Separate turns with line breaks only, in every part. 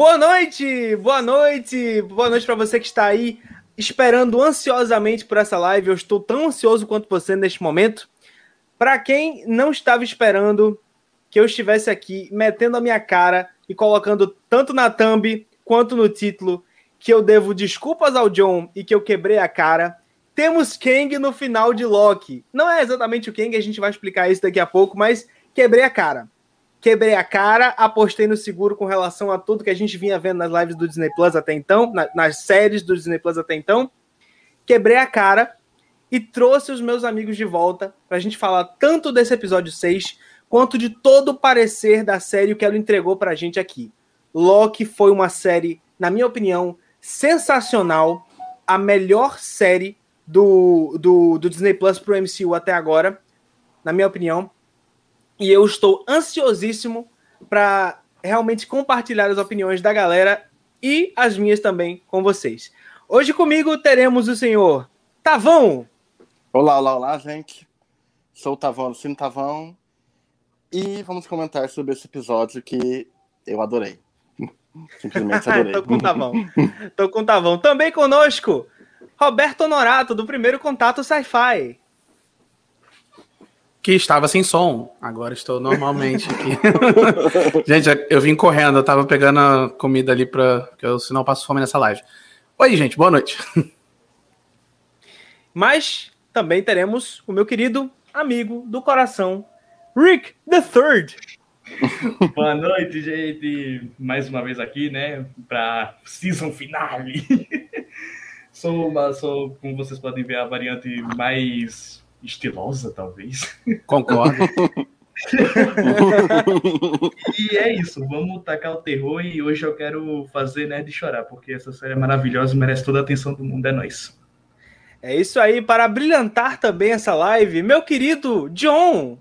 Boa noite, boa noite, boa noite para você que está aí esperando ansiosamente por essa live. Eu estou tão ansioso quanto você neste momento. Para quem não estava esperando que eu estivesse aqui metendo a minha cara e colocando tanto na thumb quanto no título que eu devo desculpas ao John e que eu quebrei a cara, temos Kang no final de Loki. Não é exatamente o Kang, a gente vai explicar isso daqui a pouco, mas quebrei a cara quebrei a cara, apostei no seguro com relação a tudo que a gente vinha vendo nas lives do Disney Plus até então, na, nas séries do Disney Plus até então. Quebrei a cara e trouxe os meus amigos de volta para a gente falar tanto desse episódio 6 quanto de todo o parecer da série que ela entregou para a gente aqui. Loki foi uma série, na minha opinião, sensacional, a melhor série do, do, do Disney Plus pro MCU até agora, na minha opinião e eu estou ansiosíssimo para realmente compartilhar as opiniões da galera e as minhas também com vocês. Hoje comigo teremos o senhor Tavão.
Olá, olá, olá, gente. Sou o Tavão, Lucino Tavão. E vamos comentar sobre esse episódio que eu adorei. Simplesmente adorei.
Tô com o Tavão. Tô com o Tavão. Também conosco, Roberto Honorato, do primeiro Contato Sci-Fi
que estava sem som. Agora estou normalmente aqui. Gente, eu vim correndo, eu tava pegando a comida ali para que eu senão passo fome nessa live. Oi, gente, boa noite.
Mas também teremos o meu querido amigo do coração, Rick the Third.
boa noite, gente. Mais uma vez aqui, né, para season finale. sou, uma, sou, como vocês podem ver, a variante mais estilosa, talvez.
Concordo.
e é isso, vamos tacar o terror e hoje eu quero fazer Nerd chorar, porque essa série é maravilhosa e merece toda a atenção do mundo, é nóis.
É isso aí, para brilhantar também essa live, meu querido John.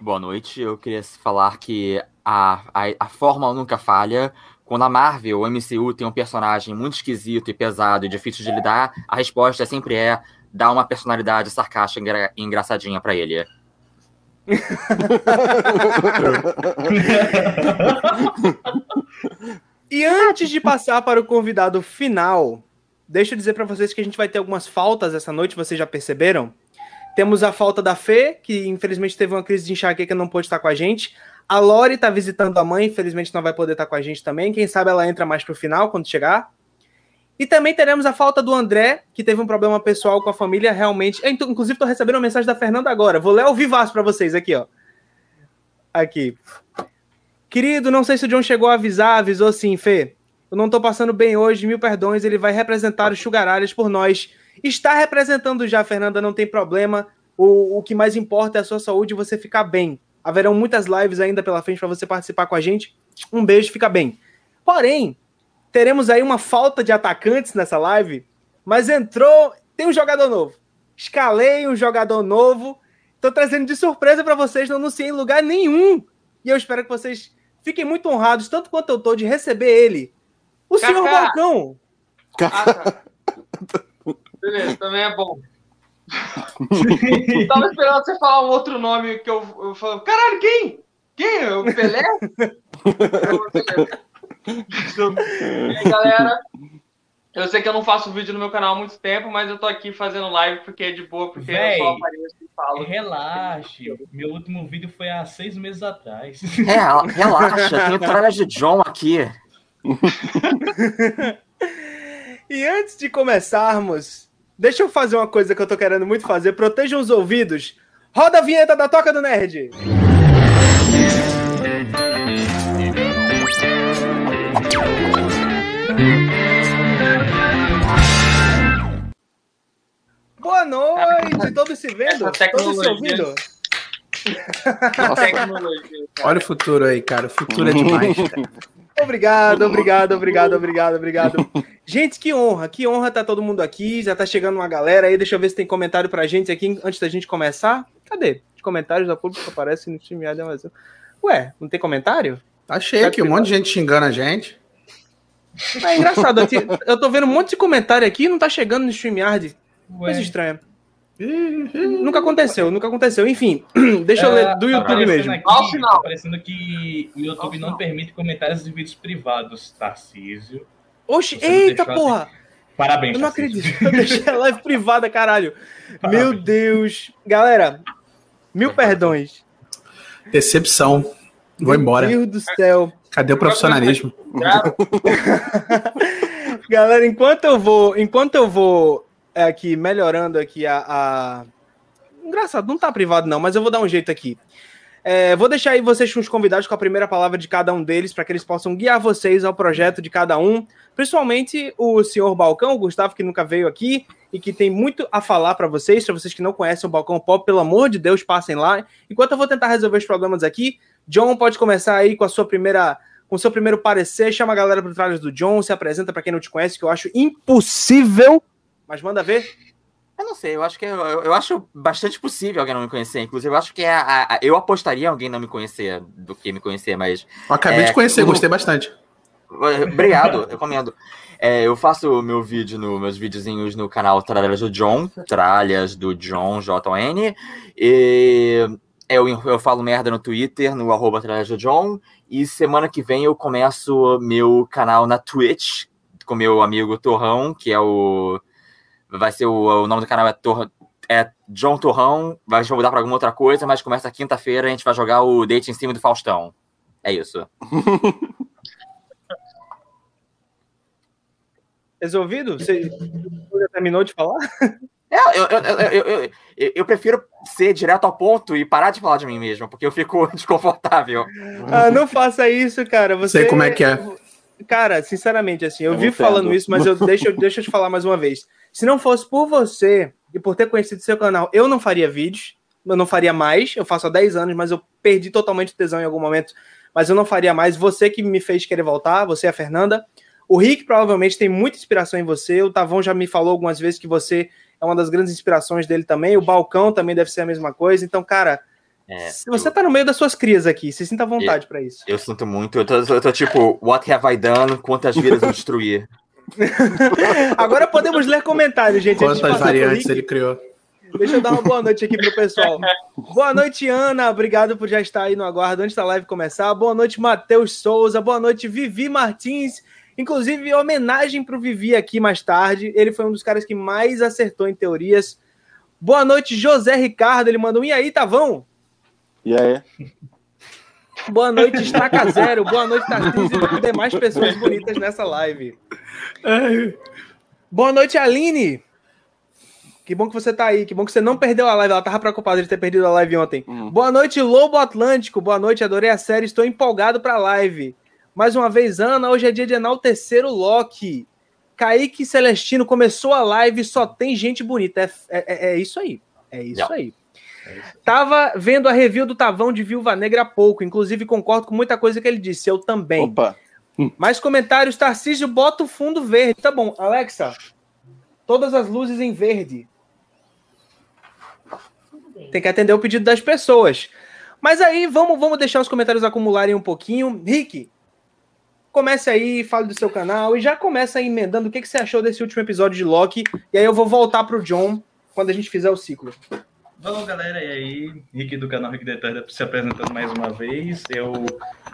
Boa noite, eu queria falar que a, a, a fórmula nunca falha. Quando a Marvel, o MCU, tem um personagem muito esquisito e pesado e difícil de lidar, a resposta sempre é dá uma personalidade sarcástica engra engraçadinha para ele.
e antes de passar para o convidado final, deixa eu dizer para vocês que a gente vai ter algumas faltas essa noite, vocês já perceberam? Temos a falta da Fê, que infelizmente teve uma crise de enxaqueca e não pôde estar com a gente. A Lori está visitando a mãe, infelizmente não vai poder estar com a gente também. Quem sabe ela entra mais pro final quando chegar. E também teremos a falta do André, que teve um problema pessoal com a família, realmente. Eu, inclusive, estou recebendo uma mensagem da Fernanda agora. Vou ler ao vivaço para vocês aqui, ó. Aqui. Querido, não sei se o John chegou a avisar, avisou sim, Fê. Eu não estou passando bem hoje, mil perdões. Ele vai representar os Sugaralhas por nós. Está representando já, Fernanda, não tem problema. O, o que mais importa é a sua saúde e você ficar bem. Haverão muitas lives ainda pela frente para você participar com a gente. Um beijo, fica bem. Porém, teremos aí uma falta de atacantes nessa live, mas entrou, tem um jogador novo. Escalei um jogador novo. Tô trazendo de surpresa para vocês, não anunciei em lugar nenhum. E eu espero que vocês fiquem muito honrados, tanto quanto eu tô, de receber ele. O Cacá. senhor Balcão.
Ah, tá. Beleza, também é bom. eu tava esperando você falar um outro nome que eu, eu falo, caralho, quem? Quem? O Pelé? e aí, galera, eu sei que eu não faço vídeo no meu canal há muito tempo, mas eu tô aqui fazendo live porque é de boa, porque Véi, eu só apareço e falo.
Relaxe, meu último vídeo foi há seis meses atrás.
É, relaxa, tem tralha de John aqui.
e antes de começarmos, deixa eu fazer uma coisa que eu tô querendo muito fazer. Protejam os ouvidos. Roda a vinheta da Toca do Nerd. Boa noite, todos se vendo? Todos se ouvindo?
Olha o futuro aí, cara. O futuro é demais.
Obrigado, obrigado, obrigado, obrigado, obrigado. Gente, que honra, que honra tá todo mundo aqui. Já tá chegando uma galera aí. Deixa eu ver se tem comentário pra gente aqui antes da gente começar. Cadê? Os comentários da pública aparecem no time Ué, não tem comentário?
Tá cheio aqui, um monte de gente xingando a gente.
É engraçado, eu tô vendo um monte de comentário aqui e não tá chegando no StreamYard. Coisa estranha. Nunca aconteceu, nunca aconteceu. Enfim, deixa eu ler do
Tá
YouTube
aparecendo
mesmo.
Aqui,
Ao final.
tá aparecendo que o YouTube
Ao
não
final.
permite comentários de vídeos privados, Tarcísio. Não
eita
deixou
porra!
Parabéns,
Eu não
Tarcísio.
acredito. Eu deixei a live privada, caralho. Meu
Parabéns.
Deus. Galera, mil perdões.
Decepção. Vou embora.
Meu Deus do céu.
Cadê o profissionalismo?
Galera, enquanto eu vou, enquanto eu vou é, aqui melhorando aqui a, a- Engraçado, não tá privado não, mas eu vou dar um jeito aqui. É, vou deixar aí vocês com os convidados com a primeira palavra de cada um deles para que eles possam guiar vocês ao projeto de cada um, principalmente o senhor Balcão, o Gustavo que nunca veio aqui e que tem muito a falar para vocês. Para vocês que não conhecem o Balcão Pop, pelo amor de Deus, passem lá. Enquanto eu vou tentar resolver os problemas aqui, John pode começar aí com a sua primeira com seu primeiro parecer, chama a galera pro trás do John, se apresenta para quem não te conhece, que eu acho impossível, mas manda ver.
Eu não sei, eu acho que é, eu, eu acho bastante possível alguém não me conhecer. Inclusive, eu acho que é a- a- eu apostaria em alguém não me conhecer do que me conhecer, mas
Eu acabei
É,
de conhecer,
eu-
gostei bastante.
Obrigado, recomendo. É, eu faço meu vídeo no, meus videozinhos no canal Tralhas do John, Tralhas do John, J-O-N. E eu, eu falo merda no Twitter, no arroba Tralhas do John. E semana que vem eu começo meu canal na Twitch, com meu amigo Torrão, que é o. Vai ser o, o nome do canal é, Tor, é John Torrão. Vai mudar pra alguma outra coisa, mas começa quinta-feira a gente vai jogar o Date em cima do Faustão. É isso.
Resolvido? Você já terminou de falar?
É, eu, eu, eu, eu, eu, eu prefiro ser direto ao ponto e parar de falar de mim mesmo, porque eu fico desconfortável.
Ah, não faça isso, cara. Você...
Sei como é que é.
Cara, sinceramente, assim, eu,
Eu
vivo
entendo.
falando isso, mas eu, deixa, eu- deixa eu te falar mais uma vez. Se não fosse por você e por ter conhecido seu canal, eu não faria vídeos, eu não faria mais. Eu faço há 10 anos, mas eu perdi totalmente o tesão em algum momento, mas eu não faria mais. Você que me fez querer voltar, você e a Fernanda. O Rick provavelmente tem muita inspiração em você. O Tavão já me falou algumas vezes que você é uma das grandes inspirações dele também. O Balcão também deve ser a mesma coisa. Então, cara,
É,
se você
eu,
tá no meio das suas crias aqui, se sinta à vontade pra isso.
eu sinto muito. Eu tô, eu tô tipo, what have I done? Quantas vidas eu destruí?
Agora podemos ler comentários, gente.
Quantas variantes ele criou?
Deixa eu dar uma boa noite aqui pro pessoal. Boa noite, Ana. Obrigado por já estar aí no aguardo antes da live começar. Boa noite, Matheus Souza. Boa noite, Vivi Martins. Inclusive, homenagem pro Vivi aqui mais tarde. Ele foi um dos caras que mais acertou em teorias. Boa noite, José Ricardo. Ele mandou um e aí, Tavão?
E aí?
Boa noite, Estaca Zero. Boa noite, Tarcísio e demais pessoas bonitas nessa live. Boa noite, Aline. Que bom que você tá aí. Que bom que você não perdeu a live. Ela tava preocupada de ter perdido a live ontem.
Hum.
Boa noite, Lobo Atlântico. Boa noite, adorei a série. Estou empolgado pra live. Mais uma vez, Ana, hoje é dia de enaltecer o Loki. Kaique Celestino começou a live só tem gente bonita. É, é- é isso aí. É isso
Yeah.
aí. Tava vendo a review do Tavão de Viúva Negra há pouco. Inclusive, concordo com muita coisa que ele disse. Eu também.
Opa,
Mais comentários, Tarcísio, bota o fundo verde. Tá bom, Alexa, todas as luzes em verde. Tem que atender o pedido das pessoas. Mas aí, vamos, vamos deixar os comentários acumularem um pouquinho. Rick, comece aí, fale do seu canal e já começa aí emendando o que, que você achou desse último episódio de Loki. E aí eu vou voltar pro John quando a gente fizer o ciclo.
Bom, galera, e aí? Rick do canal Rick Detalhe se apresentando mais uma vez. Eu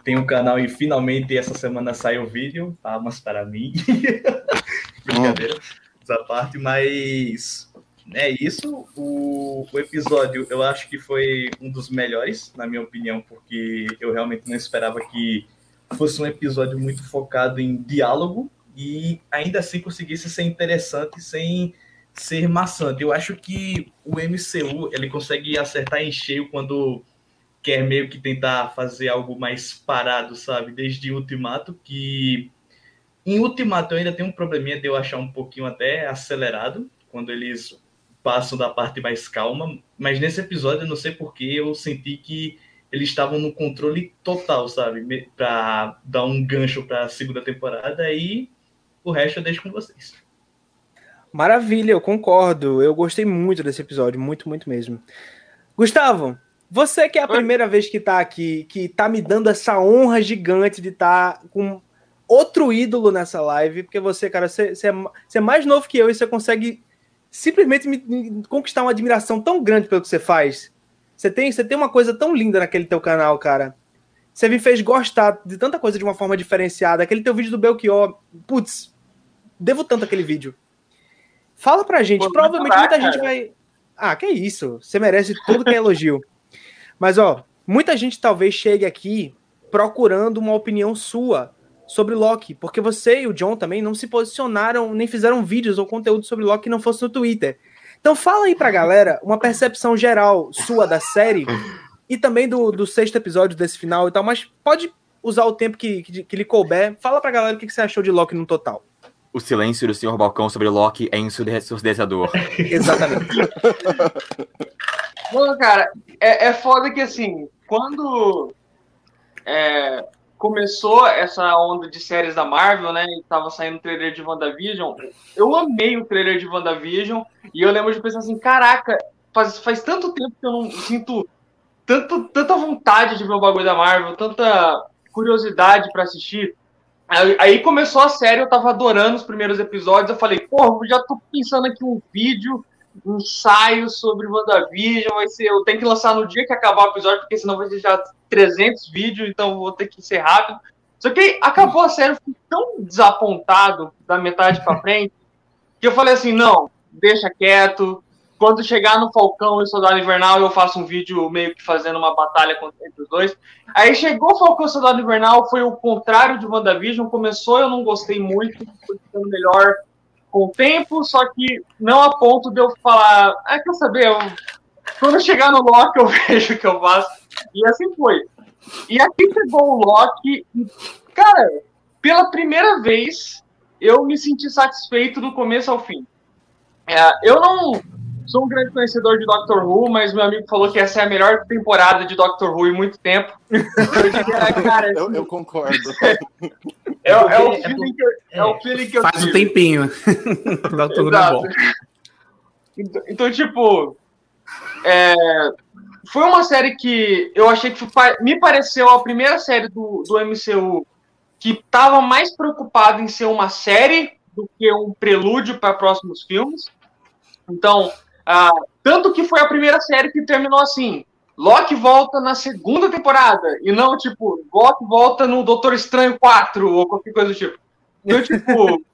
tenho um canal e finalmente essa semana saiu o vídeo. Palmas para mim. Brincadeira, essa parte, mas é isso. O, o episódio eu acho que foi um dos melhores, na minha opinião, porque eu realmente não esperava que fosse um episódio muito focado em diálogo e ainda assim conseguisse ser interessante sem ser maçante. Eu acho que o MCU ele consegue acertar em cheio quando quer meio que tentar fazer algo mais parado, sabe? Desde Ultimato, que em Ultimato eu ainda tem um probleminha de eu achar um pouquinho até acelerado, quando eles passam da parte mais calma, mas nesse episódio eu não sei porque eu senti que eles estavam no controle total, sabe? Para dar um gancho para a segunda temporada e o resto eu deixo com vocês.
Maravilha, eu concordo. Eu gostei muito desse episódio, muito, muito mesmo. Gustavo, você que é a
Oi.
primeira vez que tá aqui, que tá me dando essa honra gigante de estar com outro ídolo nessa live, porque você, cara, você, você é, você é mais novo que eu e você consegue simplesmente me, me conquistar uma admiração tão grande pelo que você faz. Você tem, você tem uma coisa tão linda naquele teu canal, cara. Você me fez gostar de tanta coisa de uma forma diferenciada. Aquele teu vídeo do Belchior, putz, devo tanto aquele vídeo. Fala pra gente, Pô, provavelmente muita gente vai. Ah, que isso. Você merece tudo que é elogio. Mas, ó, muita gente talvez chegue aqui procurando uma opinião sua sobre Loki, porque você e o John também não se posicionaram, nem fizeram vídeos ou conteúdo sobre Loki que não fosse no Twitter. Então fala aí pra galera uma percepção geral sua da série e também do, do sexto episódio desse final e tal, mas pode usar o tempo que, que, que lhe couber. Fala pra galera o que, que você achou de Loki no total.
O silêncio do Sr. Balcão sobre Loki é ensurdecedor.
Exatamente.
Bom, cara, é, é foda que assim, quando é, começou essa onda de séries da Marvel, né? E tava saindo o trailer de WandaVision. Eu amei o trailer de WandaVision. E eu lembro de pensar assim: caraca, faz, faz tanto tempo que eu não sinto tanto, tanta vontade de ver o bagulho da Marvel, tanta curiosidade para assistir. Aí, começou a série, eu tava adorando os primeiros episódios. Eu falei, porra, já tô pensando aqui um vídeo um ensaio sobre WandaVision. Vai ser, eu tenho que lançar no dia que acabar o episódio, porque senão vai ser já 300 vídeos, então vou ter que ser rápido. Só que acabou a série, eu fiquei tão desapontado da metade para frente, que eu falei assim: não, deixa quieto. Quando chegar no Falcão e Soldado Invernal, eu faço um vídeo meio que fazendo uma batalha entre os dois. Aí chegou o Falcão e Soldado Invernal, foi o contrário de WandaVision. Começou, eu não gostei muito, foi ficando melhor com o tempo, só que não a ponto de eu falar, ah, quer saber, eu, quando chegar no Loki eu vejo o que eu faço. E assim foi. E aqui chegou o Loki, cara, pela primeira vez eu me senti satisfeito do começo ao fim. É, eu não sou um grande conhecedor de Doctor Who, mas meu amigo falou que essa é a melhor temporada de Doctor Who em muito tempo.
cara, eu, eu, concordo.
É, é, o feeling que eu, é o feeling que eu
Faz tive. um tempinho. Doctor Who é bom.
Então, então, tipo, é, foi uma série que eu achei que me pareceu a primeira série do, do MCU que estava mais preocupado em ser uma série do que um prelúdio para próximos filmes. Então, ah, tanto que foi a primeira série que terminou assim. Loki volta na segunda temporada. E não, tipo, Loki volta no Doutor Estranho 4 ou qualquer coisa do tipo. Então, tipo,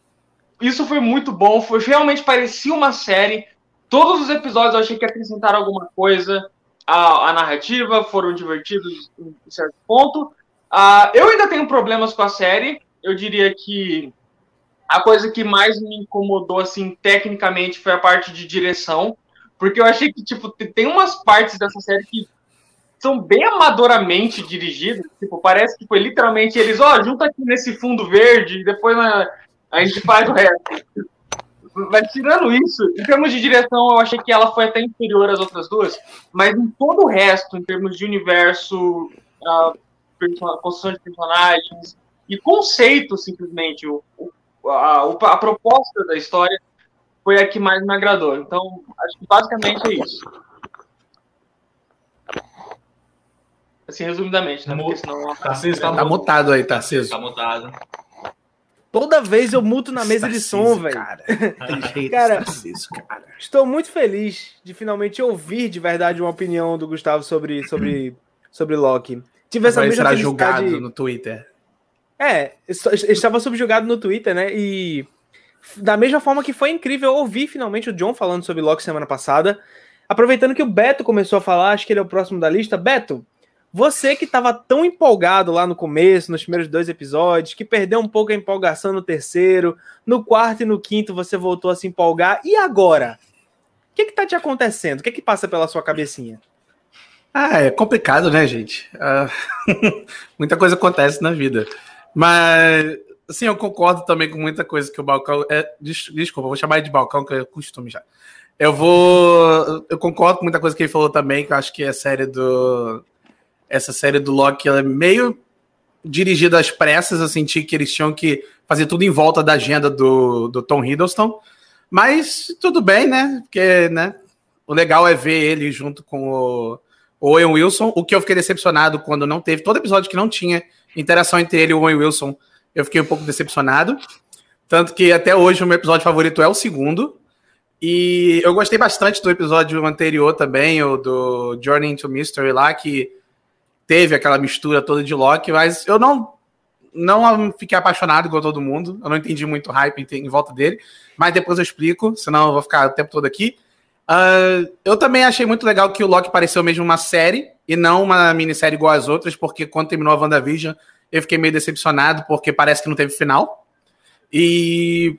isso foi muito bom. Foi, realmente parecia uma série. Todos os episódios eu achei que acrescentaram alguma coisa à, à narrativa, foram divertidos em certo ponto. Uh, eu ainda tenho problemas com a série. Eu diria que a coisa que mais me incomodou, assim, tecnicamente, foi a parte de direção. Porque eu achei que, tipo, tem umas partes dessa série que são bem amadoramente dirigidas. Tipo, parece que foi literalmente eles, ó, oh, junta aqui nesse fundo verde e depois a, a gente faz o resto. Mas tirando isso, em termos de direção, eu achei que ela foi até inferior às outras duas. Mas em todo o resto, em termos de universo, a construção de personagens e conceito, simplesmente, o, a, a proposta da história foi a que mais me agradou. Então, acho que basicamente é isso. Assim, resumidamente, né? Porque senão.
Tarcísio, tá, tá mutado aí, Tarcísio.
Tá mutado.
Toda vez eu muto na mesa de som, velho. Cara, cara, cara, estou muito feliz de finalmente ouvir de verdade uma opinião do Gustavo sobre, sobre, sobre Loki.
Tive essa Vai mesma será julgado no Twitter.
É, estava subjugado no Twitter, né? E da mesma forma que foi incrível ouvir finalmente o John falando sobre Loki semana passada. Aproveitando que o Beto começou a falar, acho que ele é o próximo da lista. Beto, você que estava tão empolgado lá no começo, nos primeiros dois episódios, que perdeu um pouco a empolgação no terceiro, no quarto e no quinto você voltou a se empolgar. E agora? O que está te acontecendo? O que, que passa pela sua cabecinha?
Ah, é complicado, né, gente? Uh, muita coisa acontece na vida. Mas, assim, eu concordo também com muita coisa que o Balcão. É, desculpa, vou chamar de Balcão, que é costume já. Eu vou. Eu concordo com muita coisa que ele falou também, que eu acho que a série do. Essa série do Loki ela é meio dirigida às pressas. Eu senti que eles tinham que fazer tudo em volta da agenda do, do Tom Hiddleston. Mas tudo bem, né? Porque, né? O legal é ver ele junto com o, o Owen Wilson. O que eu fiquei decepcionado quando não teve todo episódio que não tinha interação entre ele e o Owen Wilson, eu fiquei um pouco decepcionado. Tanto que até hoje o meu episódio favorito é o segundo. E eu gostei bastante do episódio anterior também, o do Journey into Mystery lá, que teve aquela mistura toda de Loki, mas eu não não fiquei apaixonado igual todo mundo. Eu não entendi muito hype em, em volta dele, mas depois eu explico, senão eu vou ficar o tempo todo aqui. Uh, eu também achei muito legal que o Loki pareceu mesmo uma série e não uma minissérie igual às outras, porque quando terminou a WandaVision eu fiquei meio decepcionado porque parece que não teve final. E.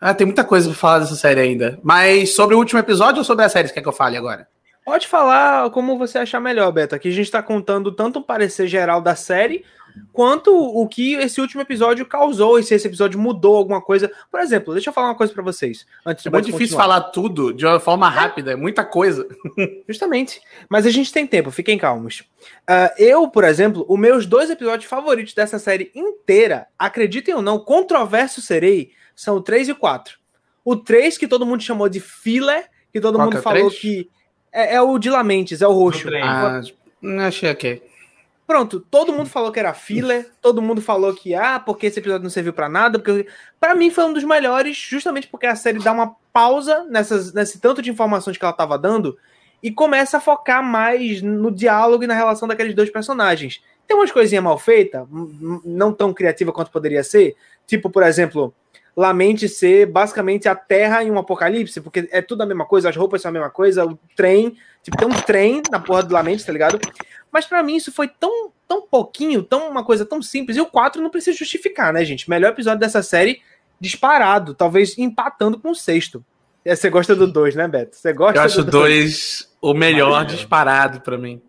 Ah, tem muita coisa pra falar dessa série ainda. Mas sobre o último episódio ou sobre a série, quer que eu fale agora?
Pode falar como você achar melhor, Beto. Aqui a gente tá contando tanto um parecer geral da série, quanto o que esse último episódio causou e se esse episódio mudou alguma coisa. Por exemplo, deixa eu falar uma coisa para vocês.
Antes é muito difícil continuar. falar tudo de uma forma rápida, é muita coisa.
Justamente. Mas a gente tem tempo, fiquem calmos. Uh, eu, por exemplo, os meus dois episódios favoritos dessa série inteira, acreditem ou não, controverso serei, são o 3 e o 4. O 3 que todo mundo chamou de filler, que todo Qual mundo que é falou 3? que é, é, o de Lamentes, é o roxo.
Ah, achei ok.
Pronto, todo mundo falou que era filler, todo mundo falou que, ah, porque esse episódio não serviu para nada, porque para mim foi um dos melhores, justamente porque a série dá uma pausa nessas, nesse tanto de informações que ela tava dando e começa a focar mais no diálogo e na relação daqueles dois personagens. Tem umas coisinhas mal feitas, não tão criativa quanto poderia ser, tipo, por exemplo, Lamente ser basicamente a Terra em um apocalipse, porque é tudo a mesma coisa, as roupas são a mesma coisa, o trem, tipo, tem um trem na porra do Lamente, tá ligado? Mas para mim isso foi tão, tão pouquinho, tão uma coisa tão simples. E o 4 não precisa justificar, né, gente? Melhor episódio dessa série disparado, talvez empatando com o sexto. É, você gosta do 2, né, Beto? Você gosta
Eu acho o 2 o melhor disparado para mim.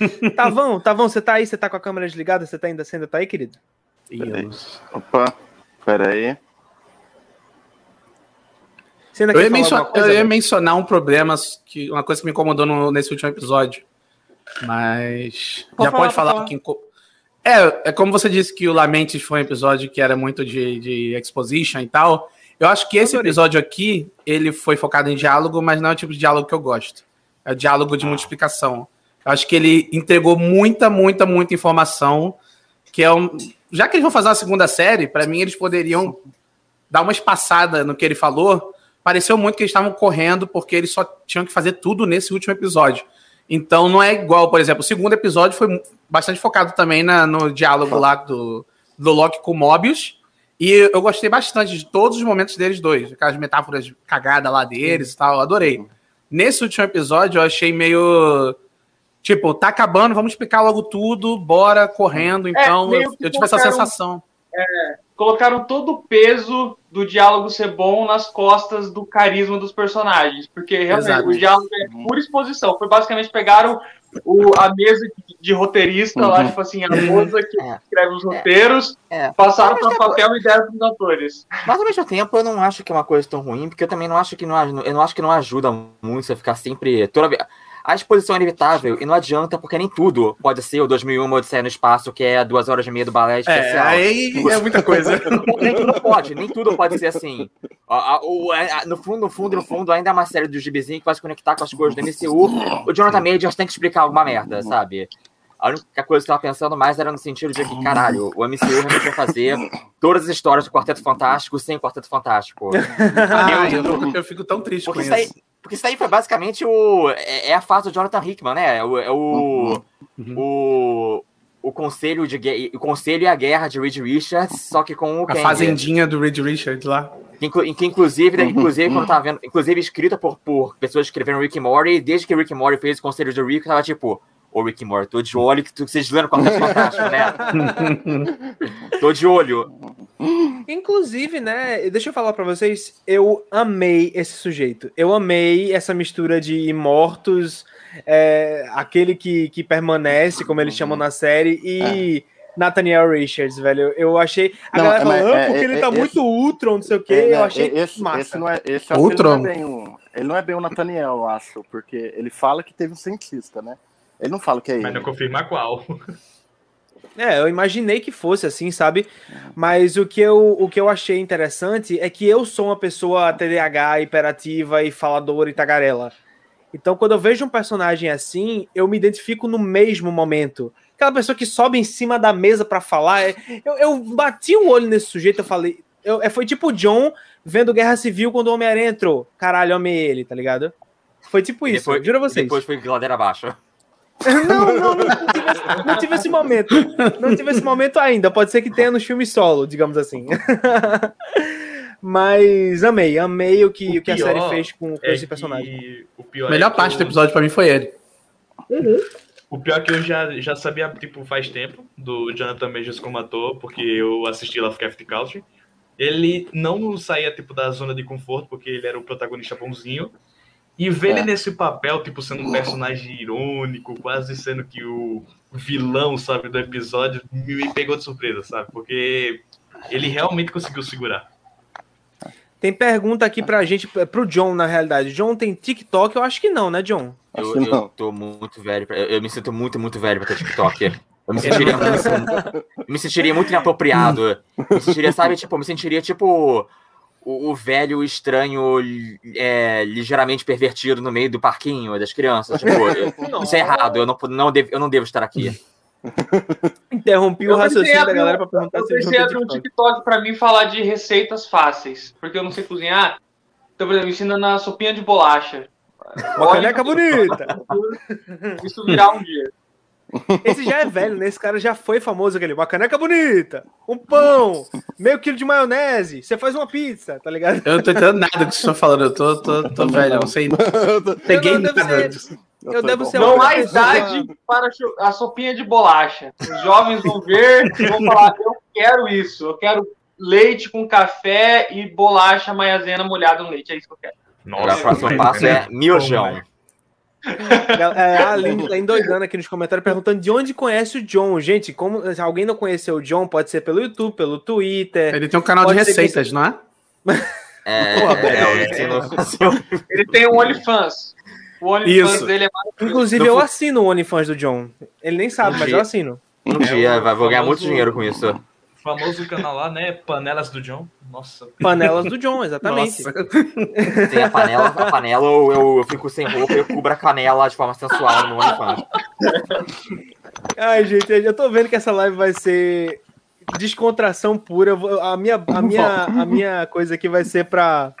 Tavão, Tavão, você tá aí? Você tá com a câmera desligada? Você tá ainda, você ainda tá aí, querido?
Peraí. Opa, peraí.
Eu ia, mencionar, coisa, eu ia mencionar um problema, que, uma coisa que me incomodou no, nesse último episódio. Mas. Pode já falar, pode falar, falar. Que... É, é como você disse que o Lamentes foi um episódio que era muito de, de exposition e tal. Eu acho que esse episódio aqui, ele foi focado em diálogo, mas não é o tipo de diálogo que eu gosto. É o diálogo de multiplicação. Eu acho que ele entregou muita, muita, muita informação. Que é um. Já que eles vão fazer uma segunda série, para mim eles poderiam dar uma espaçada no que ele falou. Pareceu muito que eles estavam correndo porque eles só tinham que fazer tudo nesse último episódio. Então não é igual, por exemplo, o segundo episódio foi bastante focado também na, no diálogo lá do, do Loki com o Mobius. E eu gostei bastante de todos os momentos deles dois, aquelas metáforas cagadas lá deles e tal, adorei. Nesse último episódio eu achei meio. Tipo, tá acabando, vamos explicar logo tudo, bora correndo. É, então é, eu, eu tive essa sensação.
É, colocaram todo o peso do diálogo ser bom nas costas do carisma dos personagens. Porque realmente Exato. o diálogo é pura exposição. Foi basicamente pegaram o, a mesa de, de roteirista uhum. lá, tipo assim, a moça que é. escreve os roteiros, é. é. passaram para papel e deram para os atores.
Mas ao mesmo tempo eu não acho que é uma coisa tão ruim, porque eu também não acho que não, eu não acho que não ajuda muito você ficar sempre. Toda vez a exposição é inevitável e não adianta, porque nem tudo pode ser o 2001 Odisseia no Espaço, que é duas horas e meia do balé é, especial.
É, aí é muita coisa.
nem tudo pode, nem tudo pode ser assim. no fundo, no fundo, no fundo, ainda é uma série do gibizinho que vai se conectar com as coisas do MCU. O Jonathan Majors tem que explicar alguma merda, sabe? A única coisa que eu tava pensando mais era no sentido de que, caralho, o MCU realmente vai fazer todas as histórias do Quarteto Fantástico sem Quarteto Fantástico.
ah, eu, eu, fico tão triste com isso.
Aí, porque isso aí foi basicamente o. É, é a fase do Jonathan Hickman, né? É o. É o, uhum. o, o conselho de o conselho e a guerra de Reed Richards, só que com o
a fazendinha do Reed Richards lá.
Que, que inclusive, uhum. inclusive, quando tava vendo, inclusive escrita por, por pessoas que escreveram Rick Morty, desde que Rick Morty fez o conselho de Rick, tava tipo, Ô, Rick Morty, tô de olho que vocês leram com a Fantástico, né? tô de olho.
Inclusive, né? Deixa eu falar para vocês, eu amei esse sujeito. Eu amei essa mistura de mortos, é, aquele que, que permanece, como eles chamam na série, e. É. Nathaniel Richards, velho. Eu achei. A não, galera falando, é, porque é, ele tá esse, muito Ultron, não sei o quê. É, eu achei
esse,
massa.
Esse não é, esse Ultron. Ele não, é bem o, ele não é bem o Nathaniel, eu acho, porque ele fala que teve um cientista, né? Ele não fala que é ele.
Mas não confirma qual.
É, eu imaginei que fosse assim, sabe? Mas o que, eu, o que eu achei interessante é que eu sou uma pessoa TDAH, hiperativa e faladora e tagarela. Então, quando eu vejo um personagem assim, eu me identifico no mesmo momento. Aquela pessoa que sobe em cima da mesa para falar. É, eu, eu bati o olho nesse sujeito, eu falei, eu, é, foi tipo o John vendo Guerra Civil quando o Homem-Aranha entrou. Caralho, eu amei ele, tá ligado? Foi tipo isso,
depois,
juro a vocês.
Depois foi ladeira abaixo.
Não, não, não, tive, esse- não tive esse momento. Não tive esse momento ainda. Pode ser que tenha nos filmes solo, digamos assim. Mas amei, amei o que,
O
o que a série fez com, com
É
esse personagem.
que o pior
A melhor
é que
parte do
eu-
episódio pra mim foi ele.
O pior é que eu já, já sabia, tipo, faz tempo, do Jonathan Majors como ator, porque eu assisti Lovecraft Country. Ele não saía, tipo, da zona de conforto, porque ele era o protagonista bonzinho. E ver ele
É.
nesse papel, tipo, sendo um personagem irônico, quase sendo que o vilão, sabe, do episódio, me pegou de surpresa, sabe? Porque ele realmente conseguiu segurar.
Tem pergunta aqui pra gente, pro John, na realidade. John tem TikTok? Eu acho que não, né, John?
Acho
Eu,
que
eu
não.
tô muito velho. pra- Eu, eu me sinto muito, muito velho pra ter TikTok. Eu me sentiria muito, eu me sentiria muito inapropriado. Eu me sentiria, sabe, tipo, eu me sentiria tipo o, o velho estranho é, ligeiramente pervertido no meio do parquinho das crianças. Tipo, eu- isso é errado, eu não, não, devo, eu não devo estar aqui.
Interrompi o
Eu pensei
raciocínio da galera pra perguntar
Eu
se o tem
abrir um
TikTok.
Pra mim falar de receitas fáceis, porque eu não sei cozinhar. Então, por exemplo, me ensina na sopinha de bolacha.
Uma caneca bonita.
Isso virar um dia.
Esse já é velho, né? Esse cara já foi famoso aquele. Uma caneca bonita, um pão, meio quilo de maionese. Você faz uma pizza, tá ligado?
Eu não tô entendendo nada do que vocês estão falando. Eu tô, tô, tô velho, eu não sei. Peguei
Eu não ser- Eu
tô
devo
igual.
ser
Não há idade para a sopinha de bolacha. Os jovens vão ver e vão falar: eu quero isso, eu quero leite com café e bolacha maisena molhada no leite. É isso que eu quero.
Agora o próximo passo é miojão.
É, a Aline tá endoidando aqui nos comentários perguntando de onde conhece o John. Gente, como se alguém não conheceu o John, pode ser pelo YouTube, pelo Twitter.
Ele tem um canal de
ser que
receitas, não é?
É,
Pô,
é, é, ensino-
Ele tem um OnlyFans. O OnlyFans
Isso.
dele é mais.
Inclusive, eu assino o OnlyFans do John. Ele nem sabe, mas eu assino.
Um dia vai- vou ganhar muito dinheiro com isso.
O famoso canal lá, né? Panelas do John. Nossa.
Panelas do John, exatamente.
Nossa.
Tem a panela, a panela eu, eu, eu fico sem roupa e eu cubro a canela de forma sensual no OnlyFans.
Ai, gente, eu tô vendo que essa live vai ser descontração pura. A minha, a minha, a minha coisa aqui vai ser pra,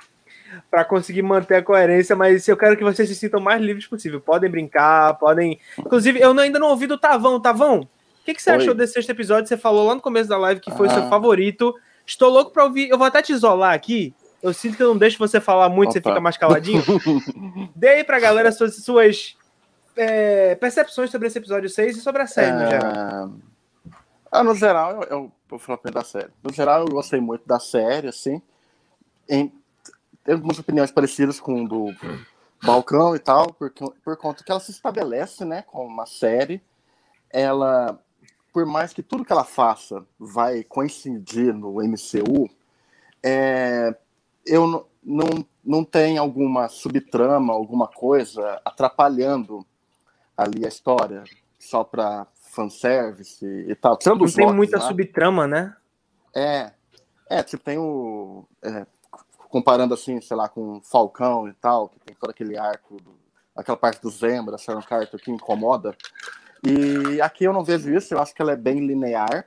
pra conseguir manter a coerência, mas eu quero que vocês se sintam mais livres possível. Podem brincar, podem. Inclusive, eu ainda não ouvi do Tavão. Tavão, que, que você
Oi.
achou desse sexto episódio? Você falou lá no começo da live que foi o seu
Ah.
favorito. Estou louco pra ouvir. Eu vou até te isolar aqui. Eu sinto que eu não deixo você falar muito, você
Opa.
fica mais caladinho. Dê aí pra galera suas, suas é, percepções sobre esse episódio 6 e sobre a série, no geral.
É, Ah, no geral, eu, eu vou falar primeiro da série. No geral, eu gostei muito da série, assim. Em, tem algumas opiniões parecidas com o do Balcão e tal, porque, por conta que ela se estabelece, né, como uma série. Ela, por mais que tudo que ela faça vai coincidir no MCU, é, eu não, não, não tem alguma subtrama, alguma coisa atrapalhando ali a história, só para fanservice e tal. Tirando
Não tem
Locks,
muita
né?
subtrama, né?
É, é, tipo, tem o. é, comparando assim, sei lá, com Falcão e tal, que tem todo aquele arco, do- aquela parte do Zembra, Sharon Carter que incomoda. E aqui eu não vejo isso, eu acho que ela é bem linear.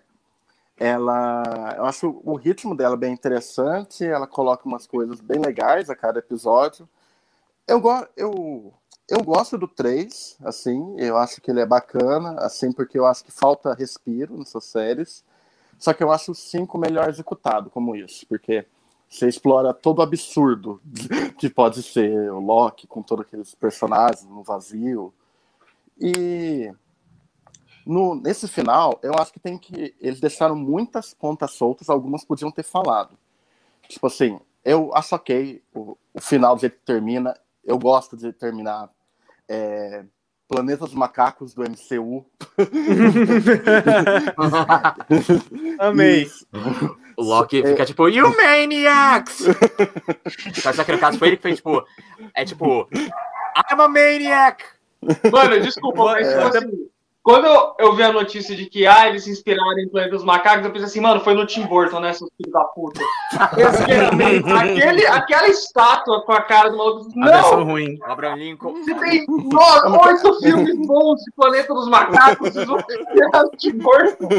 Ela. Eu acho o ritmo dela bem interessante, ela coloca umas coisas bem legais a cada episódio. Eu, go eu, eu gosto do 3, assim, eu acho que ele é bacana, assim, porque eu acho que falta respiro nessas séries. Só que eu acho o 5 melhor executado como isso, porque você explora todo o absurdo que pode ser o Loki com todos aqueles personagens no vazio. E no, nesse final, eu acho que tem que. Eles deixaram muitas pontas soltas, algumas podiam ter falado. Tipo assim, eu acho ok o, o final do jeito que termina. Eu gosto de terminar é, Planeta dos Macacos do MCU.
Amei.
Isso.
O Loki fica tipo, You Maniacs! Só que no caso foi ele que fez, tipo, é tipo, I'm a Maniac!
Mano, desculpa, mas
É.
tipo assim, quando eu, eu vi a notícia de que ah, eles se inspiraram em Planeta dos Macacos, eu pensei assim, mano, foi no Tim Burton, né, seus filhos da puta. Aquele, aquela estátua com a cara do maluco.
A versão
Não!
ruim.
Abraham Lincoln.
Você tem oito filmes bons de Planeta dos Macacos, vocês vão inspirar no Tim Burton.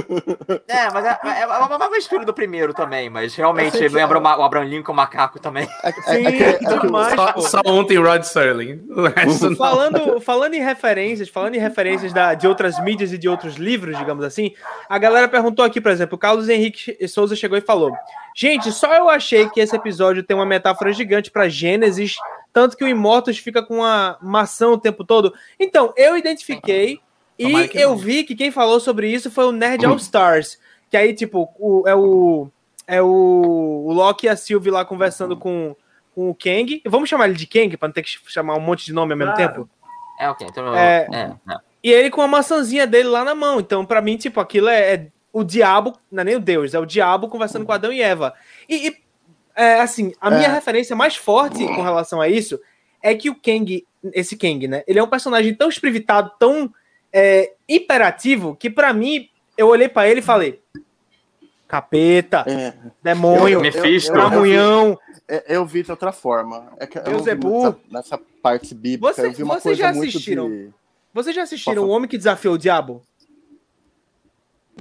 É, mas é, é, é uma, uma mistura do primeiro também, mas realmente lembra o Ma- o Abraham Lincoln macaco também.
É, é-
Sim,
é é
demais,
Só, só ontem Rod Serling. Não.
Falando, falando em referências, falando em referências da, de outras mídias e de outros livros, digamos assim, a galera perguntou aqui, por exemplo, o Carlos Henrique Souza chegou e falou: Gente, só eu achei que esse episódio tem uma metáfora gigante para Gênesis, tanto que o Immortus fica com uma maçã o tempo todo. Então, eu identifiquei e eu vi que quem falou sobre isso foi o Nerd All Stars, que aí, tipo, o- é o. É o, o Loki e a Sylvie lá conversando com, com o Kang. Vamos chamar ele de Kang, pra não ter que chamar um monte de nome ao mesmo
Claro.
tempo?
É, ok. Então,
É.
é, é.
E ele com a maçãzinha dele lá na mão. Então, pra mim, tipo, aquilo é, é o diabo, não é nem o Deus, é o diabo conversando com Adão e Eva. E, e, é, assim, a minha
É.
referência mais forte com relação a isso é que o Kang, esse Kang, né? Ele é um personagem tão esprivitado, tão é, hiperativo, que pra mim, eu olhei pra ele e falei: capeta,
é,
demônio,
eu-
Mephisto.
eu- eu- vi de outra forma. É que eu vi nessa, nessa parte bíblica.
Você-
eu vi uma
vocês
coisa
já
muito
assistiram?
de.
Vocês já assistiram O Homem que Desafiou o Diabo?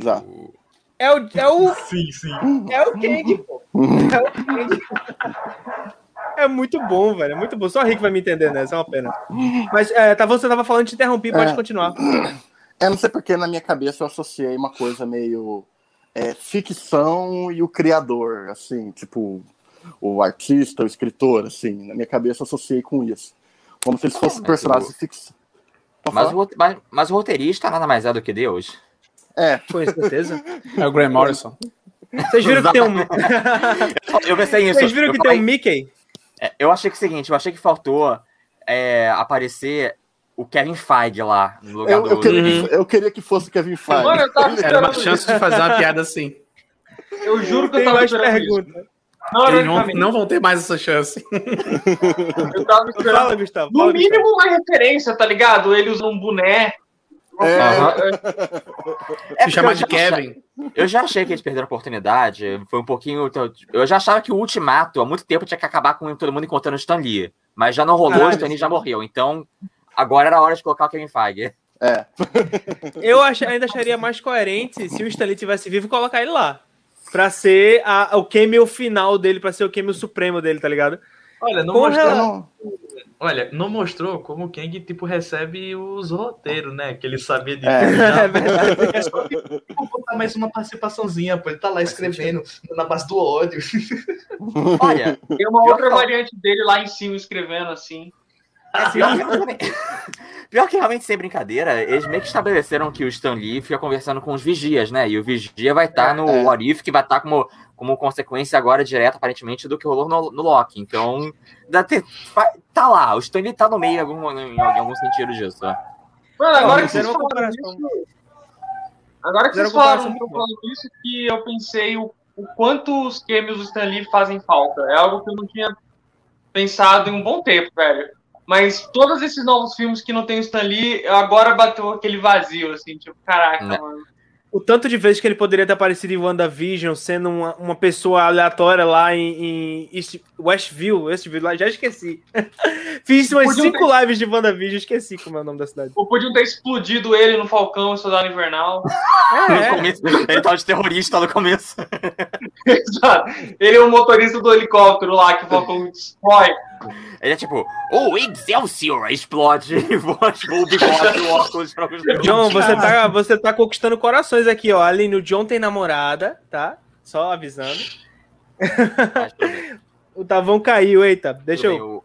Já.
É o, é o
Sim, sim.
É o Kang, pô. É o Kang. É muito bom, velho. É muito bom. Só Rick vai me entender, né? Isso é uma pena. Mas é, tá, você tava falando, te interrompi, pode
É.
continuar.
É, não sei porque na minha cabeça eu associei uma coisa meio é, ficção e o criador, assim, tipo, o artista, o escritor, assim. Na minha cabeça eu associei com isso. Como se eles fossem
Mas
personagens de ficção.
Mas, o, mas, mas o roteirista nada mais é do que Deus.
É,
Com certeza.
É o Graham Morrison.
Vocês viram que tem um.
Eu pensei nisso.
Vocês viram
eu,
que
falei-
tem um Mickey?
é, eu achei que é o seguinte, eu achei que faltou é, aparecer o Kevin Feige lá no lugar
eu,
do.
eu, queria, que- eu queria que fosse Kevin Feige.
Mano, eu tava
Era
esperando
uma chance de fazer uma piada assim.
isso. Eu juro que eu
Tem
tava
mais
esperando isso. Não,
Eles não,
ironicamente,
não vão ter mais essa chance.
eu tava esperando.
Fala, Gustavo.
No
fala,
mínimo uma referência, tá ligado? Ele usa um boné.
É.
É,
Se chamar de Kevin.
Eu já achei que eles perderam a oportunidade. Foi um pouquinho. Eu já achava que o Ultimato, há muito tempo, tinha que acabar com todo mundo encontrando o Stan Lee. Mas já não rolou, o Stan Lee já morreu. Então, agora era a hora de colocar o Kevin Feige.
É.
Eu ach- ainda acharia mais coerente se o Stanley tivesse vivo colocar ele lá. Pra ser a- o cameo final dele, pra ser o cameo supremo dele, tá ligado?
Olha, não
Com
mostrou,
não-
olha, não mostrou como o Kang tipo recebe os roteiros, né? Que ele sabia de
É.
tudo.
É verdade.
É só que vou botar mais uma participações,inha pô. Ele tá lá escrevendo na base do ódio.
Olha,
Tem uma outra variante dele lá em cima escrevendo assim.
É, pior, que, realmente sem brincadeira, eles meio que estabeleceram que o Stan Lee fica conversando com os vigias, né? E o vigia vai estar no
É.
What If, que vai estar como, como consequência agora direta, aparentemente, do que rolou no, no Loki. Então, dá ter- tá lá, o Stan Lee tá no meio em algum, em, algum sentido disso.
Mano, agora que vocês falaram isso, agora que vocês falaram, isso, que eu pensei o, o quanto os cameos do Stan Lee fazem falta. É algo que eu não tinha pensado em um bom tempo, velho. Mas todos esses novos filmes que não tem o Stan Lee, agora bateu aquele vazio, assim, tipo, caraca,
Né.
mano.
O tanto de vezes que ele poderia ter aparecido em WandaVision, sendo uma, uma pessoa aleatória lá em, em East- Westview, Westview, lá, já esqueci. Fiz umas
Podiam
cinco lives de WandaVision, esqueci como é o nome da cidade.
Ou podiam ter explodido ele no Falcão e Soldado Invernal.
No
É,
começo, ele tava de terrorista no começo.
Exato. ele é o motorista do helicóptero lá que o Falcão destrói.
Ele é tipo, o Excelsior explode e o bigode e o óculos pra
John, você tá, você tá conquistando corações aqui, ó. Aline, o John tem namorada, tá? Só avisando. O Tavão caiu, eita. Deixa
bem,
eu.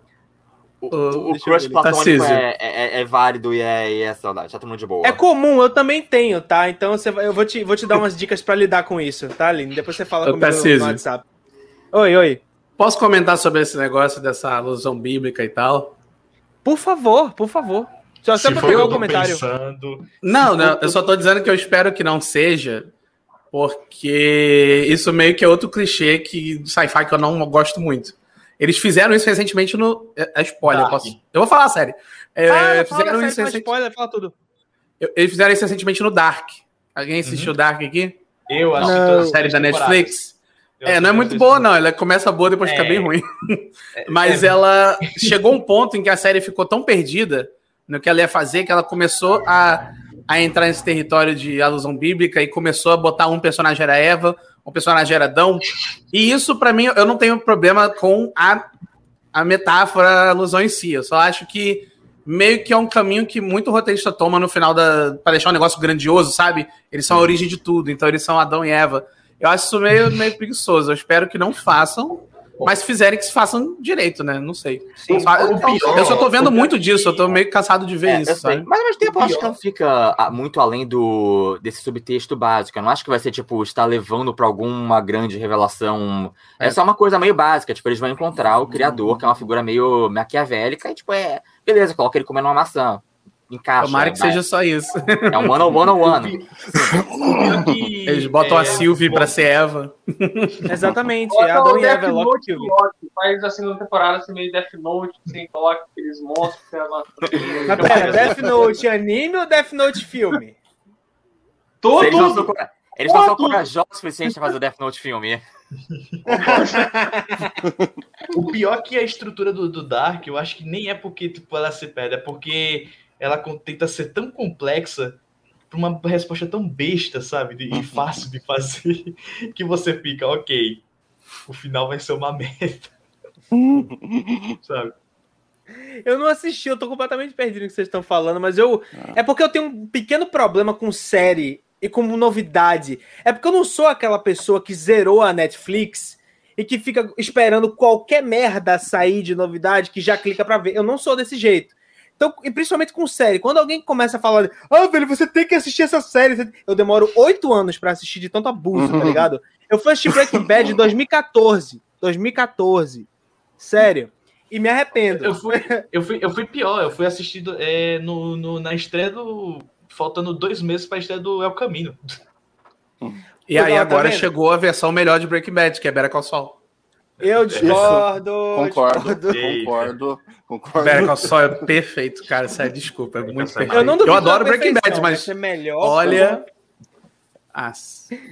O, o,
Deixa
o,
eu
crush platônico
Tarcísio.
é, é, é válido e é, e é saudade. Tá todo mundo de boa.
É comum, eu também tenho, tá? Então você eu vou te, vou te dar umas dicas pra lidar com isso, tá, Aline? Depois você fala
Ô,
comigo no. WhatsApp. Oi, oi.
Posso comentar sobre esse negócio dessa alusão bíblica e tal?
Por favor, por favor. Só, só pegar
eu
o comentário.
pensando.
Não, não, eu só tô dizendo que eu espero que não seja, porque isso meio que é outro clichê que sci-fi que eu não gosto muito. Eles fizeram isso recentemente no. É, é spoiler,
Dark.
posso. Eu vou falar sério. É,
Ah, fala,
fizeram isso
fala
recen-
spoiler, fala tudo.
Eu- Eles fizeram isso recentemente no Dark. Alguém assistiu Dark aqui?
Eu acho
Não.
todas as
Série da. Netflix?
Eu
É, não é muito
as
boa, não. Ela começa boa, depois fica
É.
bem ruim. Mas ela chegou um ponto em que a série ficou tão perdida no que ela ia fazer que ela começou a, a entrar nesse território de alusão bíblica e começou a botar um personagem era Eva, um personagem era Adão. E isso, pra mim, eu não tenho problema com a, a metáfora, a alusão em si. Eu só acho que meio que é um caminho que muito roteirista toma no final da. para deixar um negócio grandioso, sabe? Eles são a origem de tudo, então eles são Adão e Eva. Eu acho isso meio, meio preguiçoso. Eu espero que não façam. Mas se fizerem, que se façam direito, né? Não sei.
Sim.
O pior-
eu só tô vendo muito disso, eu tô meio cansado de ver
É, eu
isso?
Mas ao mesmo tempo, eu acho que não fica ah, muito além do desse subtexto básico. Eu não acho que vai ser, tipo, estar levando pra alguma grande revelação. É.
É.
só uma coisa meio básica. Tipo, eles vão encontrar o criador, que é uma figura meio maquiavélica, e, tipo, é. Beleza, coloca ele comendo uma maçã. Encaixa.
Tomara que seja só isso.
É um one on one on one.
Que,
Eles botam
é,
a Sylvie pra ser Eva.
Exatamente.
Bota
Adão
o
e Eva é
Death
Loki
Note
Sylvie.
Loki, faz a segunda temporada assim, meio Death Note, assim, coloca aqueles monstros que tem a
Mas pera, Death Note anime ou Death Note filme?
Todo
Eles não são, cora- eles não são corajosos o suficiente pra fazer o Death Note filme.
O pior que a estrutura do, do Dark, eu acho que nem é porque tipo, ela se perde, é porque ela tenta ser tão complexa pra uma resposta tão besta, sabe? De- E fácil de fazer, que você fica, ok, o final vai ser uma merda. sabe?
Eu não assisti, eu tô completamente perdido no que vocês estão falando, mas eu. É porque eu tenho um pequeno problema com série e com novidade. É porque eu não sou aquela pessoa que zerou a Netflix e que fica esperando qualquer merda sair de novidade que já clica pra ver. Eu não sou desse jeito. Então, e principalmente com série, quando alguém começa a falar, ah, velho, você tem que assistir essa série. Eu demoro oito anos pra assistir de tanto abuso, tá ligado? Eu fui assistir Breaking Bad em 2014. 2014. Sério. E me arrependo.
Eu fui, eu fui, eu fui pior, eu fui assistido é, no, no- na estreia do. Faltando dois meses pra estreia do El Camino.
E aí
Tá
agora
vendo?
chegou a versão melhor de Breaking Bad, que é Better Call Saul.
Eu discordo.
Concordo,
discordo.
Ei.
concordo, concordo.
Better Call Saul é perfeito, cara. Sério, desculpa, é muito
é
perfeito.
Eu não
Eu adoro Breaking Bad,
perfeição, vai
mas
ser melhor.
olha... Ah,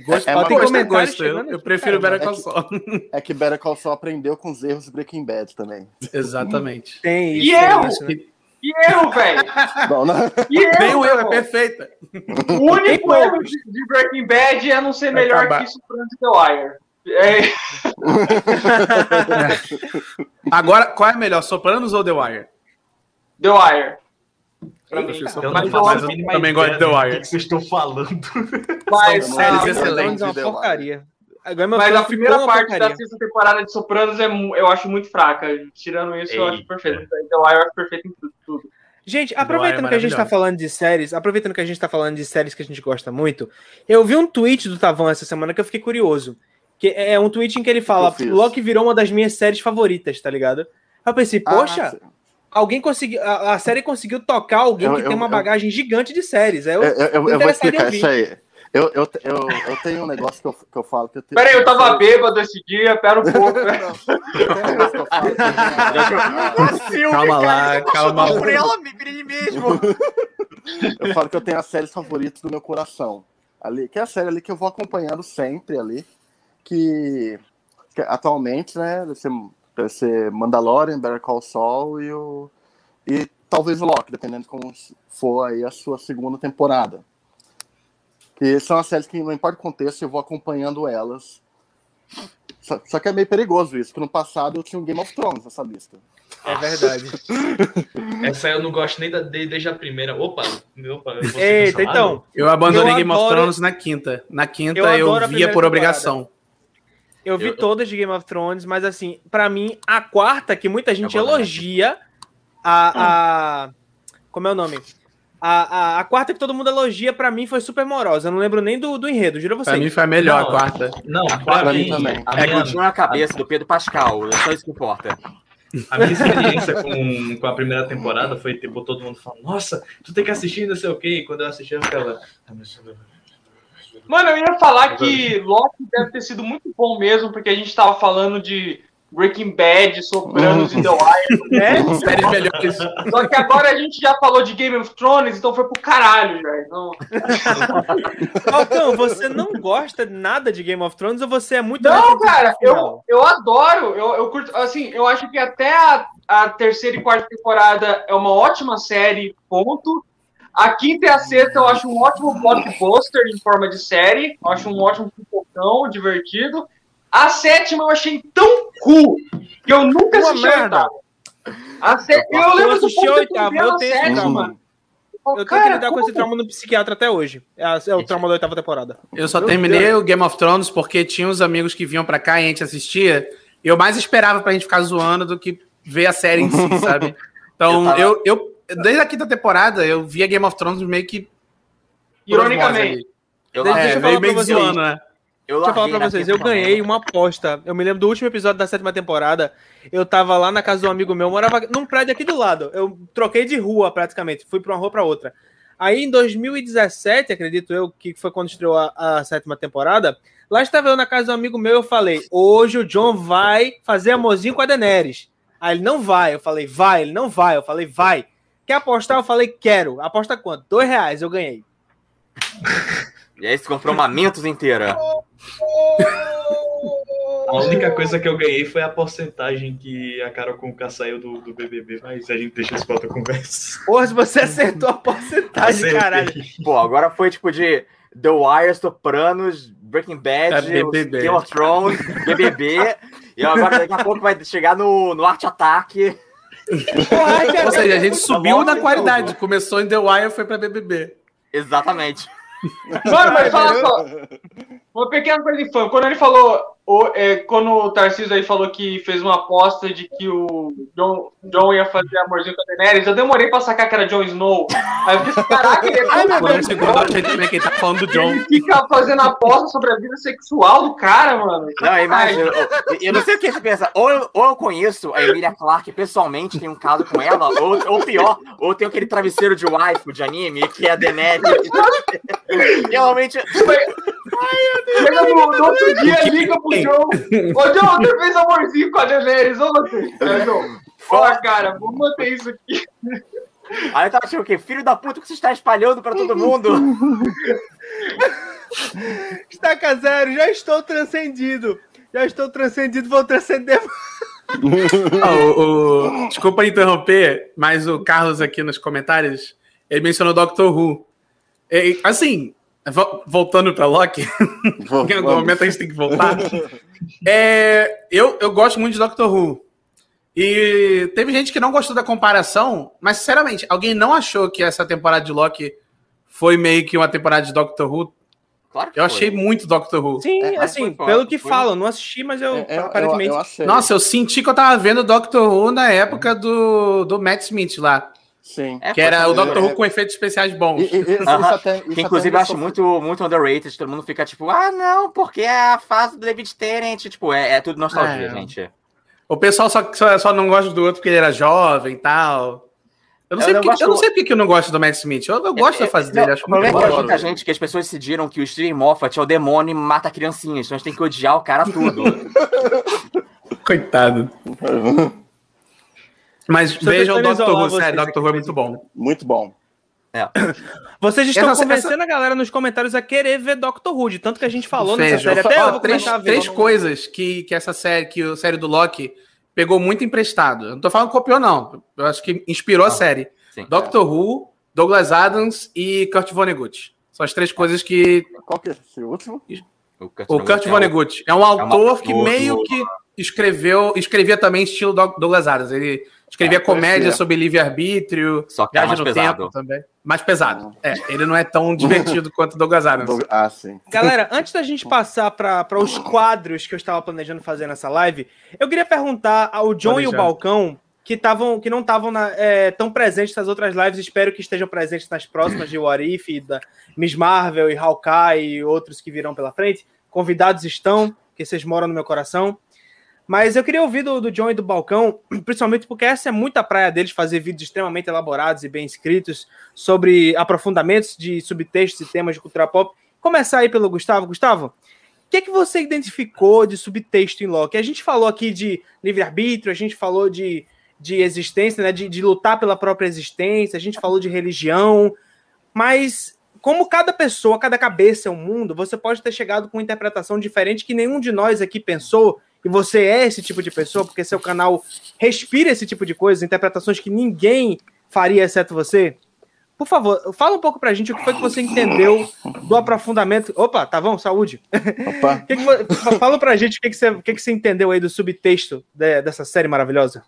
gosto,
É
gosto, é. Eu, eu prefiro
cara,
Better
é
Call Saul.
É que Better Call Saul aprendeu com os erros de Breaking Bad também.
Exatamente.
Tem isso.
E
tem
eu?
isso, né?
Que erro, velho!
Bom, né?
Nem o erro é perfeita.
O único erro de, de Breaking Bad é não ser melhor
Acabar.
que Sopranos e The Wire. É,
Agora, qual é melhor, Sopranos ou The Wire?
The Wire. Pra
Eu
mim.
Eu
Mas
eu também
ideia
gosto de The
do
Wire.
que vocês estão falando.
Mas,
São séries
a-
excelentes.
É uma porcaria.
Mas a primeira parte da sexta temporada de Sopranos é, eu acho muito fraca. Tirando isso, eu acho perfeito. The Wire eu acho perfeito em tudo. tudo.
Gente, aproveitando
é
que a gente tá falando de séries, aproveitando que a gente tá falando de séries que a gente gosta muito, eu vi um tweet do Tavão essa semana que eu fiquei curioso. Que é um tweet em que ele fala? Loki virou uma das minhas séries favoritas, tá ligado? Eu pensei, poxa,
Ah,
alguém conseguiu. A, a série conseguiu tocar alguém
Eu-
que
eu-
tem uma
eu-
bagagem gigante de séries. Eu,
eu, eu- eu vou explicar isso aí. Eu, eu, eu, eu tenho um negócio que eu, que eu falo que eu tenho.
Peraí, eu tava bêbado esse dia, pera um pouco.
Não, eu tenho um negócio que eu falo que eu-
Calma lá, calma lá.
por ela, mesmo.
Eu falo que eu tenho as séries favoritas do meu coração. Ali, que é a série ali que eu vou acompanhando sempre ali. Que, que atualmente, né, deve ser, deve ser Mandalorian, Better Call Saul e o. E talvez o Loki, dependendo de como for aí a sua segunda temporada. Que são as séries que, não importa o contexto, eu vou acompanhando elas. Só, só que é meio perigoso isso, porque no passado eu tinha um Game of Thrones nessa lista.
É verdade.
Essa eu não gosto nem da, de- desde a primeira. Opa, opa
Eita, então.
Eu abandonei
Eu
Game of
adoro-
Thrones na quinta. Na quinta
Eu
eu, via por
temporada.
obrigação.
Eu vi
Eu-
todas de Game of Thrones, mas assim, pra mim, a quarta, que muita gente
dar
elogia, a, a. Como é o nome? A, a, a quarta que todo mundo elogia, pra mim, foi super morosa. Eu não lembro nem do, do enredo, juro a
Pra mim foi a melhor,
Não.
a quarta.
Não,
Pra
pra,
mim
mim,
também.
A
É
minha,
continua na cabeça do Pedro Pascal, é só isso que importa.
a minha experiência com, com a primeira temporada foi tipo todo mundo falando: Nossa, tu tem que assistir, não sei o quê. E quando eu assisti, eu ficava. "Ah, mas-
Mano, eu ia falar que Loki deve ter sido muito bom mesmo, porque a gente tava falando de Breaking Bad, Sopranos e The Wire.
É?
Séries melhores.
Só que agora a gente já falou de Game of Thrones, então foi pro caralho já. Então,
Falcão, você não gosta nada de Game of Thrones ou você é muito
Não, cara, eu, eu adoro. Eu, eu curto. Assim, eu acho que até a, a terceira e quarta temporada é uma ótima série, ponto. A quinta e a sexta eu acho um ótimo blockbuster em forma de série. Eu acho um ótimo pipocão, divertido. A sétima eu achei tão cool que eu nunca
Uma
assisti a
merda.
oitava. A sé... Eu
Eu
lembro do
assisti a
ponto
oitava,
que eu a
tenho esse
sétima.
trauma.
Eu tenho
Cara,
que lidar com esse trauma no psiquiatra até hoje. É, a- é o trauma da oitava temporada.
Eu só
Meu
terminei
Deus.
o Game of Thrones porque tinha uns amigos que vinham pra cá e a gente assistia. E eu mais esperava pra gente ficar zoando do que ver a série em si, sabe? Então,
Eu tava-
eu, eu, desde a quinta temporada, eu via Game of Thrones meio que.
Ironicamente.
Eu,
Deixa
É,
eu
meio,
falar
meio
pra vocês.
zoando, né?
eu
Deixa eu falar pra vocês, eu ganhei uma aposta. Eu me lembro do último episódio da sétima temporada. Eu tava lá na casa de um amigo meu, morava num prédio aqui do lado. Eu troquei de rua praticamente, fui pra uma rua pra outra. Aí em 2017, acredito eu, que foi quando estreou a, a sétima temporada, lá estava eu na casa de um amigo meu, eu falei: hoje o John vai fazer amorzinho com a Daenerys. Aí ele não vai, eu falei, vai, ele não vai, eu falei, vai. Quer apostar? Eu falei, quero. Aposta quanto? Dois reais, eu ganhei.
E aí você comprou uma Mentos inteira.
A única coisa que eu ganhei foi a porcentagem que a Carol Conká saiu do, do BBB, mas a gente deixa isso pra outra conversa.
Se você acertou a porcentagem,
Acertei.
caralho.
Pô, agora foi tipo de The Wire, Sopranos, Breaking Bad,
É.
Game of Thrones, BBB. e agora daqui a pouco vai chegar no, no Arte Ataque.
Ou seja, a gente
muito
subiu na
muito
qualidade. Começou em The Wire e foi pra BBB.
Exatamente.
Mano, mas fala só. Uma pequena coisa de fã. Quando ele falou. O- é, quando o Tarcísio aí falou que fez uma aposta de que o John, John ia fazer amorzinho com a Daenerys, eu demorei pra sacar que era Jon Snow. Aí eu pensei, caraca, ele é
Ai, meu
segundo eu achei que ele tá falando do John.
ele fica fazendo aposta sobre a vida sexual do cara, mano.
Não, imagina. Eu, eu não sei o que a gente pensa. Ou eu, ou eu conheço a Emilia Clarke pessoalmente, tenho um caso com ela, ou, ou pior, ou tenho aquele travesseiro de waifu de anime, que é a Daenerys. Realmente,
Chega no, no outro dia, liga pro John. Ô, John, você fez amorzinho com a Daenerys, ô você. É. Ó, cara, vamos manter isso aqui.
aí eu tava achando o quê? Filho da puta que você está espalhando pra todo mundo.
Estaca zero, já estou transcendido. Já estou transcendido, vou transcender.
Ah, o- o- Desculpa interromper, mas o Carlos aqui nos comentários, ele mencionou Doctor Who. E, assim, voltando pra Loki, em algum momento a gente tem que voltar. É, eu, eu gosto muito de Doctor Who. E teve gente que não gostou da comparação, mas sinceramente, alguém não achou que essa temporada de Loki foi meio que uma temporada de Doctor Who?
Claro que
Eu
foi.
achei muito Doctor Who.
Sim,
É,
assim,
foi-
pelo que
foi-
falam, não assisti, mas eu,
É, é, eu,
aparentemente.
eu achei.
Nossa, eu senti que eu tava vendo Doctor Who na época do, do Matt Smith lá.
Sim.
É,
Que era o
foi-
Doctor
é.
Who com efeitos especiais bons.
E- e- isso- isso até- isso
Que inclusive eu acho muito, muito underrated. Todo mundo fica tipo, ah, não, porque é a fase do David Tennant. Tipo, é, é tudo nostalgia,
É.
gente.
O pessoal só, só, só não gosta do outro porque ele era jovem e tal. Eu não
Eu
sei,
não
porque,
gosto-
eu não sei porque que eu não gosto do Matt Smith. Eu, eu gosto da fase dele,
Não,
acho
o problema é
muito
que muita gente, que as pessoas decidiram que o Steven Moffat é o demônio e mata criancinhas. Então a gente tem que odiar o cara tudo.
Coitado. Mas vejam o Doctor Who, sério,
vocês
Doctor Who é muito bom.
Muito bom.
Vocês estão
Essa-
convencendo a galera nos comentários a querer ver Doctor Who, de tanto que a gente falou nessa
Vejam.
série. Até
Ó,
eu vou
três,
a ver.
três coisas que, que essa série, que a série do Loki pegou muito emprestado. Eu não tô falando que copiou, não. Eu acho que inspirou a série.
Sim.
Doctor Who, Douglas Adams e Kurt Vonnegut. São as três coisas que
Qual que é esse último?
O Kurt,
O Kurt
é
Vonnegut é um autor que
autor
meio
do-
que escreveu, escrevia também estilo Doug- Douglas Adams. Ele escrevia
Ah,
comédia sobre livre-arbítrio,
Só que é
viagem
mais
no
pesado.
tempo também. Mais pesado. É, ele não é tão divertido quanto Douglas Adams.
Ah, sim.
Galera, antes da gente passar para os quadros que eu estava planejando fazer nessa live, eu queria perguntar ao John
Pode
e o. Balcão, que, tavam, que não estavam tão presentes nas outras lives, espero que estejam presentes nas próximas de What If, e da Miss Marvel e Hawkeye e outros que virão pela frente. Convidados estão, que vocês moram no meu coração. Mas eu queria ouvir do, do John e do Balcão, principalmente porque essa é muita praia deles, fazer vídeos extremamente elaborados e bem escritos sobre aprofundamentos de subtextos e temas de cultura pop. Começar aí pelo Gustavo. Gustavo, que, que você identificou de subtexto em Loki? A gente falou aqui de livre-arbítrio, a gente falou de, de existência, né? De, de lutar pela própria existência, a gente falou de religião, mas como cada pessoa, cada cabeça é um mundo, você pode ter chegado com uma interpretação diferente que nenhum de nós aqui pensou, e você é esse tipo de pessoa, porque seu canal respira esse tipo de coisa, interpretações que ninguém faria exceto você. Por favor, fala um pouco pra gente o que foi que você entendeu do aprofundamento. Opa, tá bom? Saúde. Opa. que que, fala pra gente o que, que, você, o que, que você entendeu aí do subtexto de, dessa série maravilhosa.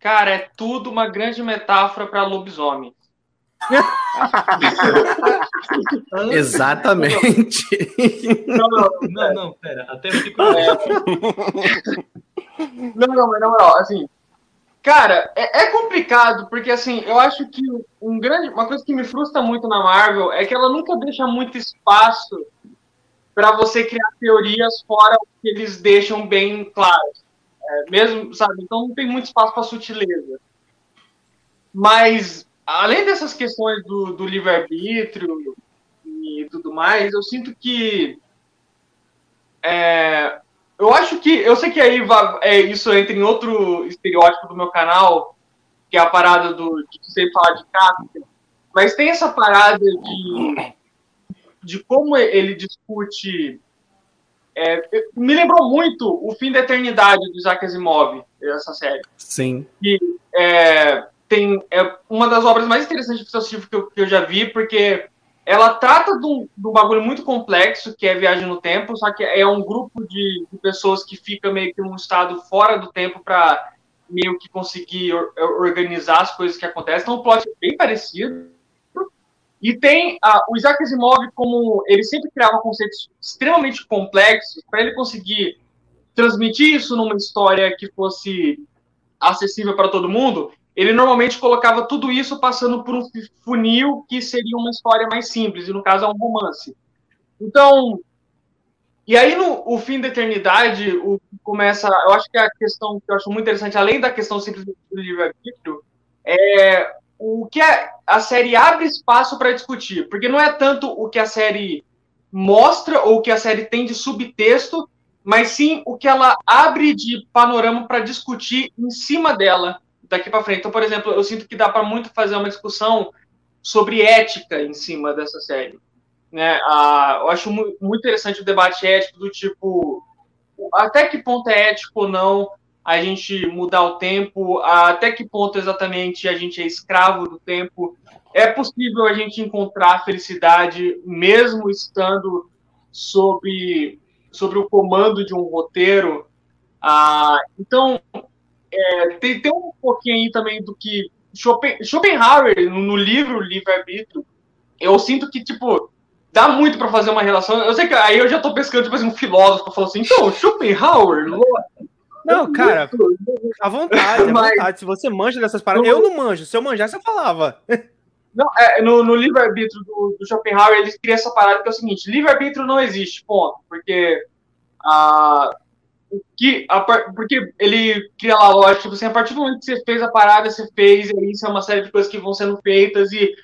Cara, é tudo uma grande metáfora para lobisomem.
Exatamente.
Não, não, não, não, pera. Até fico. É... Não, não, mas na moral, assim. Cara, é, é, complicado, porque assim, eu acho que um grande, uma coisa que me frustra muito na Marvel é que ela nunca deixa muito espaço para você criar teorias fora o que eles deixam bem claros. É, mesmo, sabe? Então não tem muito espaço para sutileza. Mas além dessas questões do, do livre-arbítrio e tudo mais, eu sinto que. É, eu acho que. Eu sei que aí é, isso entra em outro estereótipo do meu canal, que é a parada do, de sempre falar de Kafka, mas tem essa parada de, de como ele discute. É, me lembrou muito o fim da eternidade do Isaac Asimov, essa série.
Sim.
Que, é, tem é uma das obras mais interessantes de ficção científica que eu, que eu já vi, porque ela trata de um, de um, bagulho muito complexo, que é viagem no tempo, só que é um grupo de, de pessoas que fica meio que num estado fora do tempo para meio que conseguir or, organizar as coisas que acontecem. Então, o plot é bem parecido. E tem o Isaac Asimov, como ele sempre criava conceitos extremamente complexos, para ele conseguir transmitir isso numa história que fosse acessível para todo mundo, ele normalmente colocava tudo isso passando por um funil que seria uma história mais simples, e no caso é um romance. Então, e aí no o fim da eternidade, o começa, eu acho que a questão que eu acho muito interessante, além da questão simples do livro-arbítrio, é o que a, a série abre espaço para discutir, porque não é tanto o que a série mostra ou o que a série tem de subtexto, mas sim o que ela abre de panorama para discutir em cima dela daqui para frente. Então, por exemplo, eu sinto que dá para muito fazer uma discussão sobre ética em cima dessa série. Né? Ah, eu acho muito interessante o debate ético do tipo até que ponto é ético ou não a gente mudar o tempo, até que ponto exatamente a gente é escravo do tempo. É possível a gente encontrar felicidade mesmo estando sob, sobre o comando de um roteiro? Ah, então, é, tem, tem um pouquinho aí também do que Schopen, Schopenhauer, no, livro Livre-Arbítrio, eu sinto que, tipo, dá muito para fazer uma relação. Eu sei que aí eu já tô pescando, tipo assim, um filósofo falando assim, então, Schopenhauer,
não, cara, à vontade, à Mas... vontade. Se você manja dessas paradas. Eu não manjo. Se eu manjasse, eu falava.
Não, é, no, no livre-arbítrio do, do, Schopenhauer, eles criam essa parada que é o seguinte: livre-arbítrio não existe, ponto. Porque a, que a, porque ele cria lá lógica, tipo assim, a partir do momento que você fez a parada, você fez, e isso é uma série de coisas que vão sendo feitas, e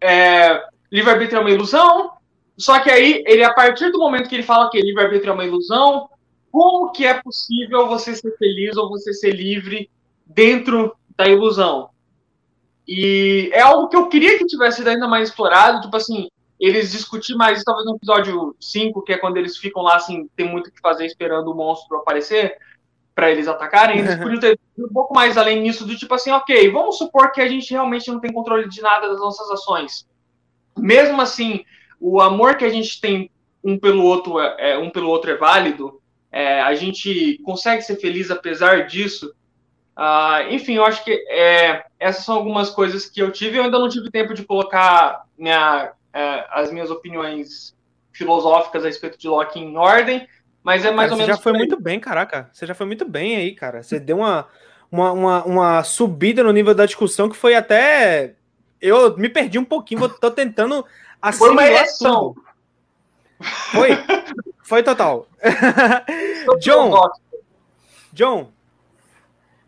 é, livre-arbítrio é uma ilusão, só que aí, ele, a partir do momento que ele fala que livre-arbítrio é uma ilusão, como que é possível você ser feliz ou você ser livre dentro da ilusão? E é algo que eu queria que tivesse ainda mais explorado, tipo assim, eles discutir mais, talvez no episódio 5, que é quando eles ficam lá, assim, tem muito o que fazer esperando o monstro aparecer para eles atacarem, eles podiam ter um pouco mais além nisso, do tipo assim, ok, vamos supor que a gente realmente não tem controle de nada das nossas ações. Mesmo assim, o amor que a gente tem um pelo outro é, é um pelo outro é válido, é, a gente consegue ser feliz apesar disso. Uh, enfim, eu acho que é, essas são algumas coisas que eu tive. Eu ainda não tive tempo de colocar minha é, as minhas opiniões filosóficas a respeito de Locke em ordem, mas é mais
cara,
ou menos.
Você já foi muito bem, caraca. Você já foi muito bem aí, cara. Você deu uma, uma, uma, uma subida no nível da discussão que foi até. Eu me perdi um pouquinho, tô tentando
assimilar Foi uma ereção. Tudo.
Foi? Foi total. John. John.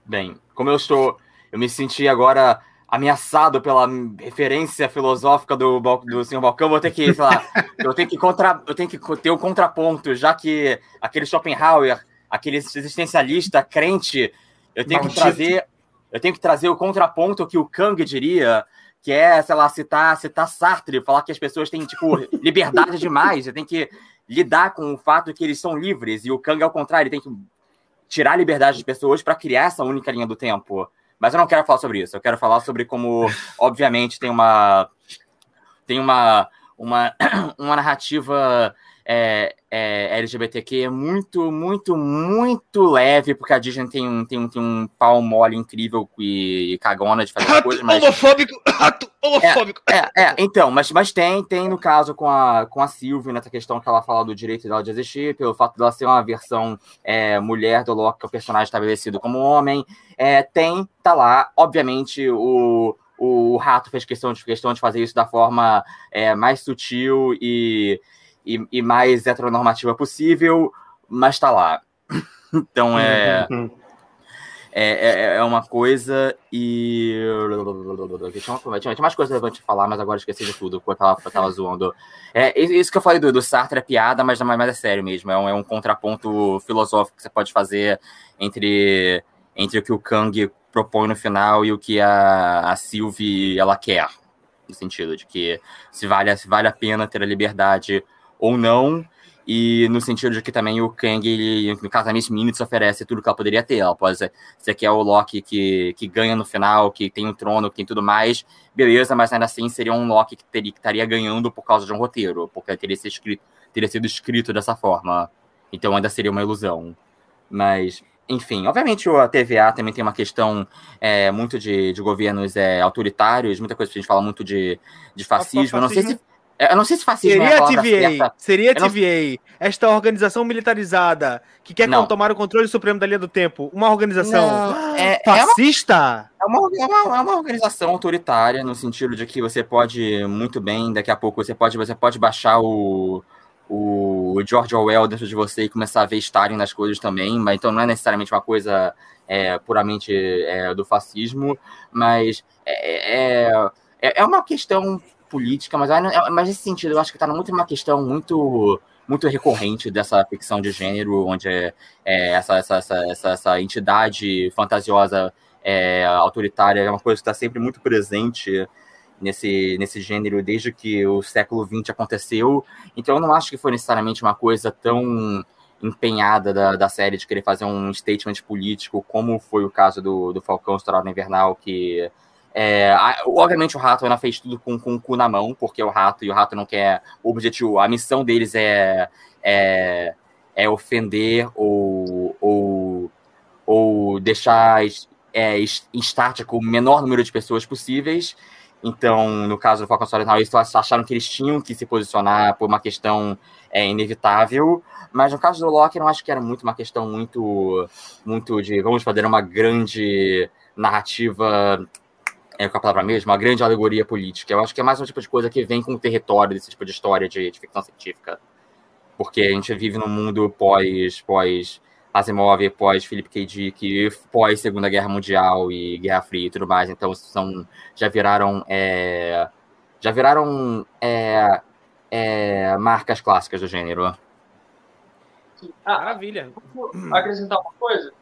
Bem, como eu estou. Eu me senti agora ameaçado pela referência filosófica do, do Senhor Balcão, vou ter que, sei lá, eu tenho que, contra, eu tenho que ter o um contraponto, já que aquele Schopenhauer, aquele existencialista crente, eu tenho Maldito. que trazer eu tenho que trazer o contraponto que o Kang diria, que é, sei lá, citar, citar Sartre, falar que as pessoas têm, tipo, liberdade demais, você tem que lidar com o fato de que eles são livres, e o Kang, ao contrário, ele tem que tirar a liberdade das pessoas para criar essa única linha do tempo. Mas eu não quero falar sobre isso, eu quero falar sobre como, obviamente, tem uma. Tem uma, uma, uma narrativa é, é, LGBTQ é muito, muito, muito leve, porque a Disney tem um, tem um, tem um pau mole incrível e, e cagona de fazer rato coisas, mas...
homofóbico! Rato homofóbico!
É, é, é, então, mas, mas tem, tem no caso com a, com a Sylvie, nessa questão que ela fala do direito dela de existir, pelo fato dela ser uma versão é, mulher do Loki, que é o personagem estabelecido como homem. É, tem, tá lá, obviamente, o, o Rato fez questão de, questão de fazer isso da forma é, mais sutil e e, e mais heteronormativa possível, mas tá lá. Então é, uhum. é, é, é, uma coisa e. Tinha, uma, tinha, mais coisas relevantes de falar, mas agora esqueci de tudo, eu tava, zoando. É, isso que eu falei do, do Sartre é piada, mas, mas é sério mesmo. É um, é um contraponto filosófico que você pode fazer entre, entre o que o Kang propõe no final e o que a, a Sylvie ela quer. No sentido de que se vale, se vale a pena ter a liberdade ou não, e no sentido de que também o Kang, ele, no caso, a Miss Minutes oferece tudo que ela poderia ter. Ela pode ser, você quer o Loki que, que ganha no final, que tem um trono, que tem tudo mais, beleza, mas ainda assim seria um Loki que, teria, que estaria ganhando por causa de um roteiro, porque teria sido, escrito, teria sido escrito dessa forma. Então ainda seria uma ilusão. Mas, enfim, obviamente a TVA também tem uma questão é, muito de, de governos é, autoritários, muita coisa que a gente fala muito de, de fascismo. Não sei se é, eu não sei se fascismo
Seria é a TVA, certa. seria a TVA, não... esta organização militarizada que quer não. tomar o controle supremo da linha do tempo. Uma organização não, é, fascista?
É uma, é, uma, é uma, organização autoritária, no sentido de que você pode, muito bem, daqui a pouco você pode, você pode baixar o, o George Orwell dentro de você e começar a ver Stalin nas coisas também, mas então não é necessariamente uma coisa é, puramente é, do fascismo, mas é, é, é uma questão política, mas, mas nesse sentido eu acho que está muito uma questão muito muito recorrente dessa ficção de gênero, onde é, é essa, essa, essa, essa, entidade fantasiosa é, autoritária é uma coisa que está sempre muito presente nesse, nesse gênero desde que o século XX aconteceu. Então eu não acho que foi necessariamente uma coisa tão empenhada da, da série de querer fazer um statement político, como foi o caso do, do Falcão Estourado Invernal, que é, obviamente o rato ainda fez tudo com, com o cu na mão, porque o rato e o rato não quer. O objetivo, a missão deles é, é, é ofender ou, ou, ou deixar é, estático o menor número de pessoas possíveis. Então, no caso do Falcon Solid eles acharam que eles tinham que se posicionar por uma questão é, inevitável. Mas no caso do Loki, eu acho que era muito uma questão muito, muito de vamos fazer uma grande narrativa é com a palavra mesmo, uma grande alegoria política. Eu acho que é mais um tipo de coisa que vem com o território desse tipo de história de, de ficção científica. Porque a gente vive num mundo pós, pós Asimov, pós Philip K. Dick, pós Segunda Guerra Mundial e Guerra Fria e tudo mais. Então são já viraram é, já viraram é, é, marcas clássicas do gênero.
Ah, Maravilha. Acrescentar uma coisa?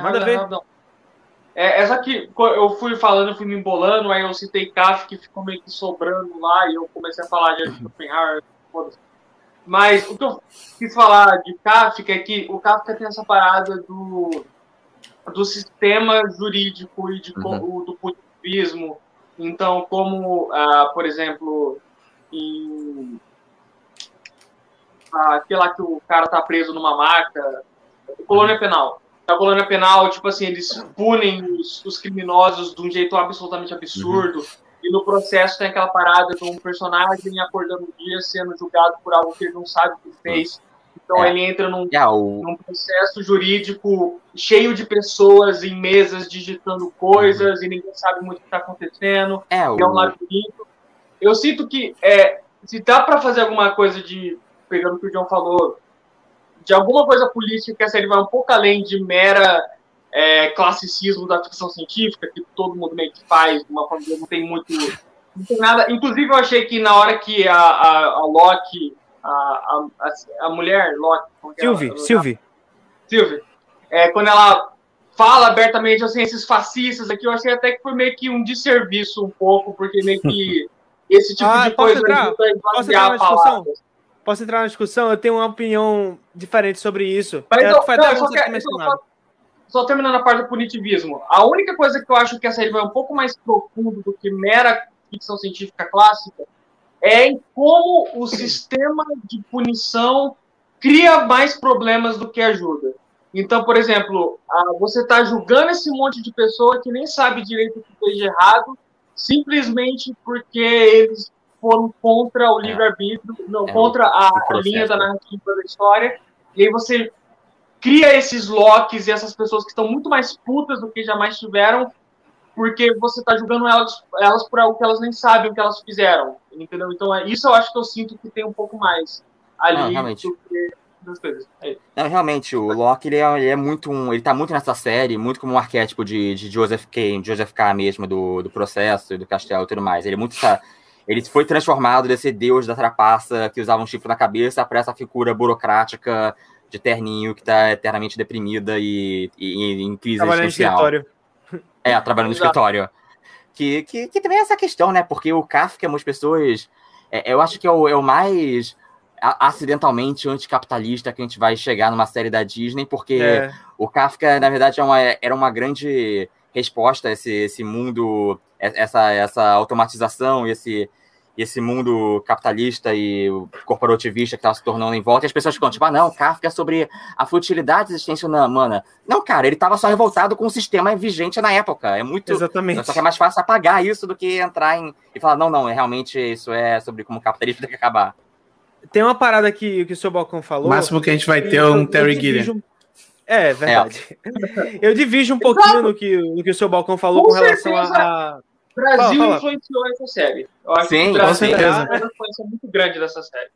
Manda ver. É, essa que eu fui falando, fui me embolando, aí eu citei Kafka que ficou meio que sobrando lá e eu comecei a falar de Schopenhauer. Mas o que eu quis falar de Kafka é que o Kafka tem essa parada do, do sistema jurídico e de, uhum. do positivismo. Então, como, ah, por exemplo, em ah, aquela que o cara tá preso numa maca, colônia penal da colônia penal, tipo assim, eles punem os, os criminosos de um jeito absolutamente absurdo. Uhum. E no processo tem aquela parada de um personagem acordando um dia sendo julgado por algo que ele não sabe o que fez. Então é. ele entra num, é, o... num, processo jurídico cheio de pessoas em mesas digitando coisas uhum. e ninguém sabe muito o que está acontecendo. É, o... é um labirinto. Eu sinto que é, se dá para fazer alguma coisa de, pegando o que o John falou, de alguma coisa política que a série vai um pouco além de mera é, classicismo da ficção científica, que todo mundo meio que faz, de uma forma que não tem muito. Não tem nada. Inclusive, eu achei que na hora que a, a, a Loki, a, a, a mulher Loki.
Sylvie, Sylvie.
Sylvie. É, quando ela fala abertamente assim, esses fascistas aqui, eu achei até que foi meio que um desserviço um pouco, porque meio que esse tipo ah, de coisa
entrar? ajuda a esvaziar a palavra. Posso entrar na discussão? Eu tenho uma opinião diferente sobre isso.
Mas eu, foi até não, você quer, só, só terminando a parte do punitivismo. A única coisa que eu acho que essa série vai um pouco mais profundo do que mera ficção científica clássica é em como o sistema de punição cria mais problemas do que ajuda. Então, por exemplo, você está julgando esse monte de pessoa que nem sabe direito o que fez de errado, simplesmente porque eles foram contra o é. livre-arbítrio, é, contra a, a linha da narrativa da história, e aí você cria esses locks e essas pessoas que estão muito mais putas do que jamais tiveram, porque você está julgando elas, elas por algo que elas nem sabem o que elas fizeram, entendeu? Então, é, isso eu acho que eu sinto que tem um pouco mais ali
Não, do que das coisas. É Não, realmente, o Locke, ele é, ele é, muito um. Ele tá muito nessa série, muito como um arquétipo de, de Joseph K, Joseph K mesmo, do, do processo e do castelo e tudo mais. Ele é muito. Ele foi transformado desse deus da trapaça que usava um chifre na cabeça para essa figura burocrática de terninho que tá eternamente deprimida e, e, e em crise trabalhando existencial. No escritório. É, trabalhando no escritório. Que, que, que também é essa questão, né? Porque o Kafka, muitas pessoas. É, eu acho que é o, é o mais acidentalmente anticapitalista que a gente vai chegar numa série da Disney, porque é. o Kafka, na verdade, é uma, era uma grande resposta a esse, esse mundo, essa, essa automatização, esse, esse mundo capitalista e corporativista que estava se tornando em volta, e as pessoas ficam tipo, ah, não, Kafka é sobre a futilidade da existência humana. Não, cara, ele estava só revoltado com o sistema vigente na época. É muito.
Exatamente.
Só que é mais fácil apagar isso do que entrar em. e falar, não, não, realmente isso é sobre como o capitalismo tem que acabar.
Tem uma parada que, que o seu Balcão falou. O
máximo que a gente vai ter é um Terry Gilliam.
É, verdade. É. Eu divido um pouquinho no que, no que o seu Balcão falou com, com relação a.
O Brasil fala, fala. influenciou essa série. Eu acho Sim, que o Brasil tem uma influência muito grande dessa série.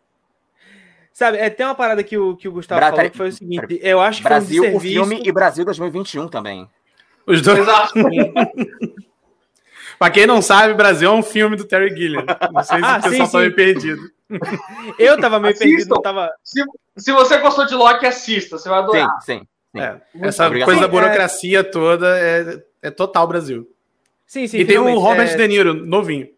Sabe, é, tem uma parada que o, que o Gustavo Bra falou que foi o seguinte: eu acho que
Brasil, um o filme e Brasil 2021 também.
Os dois. Exato. pra quem não sabe, Brasil é um filme do Terry Gilliam. Não sei se ah, o pessoal tá meio perdido.
Eu tava meio Assistam. perdido, tava.
Se, se você gostou de Loki, assista, você vai adorar.
Sim, sim.
É, essa coisa da burocracia é... toda é, é total Brasil.
Sim, sim.
E tem o Robert é... De Niro, novinho.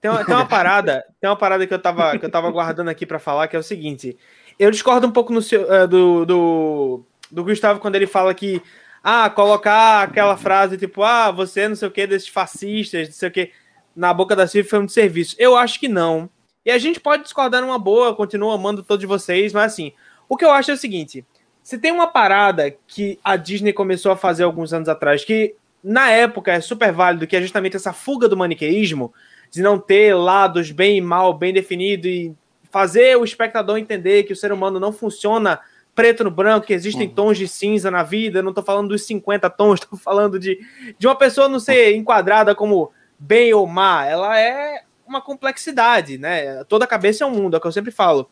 Tem uma, tem uma parada, tem uma parada que eu tava, que eu tava guardando aqui para falar, que é o seguinte. Eu discordo um pouco no seu, uh, do, do, do Gustavo quando ele fala que ah, colocar aquela frase tipo, ah, você não sei o que desses fascistas, não sei o que, na boca da Silvia foi um serviço. Eu acho que não. E a gente pode discordar numa boa, continuo amando todos vocês, mas assim, o que eu acho é o seguinte: se tem uma parada que a Disney começou a fazer alguns anos atrás, que na época é super válido, que é justamente essa fuga do maniqueísmo, de não ter lados bem e mal, bem definido, e fazer o espectador entender que o ser humano não funciona preto no branco, que existem uhum. tons de cinza na vida, eu não tô falando dos 50 tons, tô falando de, de uma pessoa não ser enquadrada como bem ou má, ela é uma complexidade, né? Toda cabeça é um mundo, é o que eu sempre falo.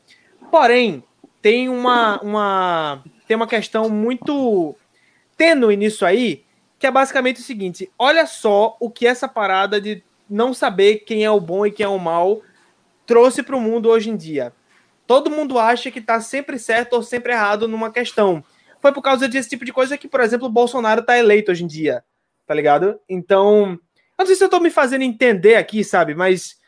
Porém, tem uma, uma, tem uma questão muito tênue nisso aí, que é basicamente o seguinte: olha só o que essa parada de não saber quem é o bom e quem é o mal trouxe para o mundo hoje em dia. Todo mundo acha que está sempre certo ou sempre errado numa questão. Foi por causa desse tipo de coisa que, por exemplo, o Bolsonaro está eleito hoje em dia, tá ligado? Então, eu não sei se eu estou me fazendo entender aqui, sabe? Mas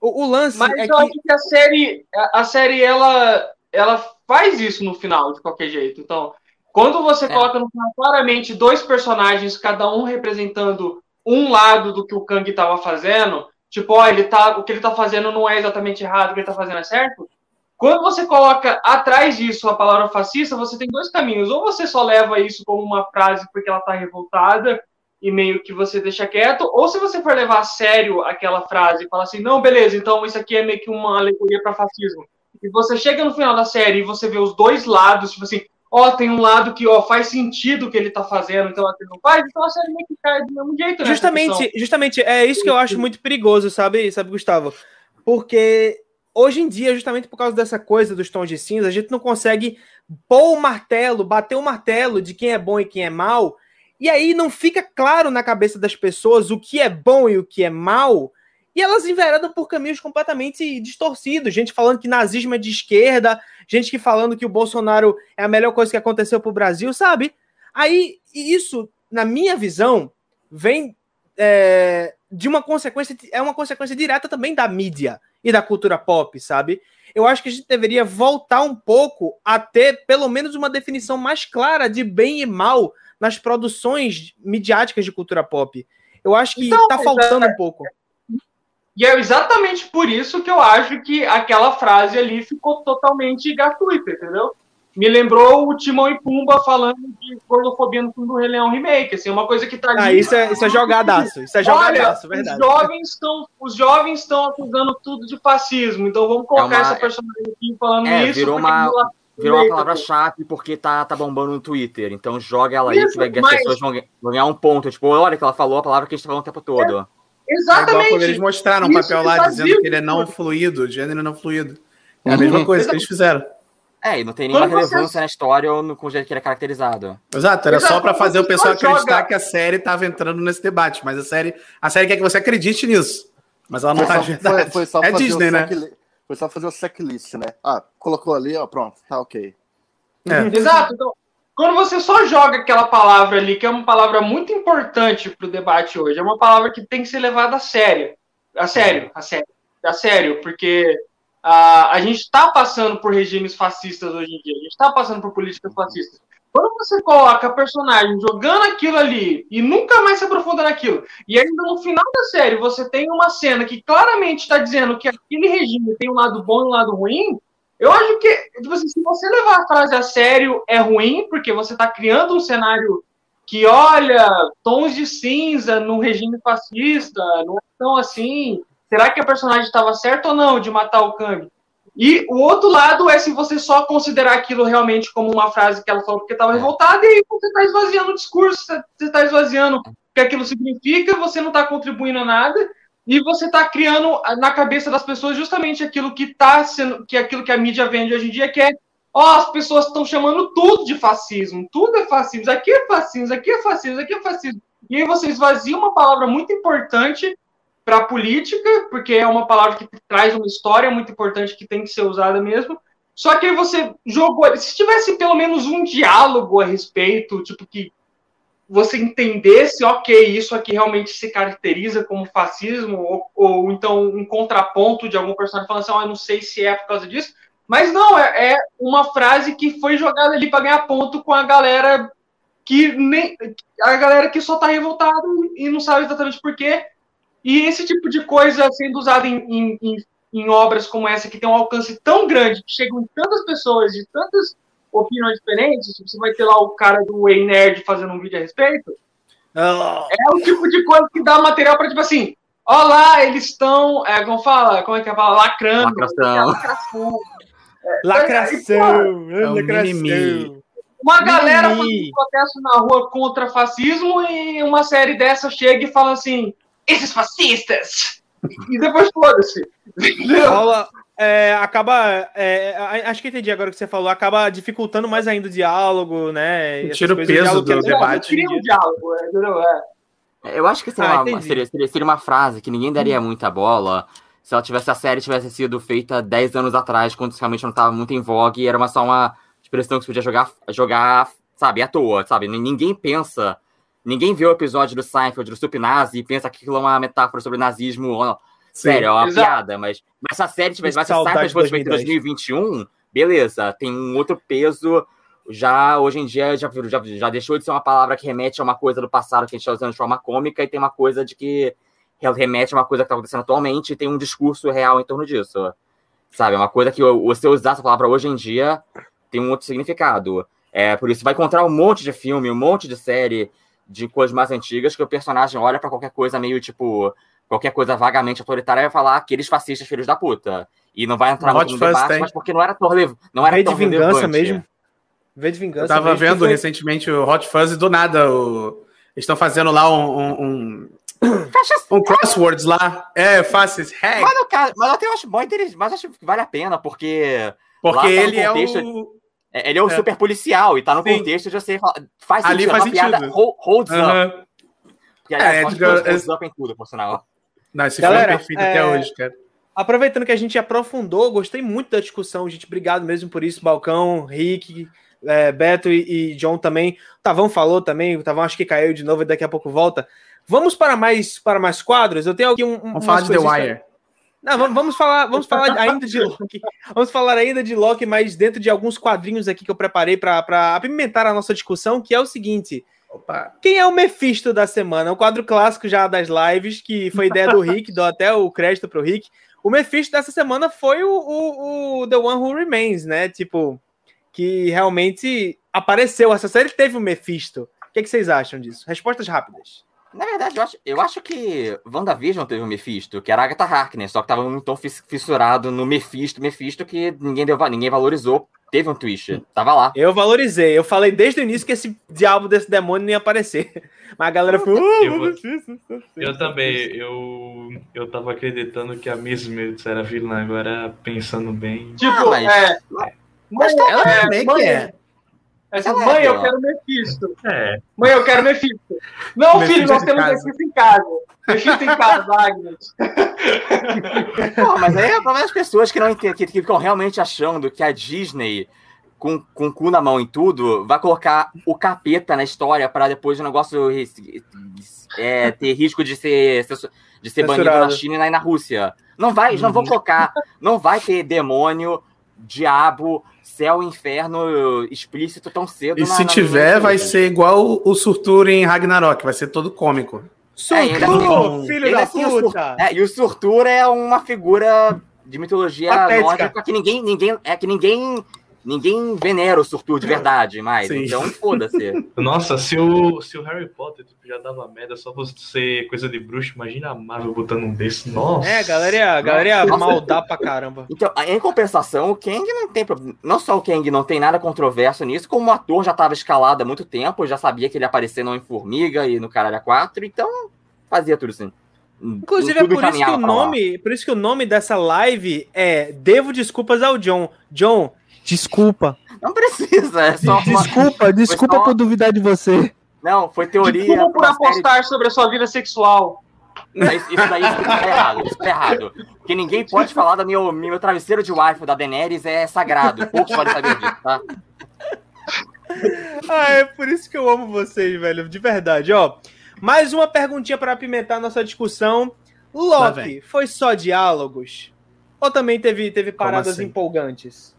o, o lance
Mas
é
eu que... acho que a série, a, a, série ela, ela faz isso no final, de qualquer jeito. Então, quando você é. coloca no final claramente dois personagens, cada um representando um lado do que o Kang estava fazendo, tipo, ó, ele tá, o que ele tá fazendo não é exatamente errado, o que ele tá fazendo é certo. Quando você coloca atrás disso a palavra fascista, você tem dois caminhos. Ou você só leva isso como uma frase porque ela tá revoltada e meio que você deixa quieto, ou se você for levar a sério aquela frase e falar assim, não, beleza, então isso aqui é meio que uma alegoria para fascismo. E você chega no final da série e você vê os dois lados, tipo assim, ó, tem um lado que ó, faz sentido o que ele tá fazendo, então ele não faz, então a série meio que cai do mesmo jeito,
né? Justamente, justamente, é isso que eu acho muito perigoso, sabe, sabe, Gustavo? Porque hoje em dia, justamente por causa dessa coisa dos tons de cinza, a gente não consegue pôr o martelo, bater o martelo de quem é bom e quem é mal, E aí não fica claro na cabeça das pessoas o que é bom e o que é mal, e elas enveredam por caminhos completamente distorcidos. Gente falando que nazismo é de esquerda, gente que falando que o Bolsonaro é a melhor coisa que aconteceu pro Brasil, sabe? Aí isso, na minha visão, vem é, de uma consequência, é uma consequência direta também da mídia e da cultura pop, sabe? Eu acho que a gente deveria voltar um pouco a ter pelo menos uma definição mais clara de bem e mal nas produções midiáticas de cultura pop. Eu acho que então, tá faltando é... um pouco.
E é exatamente por isso que eu acho que aquela frase ali ficou totalmente gratuita, entendeu? Me lembrou o Timão e Pumba falando de gordofobia no filme do Rei Leão Remake, assim, uma coisa que tá
ali. Ah, isso é, isso é jogadaço, isso é jogadaço, Olha, verdade.
Os jovens estão os jovens estão acusando tudo de fascismo, então vamos colocar é uma... essa personagem aqui falando
é,
isso.
Virou uma, virou uma palavra-chave porque tá, tá bombando no Twitter. Então joga ela aí, que, vai, mas... as pessoas vão, vão, ganhar um ponto. Tipo, olha que ela falou a palavra que a gente tá falando o tempo todo.
É. Exatamente. É
quando eles mostraram um papel lá dizendo que ele é não fluido, gênero não fluido. É a uhum. mesma coisa que eles fizeram.
É, e não tem nenhuma Quando relevância você... na história ou no com o jeito que ele é caracterizado.
Exato, era Exato, só para fazer o pessoal acreditar joga... que a série estava entrando nesse debate, mas a série, a série quer que você acredite nisso. Mas ela não está de verdade.
Foi, foi é Disney, né? Foi só fazer o checklist, né? Ah, colocou ali, ó, pronto, tá ok.
É. Exato, então quando você só joga aquela palavra ali, que é uma palavra muito importante para o debate hoje, é uma palavra que tem que ser levada a sério. A sério, a sério. A sério, porque uh, a gente está passando por regimes fascistas hoje em dia, a gente está passando por políticas fascistas. Quando você coloca a personagem jogando aquilo ali e nunca mais se aprofunda naquilo, e ainda no final da série você tem uma cena que claramente está dizendo que aquele regime tem um lado bom e um lado ruim, eu acho que, tipo assim, se você levar a frase a sério, é ruim, porque você está criando um cenário que, olha, tons de cinza no regime fascista, não é tão assim. Será que a personagem estava certa ou não de matar o Kami? E o outro lado é se você só considerar aquilo realmente como uma frase que ela falou porque estava revoltada, e aí você está esvaziando o discurso, você está esvaziando o que aquilo significa, você não está contribuindo a nada, e você está criando na cabeça das pessoas justamente aquilo que está sendo, que é aquilo que a mídia vende hoje em dia, que é ó, as pessoas estão chamando tudo de fascismo, tudo é fascismo, aqui é fascismo, aqui é fascismo, aqui é fascismo. E aí você esvazia uma palavra muito importante para a política, porque é uma palavra que traz uma história muito importante que tem que ser usada mesmo. Só que aí você jogou, se tivesse pelo menos um diálogo a respeito, tipo que você entendesse, ok, isso aqui realmente se caracteriza como fascismo, ou, ou então um contraponto de algum personagem falando assim, oh, eu não sei se é por causa disso, mas não, é, é uma frase que foi jogada ali para ganhar ponto com a galera que nem a galera que só tá revoltada e não sabe exatamente por quê. E esse tipo de coisa sendo usada em, em, em obras como essa, que tem um alcance tão grande, que chegam em tantas pessoas, de tantas opiniões diferentes, tipo, você vai ter lá o cara do Ei Nerd fazendo um vídeo a respeito. Oh. É o tipo de coisa que dá material para tipo assim, ó lá, eles estão, é, como fala, como é que é fala, lacrando.
Lacração.
É, lacração. É, lacração.
Uma galera fazendo protesto na rua contra fascismo e uma série dessa chega e fala assim, esses fascistas! E depois foda-se.
Rola, é, acaba. É, acho que entendi agora o que você falou, acaba dificultando mais ainda o diálogo, né?
Tira o peso do, debate.
Cria um diálogo, é,
é. Eu acho que ah, uma, seria, seria, seria, uma frase que ninguém daria muita bola se ela tivesse a série tivesse sido feita 10 anos atrás, quando realmente não estava muito em vogue, e era uma, só uma expressão que você podia jogar, jogar, sabe, à toa, sabe? Ninguém pensa, ninguém vê o episódio do Seinfeld, do Supnazi, e pensa que aquilo é uma metáfora sobre nazismo Sério, é uma Exato. piada, mas, mas se a série tivesse, fosse feita em 2021, beleza, tem um outro peso. Já hoje em dia já, já, já deixou de ser uma palavra que remete a uma coisa do passado que a gente está usando de forma cômica e tem uma coisa de que remete a uma coisa que está acontecendo atualmente e tem um discurso real em torno disso. Sabe? É uma coisa que você usar essa palavra hoje em dia tem um outro significado. É, por isso vai encontrar um monte de filme, um monte de série de coisas mais antigas que o personagem olha para qualquer coisa meio tipo qualquer coisa vagamente autoritária vai falar aqueles fascistas filhos da puta. E não vai entrar no debate, tem. mas porque não era tão, não era tão
de vingança relevante. mesmo. V de vingança.
Eu tava
mesmo,
vendo foi... recentemente o Hot Fuzz e do nada o... eles estão fazendo lá um, um, um... um crosswords lá. É, fáceis.
Hey. Mas, cara, mas eu acho bom interessante, mas acho que vale a pena, porque.
Porque ele é o.
É, Ele é o
É.
super policial e tá no
Sim.
contexto de você falar. Faz
Ali
sentido, é
faz
uma piada
sentido.
hold- holds up.
Aham.
Porque, aliás,
É, Edgar,
holds up em tudo, por sinal.
Não, esse
Galera,
filme é perfeito
é-
até hoje, cara.
Aproveitando que a gente aprofundou, gostei muito da discussão, gente. Obrigado mesmo por isso, Balcão, Rick, é, Beto e, e John também. O Tavão falou também, o Tavão acho que caiu de novo e daqui a pouco volta. Vamos para mais para mais quadros. Eu tenho aqui um. um-
Vamos falar de The Wire.
Não, vamos, vamos falar, vamos falar ainda de Loki. Vamos falar ainda de Loki, mas dentro de alguns quadrinhos aqui que eu preparei para apimentar a nossa discussão, que é o seguinte:
Opa.
quem é o Mephisto da semana? É um quadro clássico já das lives, que foi ideia do Rick, dou até o crédito pro Rick. O Mephisto dessa semana foi o, o, o The One Who Remains, né? Tipo, que realmente apareceu. Essa série teve o Mephisto. O que, é que vocês acham disso? Respostas rápidas.
Na verdade, eu acho, eu acho que WandaVision teve o Mephisto, que era a Agatha Harkness, só que tava um tom fis- fissurado no Mephisto, Mephisto, que ninguém, deu, ninguém valorizou. Teve um twist, tava lá.
Eu valorizei. Eu falei desde o início que esse diabo desse demônio não ia aparecer. Mas a galera falou, "Ah,
Eu
Mephisto.
Eu também, eu, eu tava acreditando que a Miss Minutes era vilã, agora pensando bem.
Tipo,
Ah, mas-
é.
Mas
Mãe,
Ela
é,
também
mãe,
que é.
É assim,
Ela é
mãe, eu quero Mephisto.
É,
Mãe, eu quero Mephisto. Não,
Mephisto
filho, nós temos. Mephisto em casa. Mephisto em casa, Agnes.
Pô, mas aí é pra as pessoas que não entendem, que, que ficam realmente achando que a Disney, com, com o cu na mão em tudo, vai colocar o capeta na história para depois o negócio é, ter risco de ser, de ser banido na China e na- Rússia. Não vai, eles não vão colocar, não vai ter demônio, diabo, céu e inferno explícito tão cedo.
E
na-
se
na-
tiver, vai ser igual o- Surtur em Ragnarok, vai ser todo cômico.
É, assim,
Surtou, filho da
assim, o
puta.
É, e o Surtur é uma figura de mitologia
Patética.
nórdica que ninguém, ninguém, é que ninguém, ninguém venera o Surtur de verdade, mais.
Sim.
Então, foda-se.
nossa, se o, se o Harry Potter tipo, já dava merda só por ser coisa de bruxo, imagina a Marvel botando um desse. Nossa.
É, galera ia, galera ia maldar pra caramba.
Então, em compensação, o Kang não tem problema. Não só o Kang não tem nada controverso nisso, como o ator já estava escalado há muito tempo, já sabia que ele ia aparecer no Homem-Formiga e no Caralho 4, então fazia tudo assim.
Inclusive, é por isso que o
lá.
nome, por isso que o nome dessa live é Devo Desculpas ao John. John, desculpa.
Não precisa, é só uma...
Desculpa, desculpa
só-
por duvidar de você.
Não, foi teoria.
Desculpa por
pra série
apostar sobre a sua vida sexual.
Não, Isso, isso daí isso tá errado, isso tá errado. Porque ninguém pode falar do meu, meu travesseiro de wife da Daenerys é sagrado. Poucos podem saber disso, tá?
Ah, é por isso que eu amo vocês, velho, de verdade, ó. Mais uma perguntinha para apimentar nossa discussão. Loki, foi só diálogos? Ou também teve, teve paradas
assim?
empolgantes?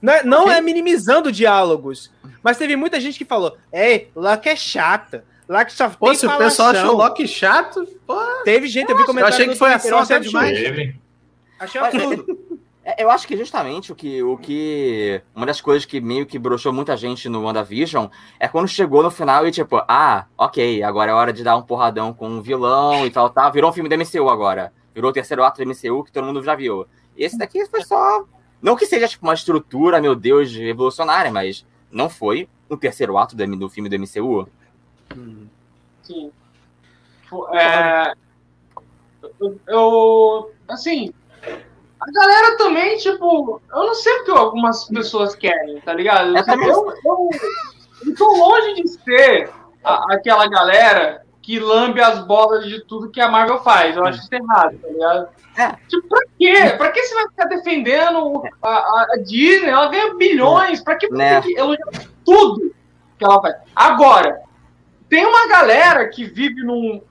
Não, é, não é minimizando diálogos, mas teve muita gente que falou: Ei, Loki é chata. Loki só
Pô,
tem
se o pessoal
falação."
achou o Loki chato, pô,
Teve gente, eu vi
eu
comentário
achei que foi ação
eu
até demais.
Teve.
Achei absurdo.
É, Eu acho que justamente o que, o que. Uma das coisas que meio que broxou muita gente no WandaVision é quando chegou no final e tipo, ah, ok, agora é hora de dar um porradão com um vilão e tal, tal. Virou um filme da MCU agora. Virou o terceiro ato da MCU que todo mundo já viu. Esse daqui foi só. Não que seja tipo uma estrutura, meu Deus, revolucionária, mas não foi um terceiro ato do, do filme do MCU.
Sim. É, eu, eu- assim, a galera também, tipo, eu não sei o que algumas pessoas querem, tá ligado?
Também-
eu, eu, eu tô longe de ser a- aquela galera que lambe as bolas de tudo que a Marvel faz. Eu acho isso errado, tá ligado?
É.
Tipo, pra quê? Pra que você vai ficar defendendo a, a- a Disney? Ela ganha bilhões. Pra que você tem que elogiar tudo que ela faz? Agora, tem uma galera que vive num,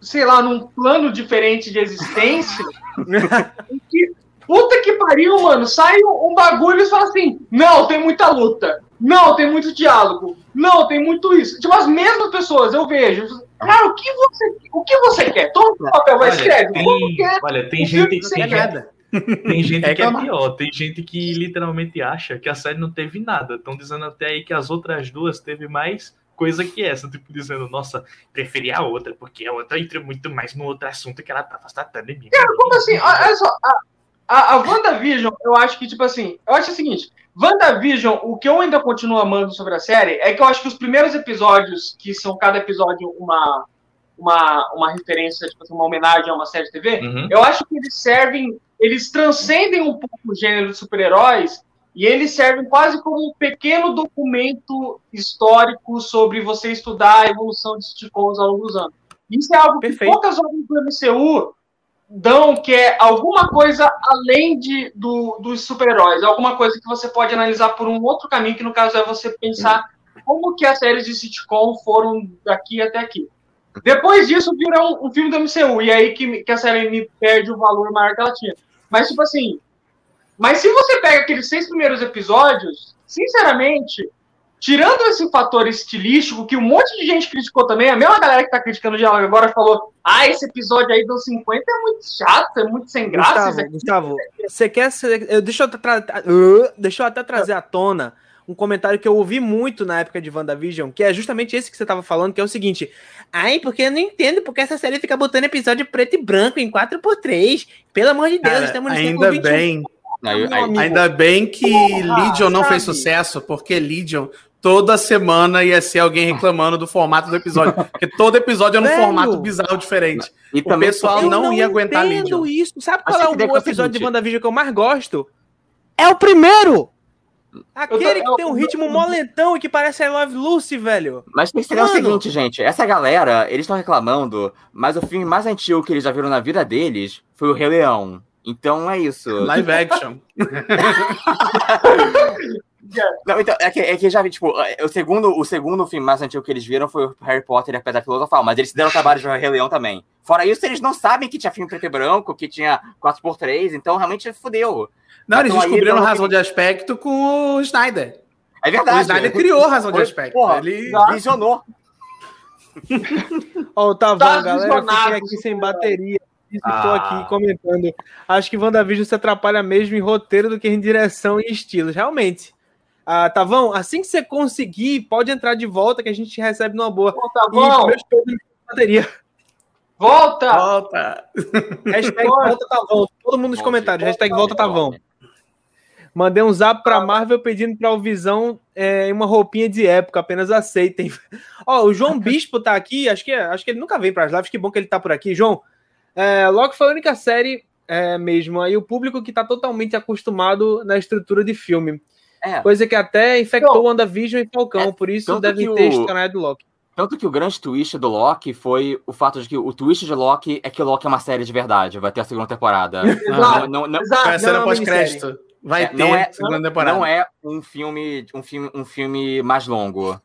sei lá, num plano diferente de existência. que, puta que pariu, mano. Sai um, um bagulho e fala assim: não, tem muita luta. Não, tem muito diálogo. Não, tem muito isso. Tipo, as mesmas pessoas, eu vejo. Cara, o que você, o que você quer? Toma o papel, vai, escreve.
Tem,
quer?
olha, tem gente,
que
tem,
quer.
gente, tem gente
É
que é pior. Tem gente que literalmente acha que a série não teve nada. Estão dizendo até aí que as outras duas teve mais coisa que essa. Tipo, dizendo, nossa, preferi a outra, porque a outra entra muito mais no outro assunto que ela tava tratando em mim.
Como assim? Olha só, a, a, a WandaVision, eu acho que, tipo assim, eu acho o seguinte, WandaVision, o que eu ainda continuo amando sobre a série é que eu acho que os primeiros episódios, que são cada episódio uma, uma, uma referência, tipo assim, uma homenagem a uma série de TV,
Uhum.
eu acho que eles servem, eles transcendem um pouco o gênero de super-heróis E eles servem quase como um pequeno documento histórico sobre você estudar a evolução de sitcoms ao longo dos anos. Isso é algo
Perfeito.
que poucas obras do MCU dão, que é alguma coisa além de, do, dos super-heróis, alguma coisa que você pode analisar por um outro caminho, que no caso é você pensar como que as séries de sitcom foram daqui até aqui. Depois disso, vira um, um filme do MCU, e é aí que, que a série me perde o valor maior que ela tinha. Mas, tipo assim, mas se você pega aqueles seis primeiros episódios, sinceramente, tirando esse fator estilístico, que um monte de gente criticou também, a mesma galera que tá criticando o diálogo agora falou: ah, esse episódio aí dos 50 é muito chato, é muito sem graça.
Gustavo,
aqui."
Gustavo, você quer. ser- eu- Deixa eu, tra- uh, deixa eu até trazer à tona um comentário que eu ouvi muito na época de WandaVision, que é justamente esse que você tava falando, que é o seguinte. Ai, porque eu não entendo porque essa série fica botando episódio preto e branco em 4x3. Pelo amor de Deus,
Cara,
estamos no
ainda bem,
Não, eu-
ainda bem que
Porra,
Legion não fez
sabe?
sucesso, porque Legion toda semana ia ser alguém reclamando do formato do episódio, porque todo episódio é num
Velho.
formato bizarro diferente.
e
O
também
pessoal
Eu
não ia aguentar
entendo
Legion.
isso. Sabe qual é o episódio de
seguinte.
WandaVision que eu mais gosto? É o primeiro! Aquele
Eu-
que tem um ritmo molentão e que parece I Love Lucy, velho.
Mas tem que entender o seguinte, gente. Essa galera, eles estão reclamando, mas o filme mais antigo que eles já viram na vida deles foi o Rei Leão. Então é isso.
Live action.
Não, então, é que, é que já vi, tipo, é, o segundo, o segundo filme mais antigo que eles viram foi o Harry Potter e a Pedra Filosofal, mas eles se deram o trabalho de o Rei Leão também. Fora isso, eles não sabem que tinha filme preto e branco, que tinha 4x3, então realmente fudeu.
Não, eles
Então aí,
descobriram
então,
razão de aspecto com o Snyder.
É
O
verdade.
Snyder criou razão de aspecto.
porra,
Ele...
Visionou.
Ó, o Tavão,
Tá
galera, eu fiquei aqui sem bateria. Isso, Estou
Ah.
aqui comentando. Acho que WandaVision se atrapalha mesmo em roteiro do que em direção e estilos. Realmente. Ah, Tavão, assim que você conseguir, pode entrar de volta que a gente recebe numa boa.
Tá
E
bom,
sem bateria.
volta!
Volta.
Hashtag volta Tavão. Todo mundo nos comentários.
volta,
Hashtag volta
Tavão.
Tavão. Mandei um zap pra Marvel pedindo pra o Visão é, em uma roupinha de época, apenas aceitem. Ó, o João Bispo tá aqui, acho que, acho que ele nunca vem pras lives, que bom que ele tá por aqui. João, é, Loki foi a única série é, mesmo, aí o público que tá totalmente acostumado na estrutura de filme.
É.
Coisa que até infectou
Não.
WandaVision e Falcão,
É,
por isso
que
ter
o-
estranhado Loki.
Tanto que o grande twist do Loki foi o fato de que o twist de Loki é que o Loki é uma série de verdade, vai ter a segunda temporada.
Exato.
não, não, não,
Exato.
Não é uma
pós-crédito. Vai
É,
ter
não é-
segunda temporada.
não é um filme, um filme, um filme mais longo.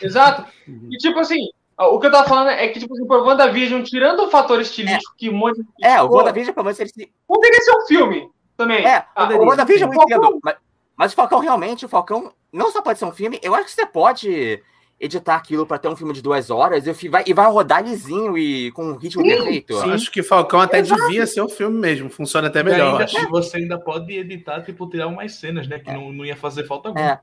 Exato. E tipo assim, o que eu tava falando é que, tipo assim, por WandaVision, tirando o fator estilístico que um monte de
É, o WandaVision, pelo menos, ele se...
poderia ser um filme também.
É,
Ah,
o WandaVision eu
Falcão-
entendo. Mas, mas o Falcão, realmente, o Falcão não só pode ser um filme, eu acho que você pode editar aquilo pra ter um filme de duas horas e vai, e vai rodar lisinho e com um ritmo
Sim,
perfeito.
Eu Acho que Falcão até devia ser um filme mesmo. Funciona até
E
melhor. eu
ainda, e você ainda pode editar, tipo, tirar umas cenas, né? Que não, não ia fazer falta alguma.
É.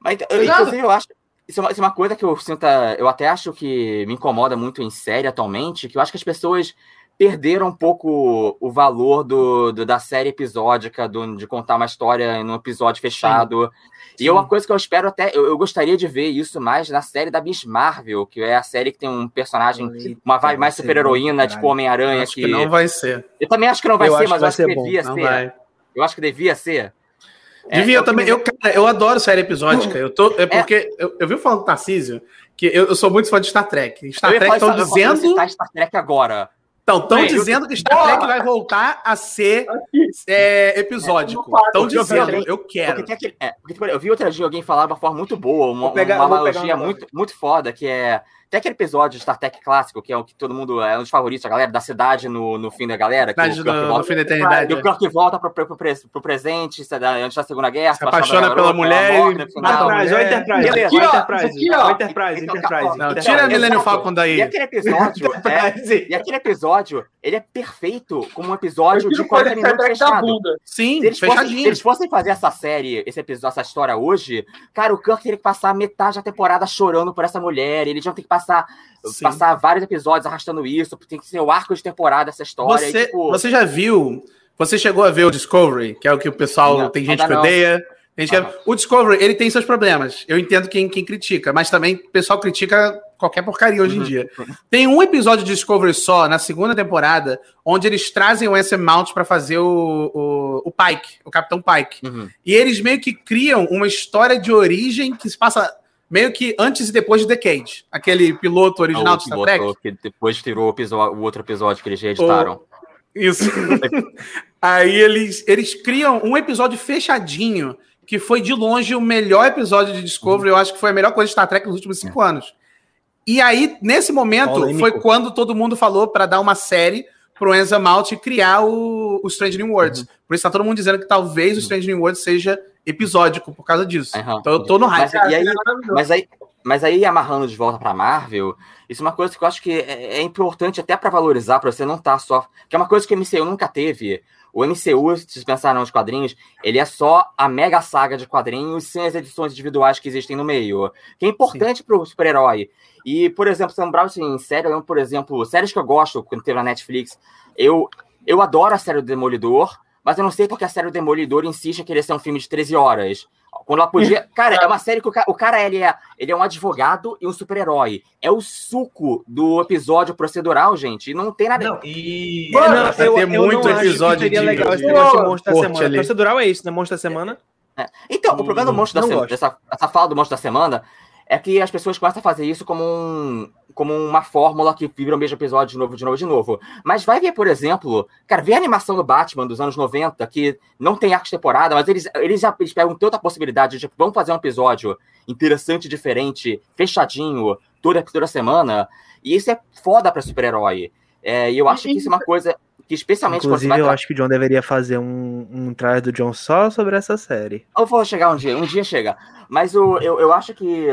Mas, eu-
Exato.
inclusive, eu acho. Isso é, uma, isso é uma coisa que eu sinto. Eu até acho que me incomoda muito em série atualmente, que eu acho que as pessoas perderam um pouco o valor do, do- da série episódica, do- de contar uma história num episódio fechado. E é uma coisa que eu espero até. Eu, eu gostaria de ver isso mais na série da Miss Marvel, que é a série que tem um personagem, uma vibe mais super-heroína,
bom,
tipo. Homem-Aranha.
Acho que não vai ser.
Eu também acho que não vai
Eu
ser,
acho
mas
que
eu acho
vai
que
ser bom.
devia
Não
ser.
vai.
Eu acho que devia ser. É,
Devia
é que
também. Eu, cara, eu adoro série episódica. Eu tô, é porque eu, eu vi falando do Tarcísio que eu, eu sou muito fã de Star Trek. Star
eu
Trek estão
eu
dizendo.
citar Star Trek agora.
Então, estão dizendo que Star Trek vai voltar a ser é, episódico. Estão
Eu
dizendo, eu
Porque
quero.
aquele, é, porque, tipo, eu vi outro dia alguém falar de uma forma muito boa, uma,
pegar-
uma analogia muito, muito foda, que é. Tem aquele episódio de Star Trek clássico, que é o que todo mundo é um dos favoritos, da galera, da cidade no, no fim da galera. Que
Cidade
o Kirk
no, no
volta,
fim da eternidade.
que o Kirk volta pro, pro, pro, pres- pro presente, antes da Segunda Guerra,
Se apaixona pela mulher
ela morre
e
no
a
Enterprise,
Beleza.
Aqui, ó,
Enterprise,
aqui, ó.
Enterprise,
Então,
Enterprise.
Não, tira a. Millennium Falcon daí.
E aquele episódio, é, e aquele episódio, ele é perfeito como um episódio de
tiro
40
Star
minutos fechado.
Sim,
Se eles, fossem, se eles fossem fazer essa série, esse episódio, essa história hoje, cara, o Kirk teria que passar metade da temporada chorando por essa mulher. Eles vão ter que passar,
Sim.
passar vários episódios arrastando isso. Tem que ser o arco de temporada essa história.
Você,
e, tipo,
você já viu? Você chegou a ver o Discovery, que é o que o pessoal
Não,
tem gente que
não.
odeia. Tem gente que-
Aham.
O Discovery, ele tem seus problemas. Eu entendo quem, quem critica, mas também o pessoal critica qualquer porcaria hoje em dia. Tem um episódio de Discovery só, na segunda temporada, onde eles trazem o Anson Mount para fazer o, o, o, Pike, o Capitão Pike.
Uhum.
E eles meio que criam uma história de origem que se passa meio que antes e depois de Decade. Aquele piloto original
O
de Star Trek.
piloto que depois tirou o, episódio- o outro episódio que eles reeditaram.
Isso. Aí eles, eles criam um episódio fechadinho, que foi de longe o melhor episódio de Discovery. Eu acho que foi a melhor coisa de Star Trek nos últimos cinco anos. E aí, nesse momento,
Polêmico.
foi quando todo mundo falou para dar uma série pro Enza Malt e criar o, o Strange New Worlds. Por isso tá todo mundo dizendo que talvez o Strange New Worlds seja episódico por causa disso.
Aham.
Então eu tô no hype.
Mas, e aí, mas aí, mas aí amarrando de volta pra Marvel, isso é uma coisa que eu acho que é, é importante até pra valorizar, pra você não estar só. Que é uma coisa que o MCU nunca teve. O MCU, se vocês pensarem nos quadrinhos, ele é só a mega saga de quadrinhos sem as edições individuais que existem no meio. Que é importante pro super-herói. E, por exemplo, se eu lembrar assim, em série, eu lembro, por exemplo, séries que eu gosto, quando teve na Netflix, eu, eu adoro a série do Demolidor, mas eu não sei porque a série do Demolidor insiste em querer ser um filme de 13 horas. Quando ela podia. Cara, é uma série que o cara, o cara ele, é, ele é um advogado e um super-herói. É o suco do episódio procedural, gente. E não tem nada.
Não, e.
É, não,
vai
eu,
ter
eu
muito
não acho que
episódio
seria
de-
legal esse negócio de monstro da
corte
semana.
ali.
Procedural é isso, né? Monstro da semana.
Então, o problema do monstro da semana, dessa essa fala do monstro da semana, é que as pessoas começam a fazer isso como, um, como uma fórmula que vibra o mesmo episódio de novo, de novo, de novo. Mas vai ver, por exemplo, cara, vê a animação do Batman dos anos 90, que não tem arcos de temporada, mas eles, eles já eles pegam tanta possibilidade de, tipo, vamos fazer um episódio interessante, diferente, fechadinho, toda, toda semana. E isso é foda pra super-herói. É, e eu acho que isso é uma coisa que, especialmente quando você
Inclusive,
vai
eu acho que o John deveria fazer um, um trailer do John só sobre essa série.
Eu vou chegar um dia, um dia chega. Mas o, eu, eu acho que,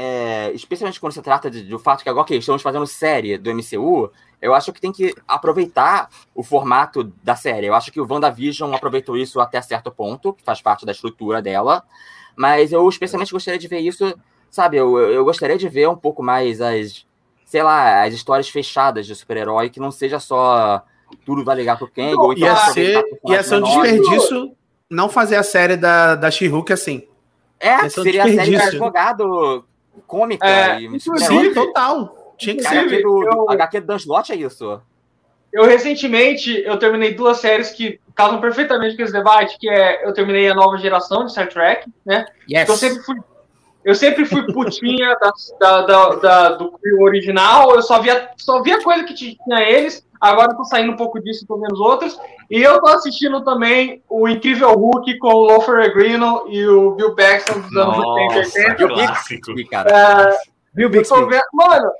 é, especialmente quando se trata de- do fato que agora que estamos fazendo série do MCU, eu acho que tem que aproveitar o formato da série. Eu acho que o WandaVision aproveitou isso até certo ponto, que faz parte da estrutura dela. Mas eu especialmente gostaria de ver isso, sabe? Eu, eu gostaria de ver um pouco mais as, sei lá, as histórias fechadas de super-herói, que não seja só tudo vai ligar pro Kang, ou então
Ia ser, ia ser um desperdício não fazer a série da, da She-Hulk assim.
É,
é
seria a série de
desperdício.
advogado cômica
É,
e
inclusive,
super-herói.
Sim, total. Tinha que ser.
HQ do,
eu-
do, HQ do Dan Slott é isso.
Eu recentemente eu terminei duas séries que casam perfeitamente com esse debate, que é eu terminei a nova geração de Star Trek, né?
Yes.
Eu sempre fui, eu sempre fui putinha da, da, da- da- do crew original, eu só via, só via coisa que tinha eles, agora eu tô saindo um pouco disso e tô vendo os outros, e eu tô assistindo também o Incrível Hulk com o Lofer Regrino e o Bill Paxton dos anos 80 e
Nossa,
80.
clássico.
Cara,
Eu
Bixby?
vendo- Mano,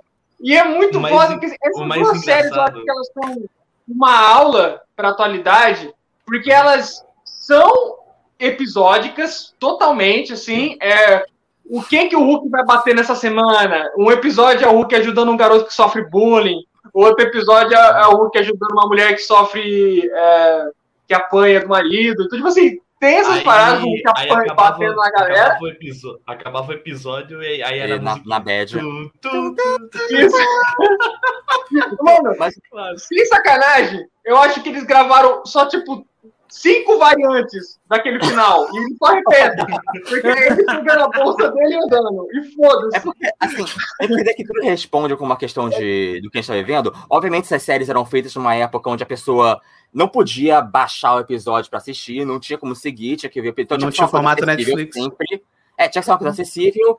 e é muito
mais
foda
en-
que essas duas séries eu acho que elas são uma aula pra atualidade, porque elas são episódicas, totalmente, assim, é, o que que o Hulk vai bater nessa semana? Um episódio é o Hulk ajudando um garoto que sofre bullying, outro episódio é é o Hulk ajudando uma mulher que sofre, é, que apanha do marido, então, tipo assim, tem essas paradas do Hulk
aí
apanha, batendo na galera,
Acabava o, episódio, acabava o episódio e aí era
e na, na bad.
Tu, tu, tu, tu.
isso. Mano,
Mas,
sem sacanagem, eu acho que eles gravaram só, tipo, cinco variantes daquele final. E eles só repetem. Porque é ele pegando a bolsa dele andando. E
é
foda-se.
porque, assim, é entender que tudo responde com uma questão de, do que a gente tá vivendo. Obviamente, essas séries eram feitas numa época onde a pessoa não podia baixar o episódio pra assistir, não tinha como seguir, tinha que ver. Então,
Não tinha
uma coisa
formato Netflix.
Sempre. É, tinha que ser uma coisa acessível,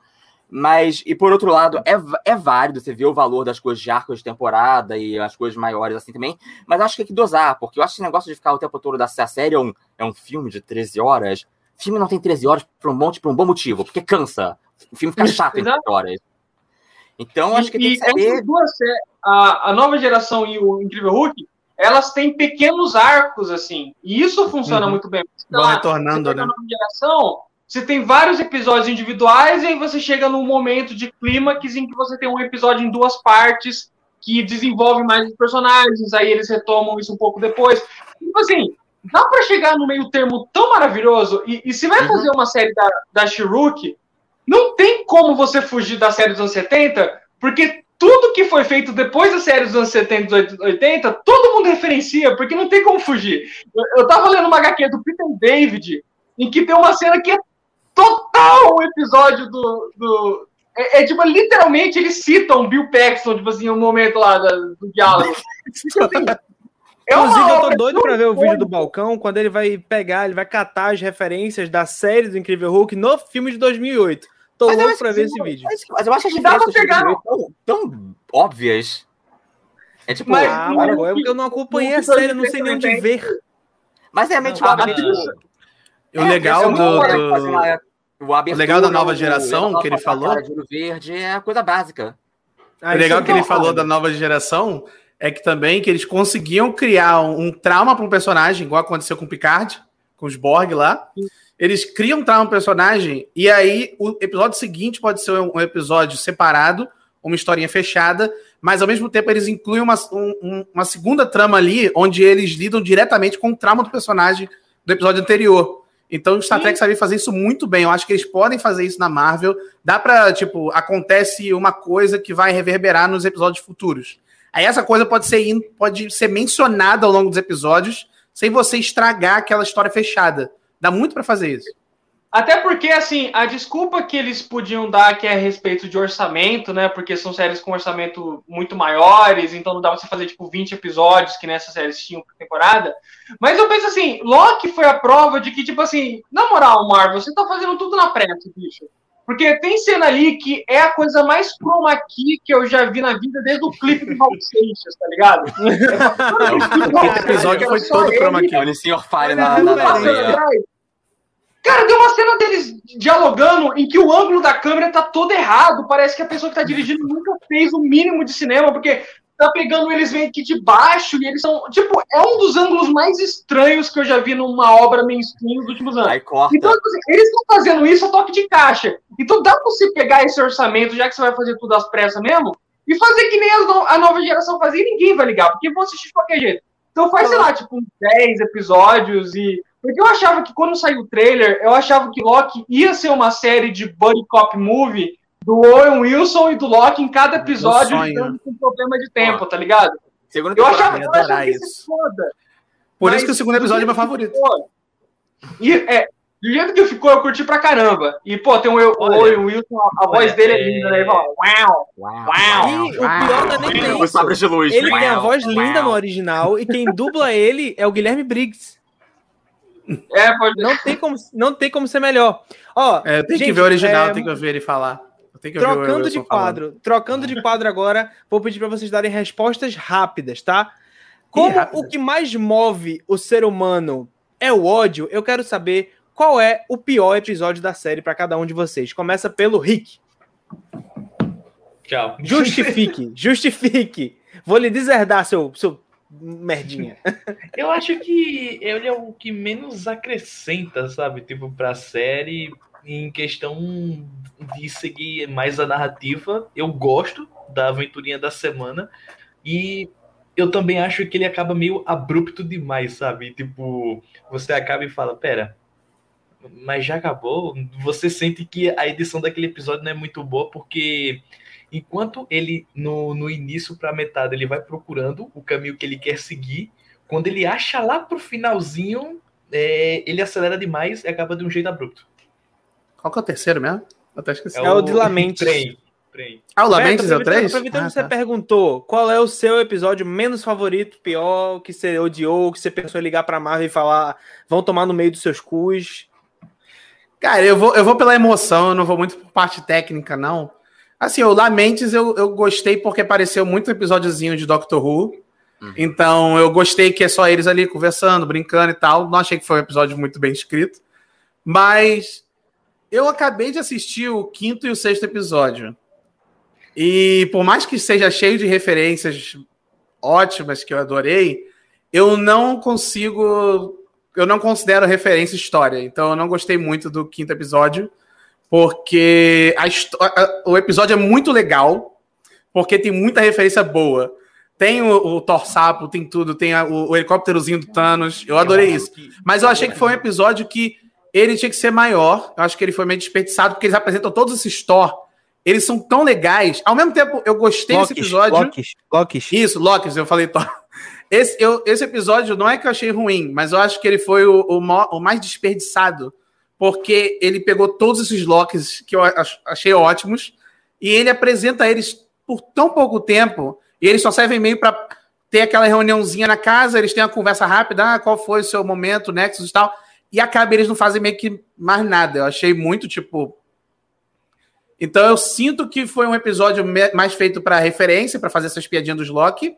mas, e por outro lado, é, é válido você ver o valor das coisas de arcos de temporada e as coisas maiores assim também, mas acho que tem que dosar, porque eu acho que esse negócio de ficar o tempo todo da se a série é um, é um filme de 13 horas. Filme não tem 13 horas por um, monte, por um bom motivo, porque cansa. O filme fica chato em 13
Exato.
horas. Então, acho que tem
e
que saber.
duas a, a nova geração e o Incrível Hulk, elas têm pequenos arcos, assim. E isso funciona
Uhum.
muito bem.
Vão retornando, né?
a nova geração, você tem vários episódios individuais e aí você chega num momento de clímax em que você tem um episódio em duas partes que desenvolve mais os personagens, aí eles retomam isso um pouco depois. Tipo assim, dá pra chegar no meio termo tão maravilhoso e, e se vai
Uhum.
fazer uma série da, da She-Hulk, não tem como você fugir da série dos anos 70, porque tudo que foi feito depois da série dos anos 70 e 80, todo mundo referencia, porque não tem como fugir. Eu, eu tava lendo uma HQ do Peter David, em que tem uma cena que é total o episódio do, do É, é, tipo, literalmente eles citam Bill Paxton, tipo assim, um momento lá do, do diálogo.
É Inclusive, eu tô doido pra ver o vídeo do balcão quando ele vai pegar, ele vai catar as referências da série do Incrível Hulk no filme de 2008. Tô mas louco pra ver esse vídeo.
Mas eu acho as diferenças pegar, tão, tão óbvias.
É tipo, mas, ah, é porque eu não acompanhei a série, eu não sei nem onde ver.
Mas é tipo, a, tipo,
o legal do, do... O, o legal da nova geração que ele falou.
Verde é a coisa básica.
Ah, o legal que ele falou da nova geração é que também que eles conseguiam criar um, um trauma para um personagem, igual aconteceu com o Picard, com os Borg lá. Eles criam um trauma para um personagem e aí o episódio seguinte pode ser um episódio separado, uma historinha fechada, mas ao mesmo tempo eles incluem uma, um, uma segunda trama ali, onde eles lidam diretamente com o trauma do personagem do episódio anterior. Então o Star Trek sabe fazer isso muito bem. Eu acho que eles podem fazer isso na Marvel. Dá pra, tipo, acontece uma coisa que vai reverberar nos episódios futuros. Aí essa coisa pode ser, pode ser mencionada ao longo dos episódios, sem você estragar aquela história fechada. Dá muito para fazer isso.
Até porque, assim, a desculpa que eles podiam dar que é a respeito de orçamento, né? Porque são séries com orçamento muito maiores, então não dá pra você fazer, tipo, 20 episódios que nessas séries tinham por temporada. Mas eu penso assim, Loki foi a prova de que, tipo assim, na moral, Marvel, você tá fazendo tudo na pressa, bicho. Porque tem cena ali que é a coisa mais chroma key que eu já vi na vida desde o clipe do Raul Seixas, tá ligado?
É, Esse episódio foi todo chroma key.
Olha o Sr. Fire na, na, na, na
Cara, tem uma cena deles dialogando em que o ângulo da câmera tá todo errado. Parece que a pessoa que tá dirigindo nunca fez o mínimo de cinema, porque tá pegando eles vem aqui de baixo e eles são. Tipo, é um dos ângulos mais estranhos que eu já vi numa obra mainstream nos últimos anos.
Corta.
Então, tipo assim, eles estão fazendo isso a toque de caixa. Então dá pra você pegar esse orçamento, já que você vai fazer tudo às pressas mesmo, e fazer que nem a nova geração fazia e ninguém vai ligar, porque vão assistir de qualquer jeito. Então faz, sei lá, tipo, 10 episódios e porque eu achava que quando saiu o trailer, eu achava que Loki ia ser uma série de buddy cop movie do Owen Wilson e do Loki em cada episódio com problema de tempo, tá ligado?
Segundo eu achava, eu achava
que isso foda. Por isso que o segundo episódio é meu favorito.
E, é, do jeito que ficou, eu curti pra caramba. E, pô, tem o, Owen Wilson, a, a voz dele é linda, né? Uau, uau,
uau. E o pior não é nem isso. Ele tem a voz linda no original e quem dubla ele é o Guilherme Briggs. É, pode... não, tem como, não tem como ser melhor. Ó,
é, tem gente, que ver o original, é... tem que ver ele falar.
trocando de quadro, falando. trocando de quadro agora, vou pedir para vocês darem respostas rápidas, tá? Como o que mais move o ser humano é o ódio, eu quero saber qual é o pior episódio da série para cada um de vocês. Começa pelo Rick.
Tchau.
Justifique, justifique. Vou lhe deserdar, seu, seu merdinha.
Eu acho que ele é o que menos acrescenta, sabe? Tipo, pra série, em questão de seguir mais a narrativa. Eu gosto da aventurinha da semana. E eu também acho que ele acaba meio abrupto demais, sabe? Tipo, você acaba e fala, pera, mas já acabou? Você sente que a edição daquele episódio não é muito boa porque Enquanto ele, no, no início para metade, ele vai procurando o caminho que ele quer seguir, quando ele acha lá pro finalzinho, é, ele acelera demais e acaba de um jeito abrupto.
Qual que é o terceiro mesmo?
Eu até esqueci. É, é o, de Lamentes.
Trem. Trem. Ah, o Lamentes é o 3?
Aproveitando ah, que você tá. perguntou, qual é o seu episódio menos favorito, pior, que você odiou, que você pensou em ligar pra Marvel e falar, vão tomar no meio dos seus cus?
Cara, eu vou, eu vou pela emoção, eu não vou muito por parte técnica, não. Assim, o Lamentes eu, eu gostei porque apareceu muito episódiozinho de Doctor Who. Uhum. Então eu gostei que é só eles ali conversando, brincando e tal. Não achei que foi um episódio muito bem escrito. Mas eu acabei de assistir o quinto e o sexto episódio. E por mais que seja cheio de referências ótimas que eu adorei, eu não consigo. Eu não considero referência história. Então eu não gostei muito do quinto episódio porque a, o episódio é muito legal, porque tem muita referência boa. Tem o, o Thor Sapo, tem tudo, tem a, o, o, helicópterozinho do Thanos. Eu adorei isso. Mas eu achei que foi um episódio que ele tinha que ser maior. Eu acho que ele foi meio desperdiçado, porque eles apresentam todos esses Thor. Eles são tão legais. Ao mesmo tempo, eu gostei Lokis, desse episódio.
Lokis, Lokis.
Isso, Lokis, eu falei Thor. Esse, eu, esse episódio não é que eu achei ruim, mas eu acho que ele foi o, o, o mais desperdiçado porque ele pegou todos esses locks que eu achei ótimos e ele apresenta eles por tão pouco tempo, e eles só servem meio para ter aquela reuniãozinha na casa, eles têm uma conversa rápida, ah, qual foi o seu momento, Nexus e tal, e acaba eles não fazem meio que mais nada. Eu achei muito, tipo... Então eu sinto que foi um episódio mais feito para referência, para fazer essas piadinhas dos Loki.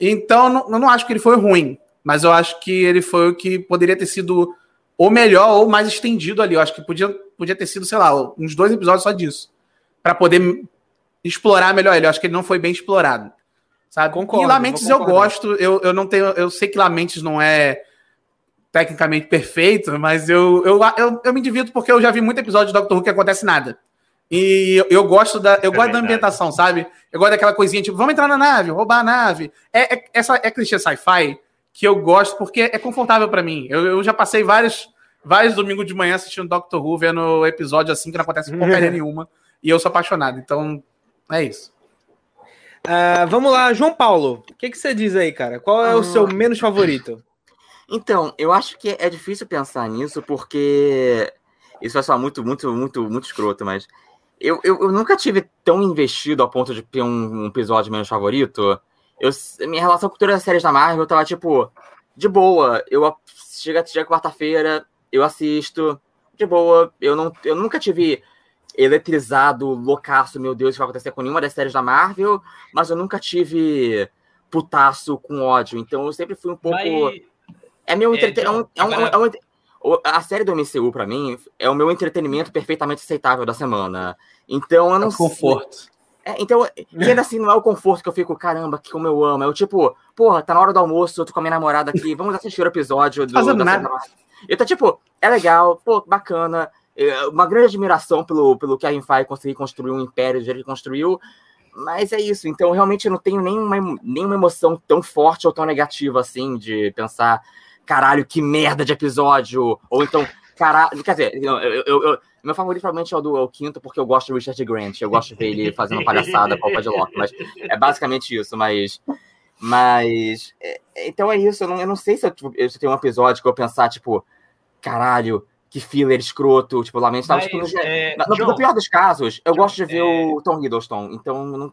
Então não, eu não acho que ele foi ruim, mas eu acho que ele foi o que poderia ter sido ou melhor ou mais estendido ali. Eu acho que podia, podia ter sido, sei lá, uns dois episódios só disso. para poder explorar melhor ele. Eu acho que ele não foi bem explorado. Sabe? Concordo, e Lamentes eu gosto. Eu, eu não tenho. Eu sei que Lamentes não é tecnicamente perfeito, mas eu, eu, eu, eu me divido porque eu já vi muito episódio de Doctor Who que acontece nada. E eu, eu gosto da eu é gosto da ambientação, sabe? Eu gosto daquela coisinha tipo, vamos entrar na nave, roubar a nave. É, é essa é clichê sci-fi que eu gosto porque é confortável para mim. Eu, eu já passei vários vários domingos de manhã assistindo Doctor Who, vendo episódio assim que não acontece porcaria nenhuma, e eu sou apaixonado. Então, é isso.
Uh, vamos lá, João Paulo. O que, que, você diz aí, cara? Qual é o seu menos favorito?
Então, eu acho que é difícil pensar nisso, porque isso vai soar muito, muito, muito, muito escroto, mas eu, eu, eu nunca tive tão investido ao ponto de ter um, um episódio menos favorito. Eu, minha relação com todas as séries da Marvel tava tipo, de boa. Eu chega, chega quarta-feira, eu assisto, de boa. Eu, não, eu nunca tive eletrizado, loucaço, meu Deus, o que vai acontecer com nenhuma das séries da Marvel, mas eu nunca tive putaço com ódio, então eu sempre fui um pouco. Mas... É meu é, entretenimento. É, um, é, um, é um, a série do MCU, para mim, é o meu entretenimento perfeitamente aceitável da semana. Então eu não
é conforto.
É, então, e ainda assim, não é o conforto que eu fico, caramba, que como eu amo. É o tipo, porra, tá na hora do almoço, eu tô com a minha namorada aqui, vamos assistir o episódio do.
Fazendo nada.
Eu tô tipo, é legal, pô, bacana. É, uma grande admiração pelo, pelo Kevin Feige conseguir construir um império do jeito que construiu. Mas é isso, então realmente eu não tenho nenhuma, nenhuma emoção tão forte ou tão negativa assim de pensar, caralho, que merda de episódio! Ou então, caralho. Quer dizer, eu, eu, eu, meu favorito provavelmente é o do é o quinto, porque eu gosto do Richard Grant. Eu gosto de ver ele fazendo palhaçada com a de Loki, mas é basicamente isso, mas. Mas. É, então é isso, eu não, eu não sei se eu, tipo, se tenho um episódio que eu pensar, tipo, caralho, que filler escroto, tipo, lamentável. Tipo, no, é, no, no, pior dos casos, eu gosto de ver é... o Tom Hiddleston, então não,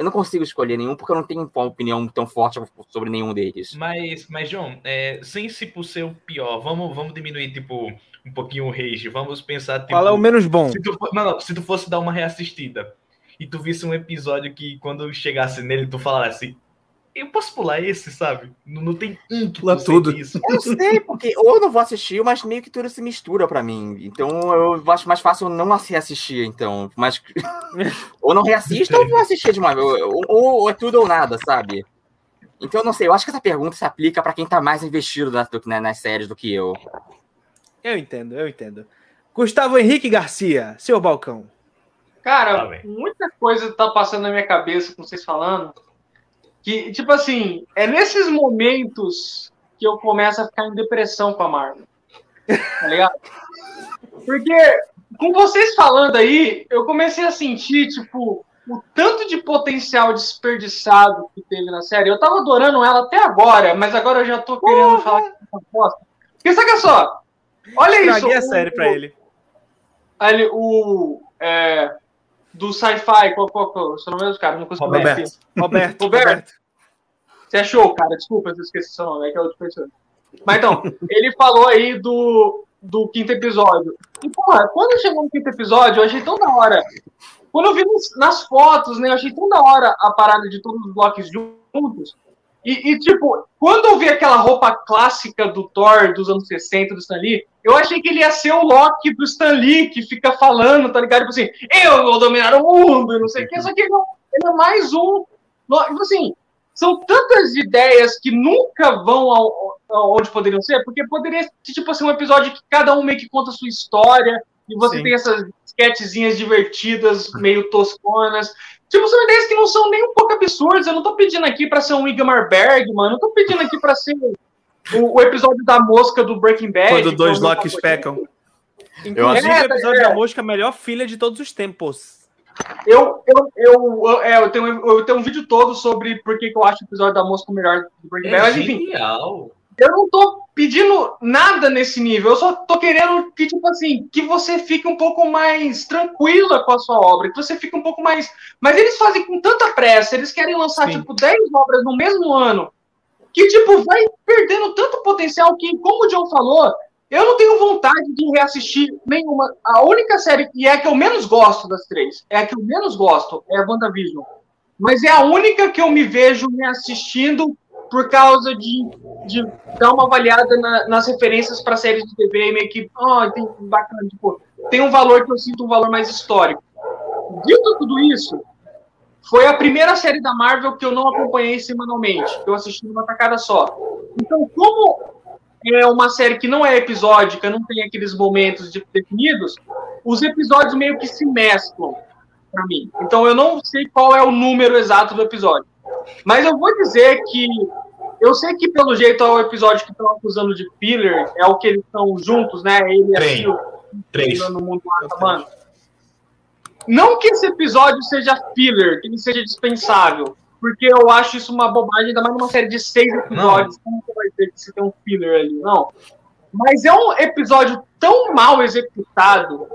eu não consigo escolher nenhum, porque eu não tenho uma opinião tão forte sobre nenhum deles.
Mas, mas John, é, sem se por ser o pior, vamos, vamos diminuir, tipo, um pouquinho o rage, vamos pensar, tipo...
Fala o menos bom.
Se tu, não, não, se tu fosse dar uma reassistida, e tu visse um episódio que, quando chegasse nele, tu falasse, eu posso pular esse, sabe? Não, não tem um que
pula tudo.
Isso. Eu sei, porque ou eu não vou assistir, mas meio que tudo se mistura para mim. Então eu acho mais fácil não reassistir, então. Mas ou não reassisto ou vou assistir de uma vez. Ou, ou, é tudo ou nada, sabe? Então eu não sei, eu acho que essa pergunta se aplica para quem tá mais investido nas, né, nas séries do que eu.
Eu entendo, eu entendo. Gustavo Henrique Garcia, seu balcão.
Cara, tá muita coisa tá passando na minha cabeça com vocês falando. Que, tipo assim, é nesses momentos que eu começo a ficar em depressão com a Marvel. Tá ligado? Porque, com vocês falando aí, eu comecei a sentir, tipo, o tanto de potencial desperdiçado que teve na série. Eu tava adorando ela até agora, mas agora eu já tô querendo uhum. falar que é uma bosta. Porque saca só, olha Estraguei isso.
a série o, pra ele.
Ali, o. É, do sci-fi, qual, qual, qual, seu nome é cara? Não consigo
Roberto. Roberto.
Roberto. Roberto. Você achou, cara? Desculpa se eu esqueci seu nome, é que é outra pessoa. Mas então, ele falou aí do, do quinto episódio. E, porra, quando chegou no quinto episódio, eu achei tão da hora. Quando eu vi nas, nas fotos, né, eu achei tão da hora a parada de todos os blocos juntos. E, e, tipo, quando eu vi aquela roupa clássica do Thor dos anos 60 do Stan Lee, eu achei que ele ia ser o Loki do Stan Lee, que fica falando, tá ligado? Tipo assim, eu vou dominar o mundo, e não sei o que, só que ele, ele é mais um. Tipo assim, são tantas ideias que nunca vão ao, aonde poderiam ser, porque poderia ser, tipo assim, um episódio que cada um meio que conta a sua história, e você Sim. tem essas sketchzinhas divertidas, meio tosconas. Tipo, são ideias que não são nem um pouco absurdas. Eu não tô pedindo aqui para ser um Igmar Bergman, eu não tô pedindo aqui para ser o, o, episódio da mosca do Breaking Bad.
Quando dois Locks pecam.
Inclusive, é, o episódio é. da mosca é a melhor filha de todos os tempos.
Eu, eu, eu, eu, é, eu, tenho, eu tenho um vídeo todo sobre por que eu acho o episódio da mosca o melhor do Breaking Bad. É mas enfim. Eu não tô pedindo nada nesse nível. Eu só tô querendo que, tipo assim, que você fique um pouco mais tranquila com a sua obra, que você fique um pouco mais. Mas eles fazem com tanta pressa, eles querem lançar,
Sim.
tipo, 10 obras no mesmo ano, que, tipo, vai perdendo tanto potencial que, como o John falou, eu não tenho vontade de reassistir nenhuma. A única série que é a que eu menos gosto das três, é a que eu menos gosto, é a WandaVision. Mas é a única que eu me vejo reassistindo por causa de, de dar uma avaliada na- nas referências para séries de TV meio que, ó, tem bacana, tipo, tem um valor que eu sinto um valor mais histórico. Dito tudo isso, foi a primeira série da Marvel que eu não acompanhei semanalmente, que eu assisti numa tacada só. Então, como é uma série que não é episódica, não tem aqueles momentos de- definidos, os episódios meio que se mesclam para mim. Então eu não sei qual é o número exato do episódio. Mas eu vou dizer que eu sei que pelo jeito é o episódio que estão acusando de filler, é o que eles estão juntos, né? Ele e. Sil,
Três.
no mundo mano. Não que esse episódio seja filler, que ele seja dispensável, porque eu acho isso uma bobagem, ainda mais numa série de seis episódios. Como você vai dizer que você tem um filler ali? Não. Mas é um episódio tão mal executado.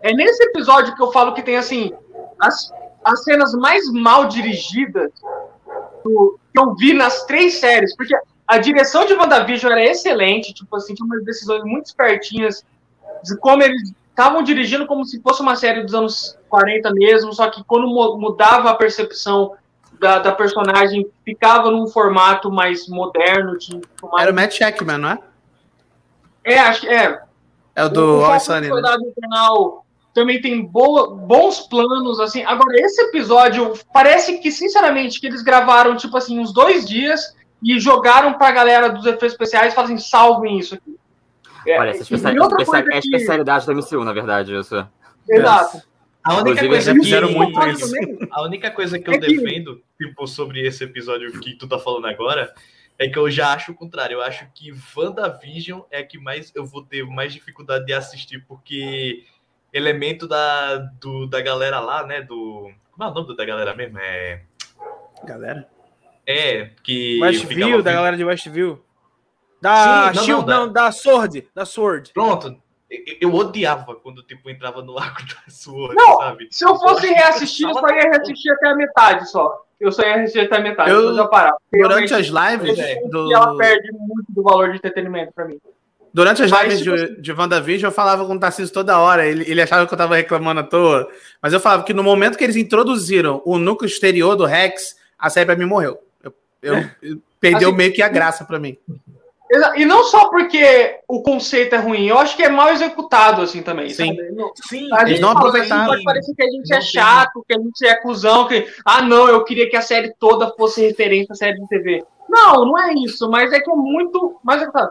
É nesse episódio que eu falo que tem, assim, as, as cenas mais mal dirigidas do- que eu vi nas três séries. Porque a direção de WandaVision era excelente, tipo assim, tinha umas decisões muito espertinhas de como eles estavam dirigindo como se fosse uma série dos anos 40 mesmo, só que quando mu- mudava a percepção da, da personagem, ficava num formato mais moderno. De, mais...
Era o Matt Shackman, não é?
É, acho que é.
É o do
o Falcão
Sunny, né?
Também tem boa, bons planos, assim. Agora, esse episódio, parece que, sinceramente, que eles gravaram, tipo assim, uns dois dias e jogaram pra galera dos efeitos especiais e falaram assim, salvem isso aqui. É,
Olha, essa especial-
outra
especial-
coisa
é a especialidade da MCU, na verdade, isso.
Exato.
A única coisa
eles
que A única coisa que
É
eu
que-
defendo, tipo, sobre esse episódio que tu tá falando agora, é que eu já acho o contrário. Eu acho que WandaVision é a que mais eu vou ter mais dificuldade de assistir, porque elemento da, do, da galera lá, né? Do. Como é o nome da galera mesmo? É.
Galera.
É, que.
Westview,
ficava
da galera de Westview. Da
Sim, não,
Shield,
não,
não, da Sword. Da Sword.
Pronto. Eu, eu odiava quando, tipo, entrava no arco da Sword,
Não,
sabe?
Se eu fosse reassistir, eu só ia reassistir até a metade só. Eu só ia assistir até a metade,
Eu-
eu já parar.
Durante as lives
é.
do...
E ela perde muito do valor de entretenimento pra mim.
Durante as
Mas,
lives
tipo
de, de WandaVision, eu falava com o Tarcísio toda hora. Ele, ele achava que eu tava reclamando à toa. Mas eu falava que no momento que eles introduziram o núcleo exterior do Rex, a série pra mim morreu. Eu, eu- eu- perdeu
Assim,
meio que a graça pra mim.
E não só porque o conceito é ruim, eu acho que é mal executado assim também.
Sim.
sabe? Não-
Sim,
a gente
Eles não aproveitaram.
Pode parecer que a gente
Não
é
tem-
chato, que a gente é cuzão, que. Ah, não, eu queria que a série toda fosse referência à série de TV. Não, não é isso, mas é que é muito. Mas, é claro.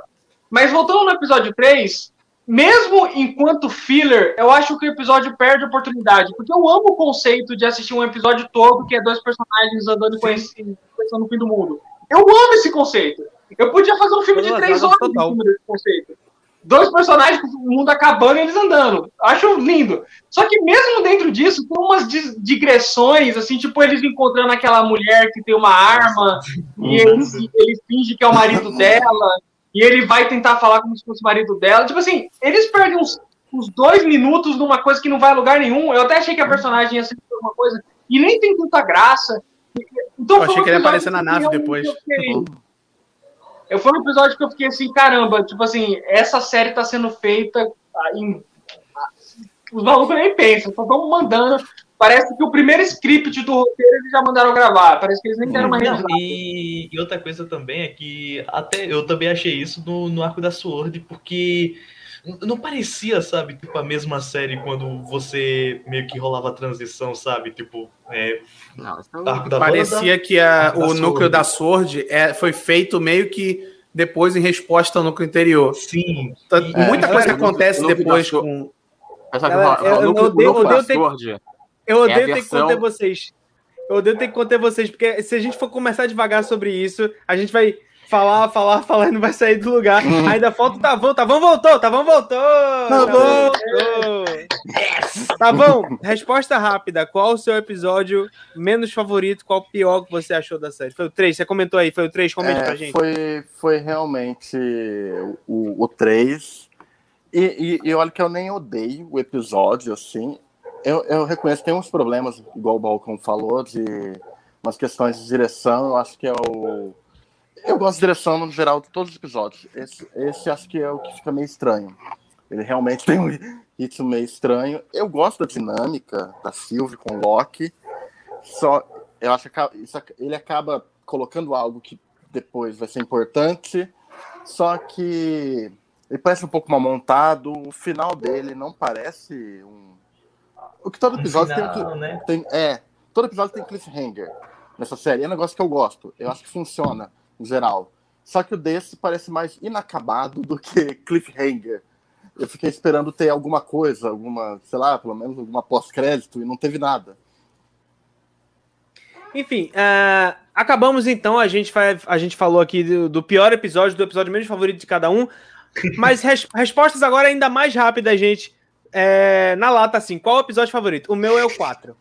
Mas voltando no episódio 3, mesmo enquanto filler, eu acho que o episódio perde a oportunidade. Porque eu amo o conceito de assistir um episódio todo que é dois personagens andando conhecendo, no fim do mundo. Eu amo esse conceito. Eu podia fazer um filme de
Todas
três
as
horas em cima desse conceito. Dois personagens com o mundo acabando e eles andando. Acho lindo. Só que mesmo dentro disso, tem umas digressões, assim, tipo eles encontrando aquela mulher que tem uma arma e ele, ele finge que é o marido dela e ele vai tentar falar como se fosse o marido dela. Tipo assim, eles perdem uns, uns dois minutos numa coisa que não vai a lugar nenhum. Eu até achei que a personagem ia ser alguma coisa e nem tem tanta graça. Então,
Eu achei
um
que ele aparecer na nave depois.
eu fiquei- eu foi um episódio que eu fiquei assim, caramba, tipo assim, essa série tá sendo feita em. Os malucos nem pensam, só estão mandando. Parece que o primeiro script do roteiro eles já mandaram gravar. Parece que eles nem deram uma revisada.
e, e outra coisa também é que até eu também achei isso no, no arco da Sword, porque não parecia, sabe, tipo a mesma série quando você meio que rolava a transição, sabe? Tipo, é,
Não, isso não-
arco da
Parecia que a-
Arco da
o núcleo da Sword é, foi feito meio que depois em resposta ao núcleo interior.
Sim.
Tá-
E-
Muita
é,
coisa
o
acontece
o núcleo
depois com.
Mas sabe,
Galera,
o
eu- eu
núcleo-
odeio-
o
odeio ter- Eu
É
odeio ter que
versão-
conter vocês. Eu odeio ter que conter vocês, porque se a gente for começar devagar sobre isso, a gente vai falar, falar, falar e não vai sair do lugar. Ainda falta o Tavão. Tavão voltou, Tavão voltou.
Tavão.
voltou. Tavão, resposta rápida. Qual o seu episódio menos favorito? Qual o pior que você achou da série? Foi o 3, você comentou aí, foi o 3, comente
É,
pra gente.
Foi, foi realmente o, o 3. E, e, e olha que eu nem odeio o episódio, assim. Eu, eu reconheço que tem uns problemas, igual o Balcão falou, de umas questões de direção. Eu acho que é o. Eu gosto de direção no geral de todos os episódios. Esse, esse acho que é o que fica meio estranho. Ele realmente tem um ritmo meio estranho. Eu gosto da dinâmica da Sylvie com o Loki. Só eu acho que isso ele acaba colocando algo que depois vai ser importante. Só que ele parece um pouco mal montado. O final dele não parece um. O que todo episódio tem,
final,
que-
né?
tem. É, todo episódio tem cliffhanger nessa série. É um negócio que eu gosto. Eu acho que funciona, em geral. Só que o desse parece mais inacabado do que cliffhanger. Eu fiquei esperando ter alguma coisa, alguma, sei lá, pelo menos alguma pós-crédito, e não teve nada.
Enfim, é, acabamos então. A gente, vai, a gente falou aqui do, do pior episódio, do episódio menos favorito de cada um. Mas res- respostas agora ainda mais rápidas, gente. É, na lata, assim, qual o episódio favorito? O meu é o 4.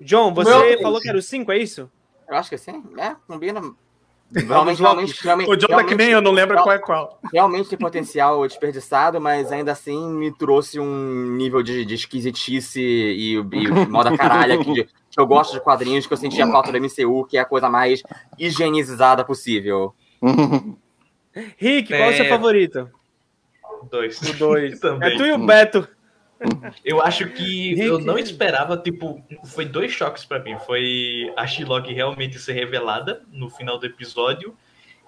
John,
é
você falou que era o 5, é isso?
Eu acho que sim. É, combina. Realmente, realmente, realmente,
O John tá que nem eu, não lembra qual é qual.
realmente tem potencial desperdiçado, mas ainda assim me trouxe um nível de, de esquisitice e, e moda caralha que, que eu gosto de quadrinhos que eu sentia falta do MCU, que é a coisa mais higienizada possível.
Rick, qual é o seu
É.
favorito?
Dois.
O 2.
Também.
É tu e o Beto.
Eu acho que
Rick-
eu não esperava, tipo, foi dois choques pra mim. Foi a Shylock realmente ser revelada no final do episódio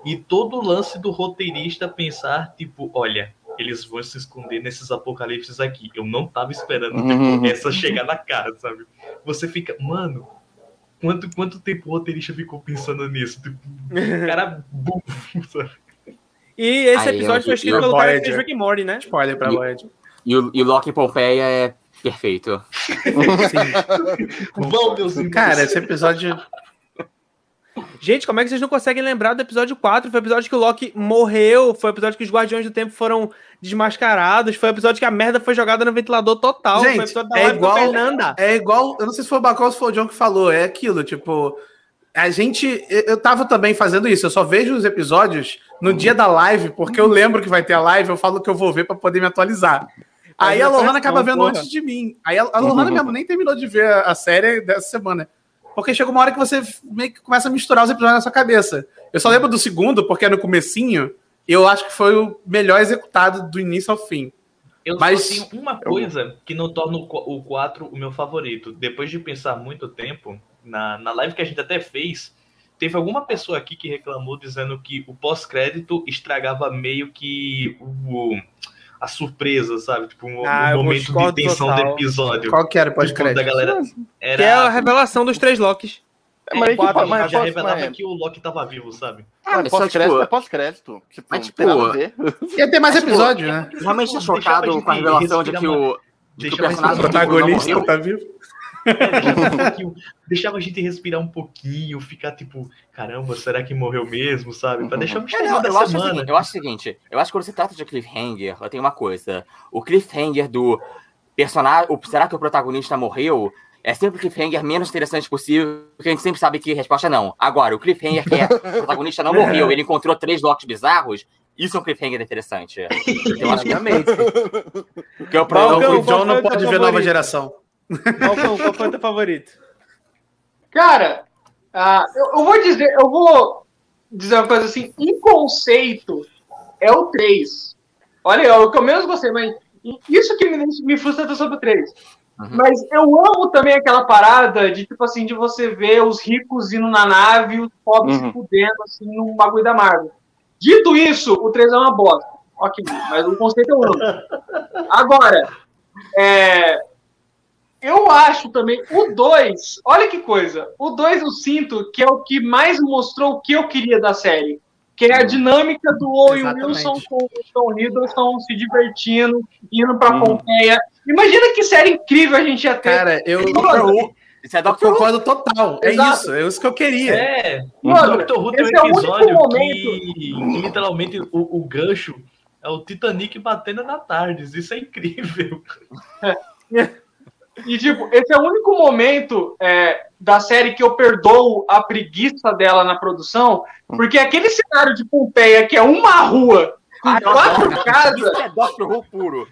e todo o lance do roteirista pensar, tipo, olha, eles vão se esconder nesses apocalipses aqui. Eu não tava esperando
Uhum.
tipo, essa chegar na cara, sabe? Você fica, mano, quanto, quanto tempo o roteirista ficou pensando nisso? Tipo, o cara burro, sabe?
E esse
Aí,
episódio
eu-
foi escrito pelo cara que fez Rick and Morty, né?
Spoiler pra Lloyd.
E o, e o Loki Pompeia é perfeito.
Vão, meus.
Cara, esse episódio.
Gente, como é que vocês não conseguem lembrar do episódio 4? Foi o episódio que o Loki morreu, foi o episódio que os Guardiões do Tempo foram desmascarados, foi o episódio que a merda foi jogada no ventilador total, foi o
Gente,
episódio da
é
live
igual-. É igual. Eu não sei se foi o Bacol ou se foi o John que falou. É aquilo, tipo. A gente. eu- Eu tava também fazendo isso. Eu só vejo os episódios no dia da live, porque eu lembro que vai ter a live, eu falo que eu vou ver pra poder me atualizar. Aí a
Faz
Lohana acaba vendo
porra.
antes de mim. Aí a, a Lohana mesmo nem terminou de ver a, a série dessa semana. Porque chega uma hora que você meio que começa a misturar os episódios na sua cabeça. Eu só lembro do segundo, porque é no comecinho. Eu acho que foi o melhor executado do início ao fim.
Eu
Mas-
só tenho uma coisa que não torna o 4 o meu favorito. Depois de pensar muito tempo, na, na live que a gente até fez, teve alguma pessoa aqui que reclamou dizendo que o pós-crédito estragava meio que o, a surpresa, sabe? Tipo, um,
Ah,
um momento de tensão
total.
do episódio.
Qual que era o
Tipo, da
pós-crédito?
galera
Que é a
era.
revelação dos três Locks.
Mas aí que mas
já
pós-
revelava
mas-
que o Loki tava vivo, sabe?
Ah,
mas pós-crédito
tipo,
é pós-crédito. Tipo,
mas, tipo.
Ia ter mais
Mas, pô,
episódio, né?
realmente
a
chocado com a revelação de que o, de que o personagem Não
protagonista tá vivo.
É, deixava, um deixava a gente respirar um pouquinho, ficar tipo, caramba, será que morreu mesmo, sabe? Pra deixar o
É,
mistério
não,
da
eu, acho o
semana.
seguinte, eu acho o seguinte, eu acho que quando se trata de cliffhanger, eu tenho uma coisa. O cliffhanger do personagem. O, será que o protagonista morreu? É sempre o cliffhanger menos interessante possível, porque a gente sempre sabe que a resposta é não. Agora, o cliffhanger que é o protagonista não morreu, ele encontrou três locks bizarros, isso é um cliffhanger interessante. Eu acho que,
Obviamente.
que é o
John não pode ver nova geração.
Qual foi o teu favorito?
Cara, ah, eu, eu vou dizer, eu vou dizer uma coisa assim, em conceito, é o 3. Olha, é o que eu menos gostei, mas isso que me, me frustra sobre o 3.
Uhum.
Mas eu amo também aquela parada de, tipo assim, de você ver os ricos indo na nave e os pobres
Uhum.
se fudendo, assim, num bagulho da Marvel. Dito isso, o 3 é uma bosta. Ok, mas o conceito eu amo. Agora, é, eu acho também o 2, olha que coisa, o 2 eu sinto que é o que mais mostrou o que eu queria da série. Que é a dinâmica do Owen. Wilson com o Tom Hiddleston se divertindo, indo pra
Uhum.
Pompeia. Imagina que série incrível a gente ia ter.
Cara, eu.
Nossa,
Isso é
Eu
Doctor Who.
concordo total. É
Exato.
isso, é isso que eu queria.
É, o
Mano,
Doctor Who tem um
é o único
episódio
momento-
que, que literalmente o, o gancho é o Titanic batendo na Tardes. Isso é incrível.
E, tipo, esse é o único momento é, da série que eu perdoo a preguiça dela na produção, porque aquele cenário de Pompeia, que é uma rua com
Ah, não,
quatro casas,
Isso é Doctor Who puro.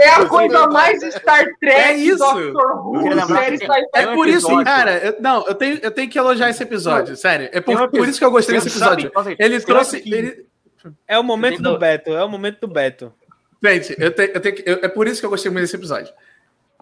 é a coisa mais Star Trek,
É isso.
Doctor Who, série
que
sci-fi.
É por isso, cara. eu- não, eu tenho, eu tenho que elogiar esse episódio, sério. É por, por isso que eu gostei desse
sabe-
episódio. Ele trouxe. ele-
É o momento do Beto, é o momento do Beto.
Gente, eu tenho, eu tenho que- eu- é por isso que eu gostei muito desse episódio.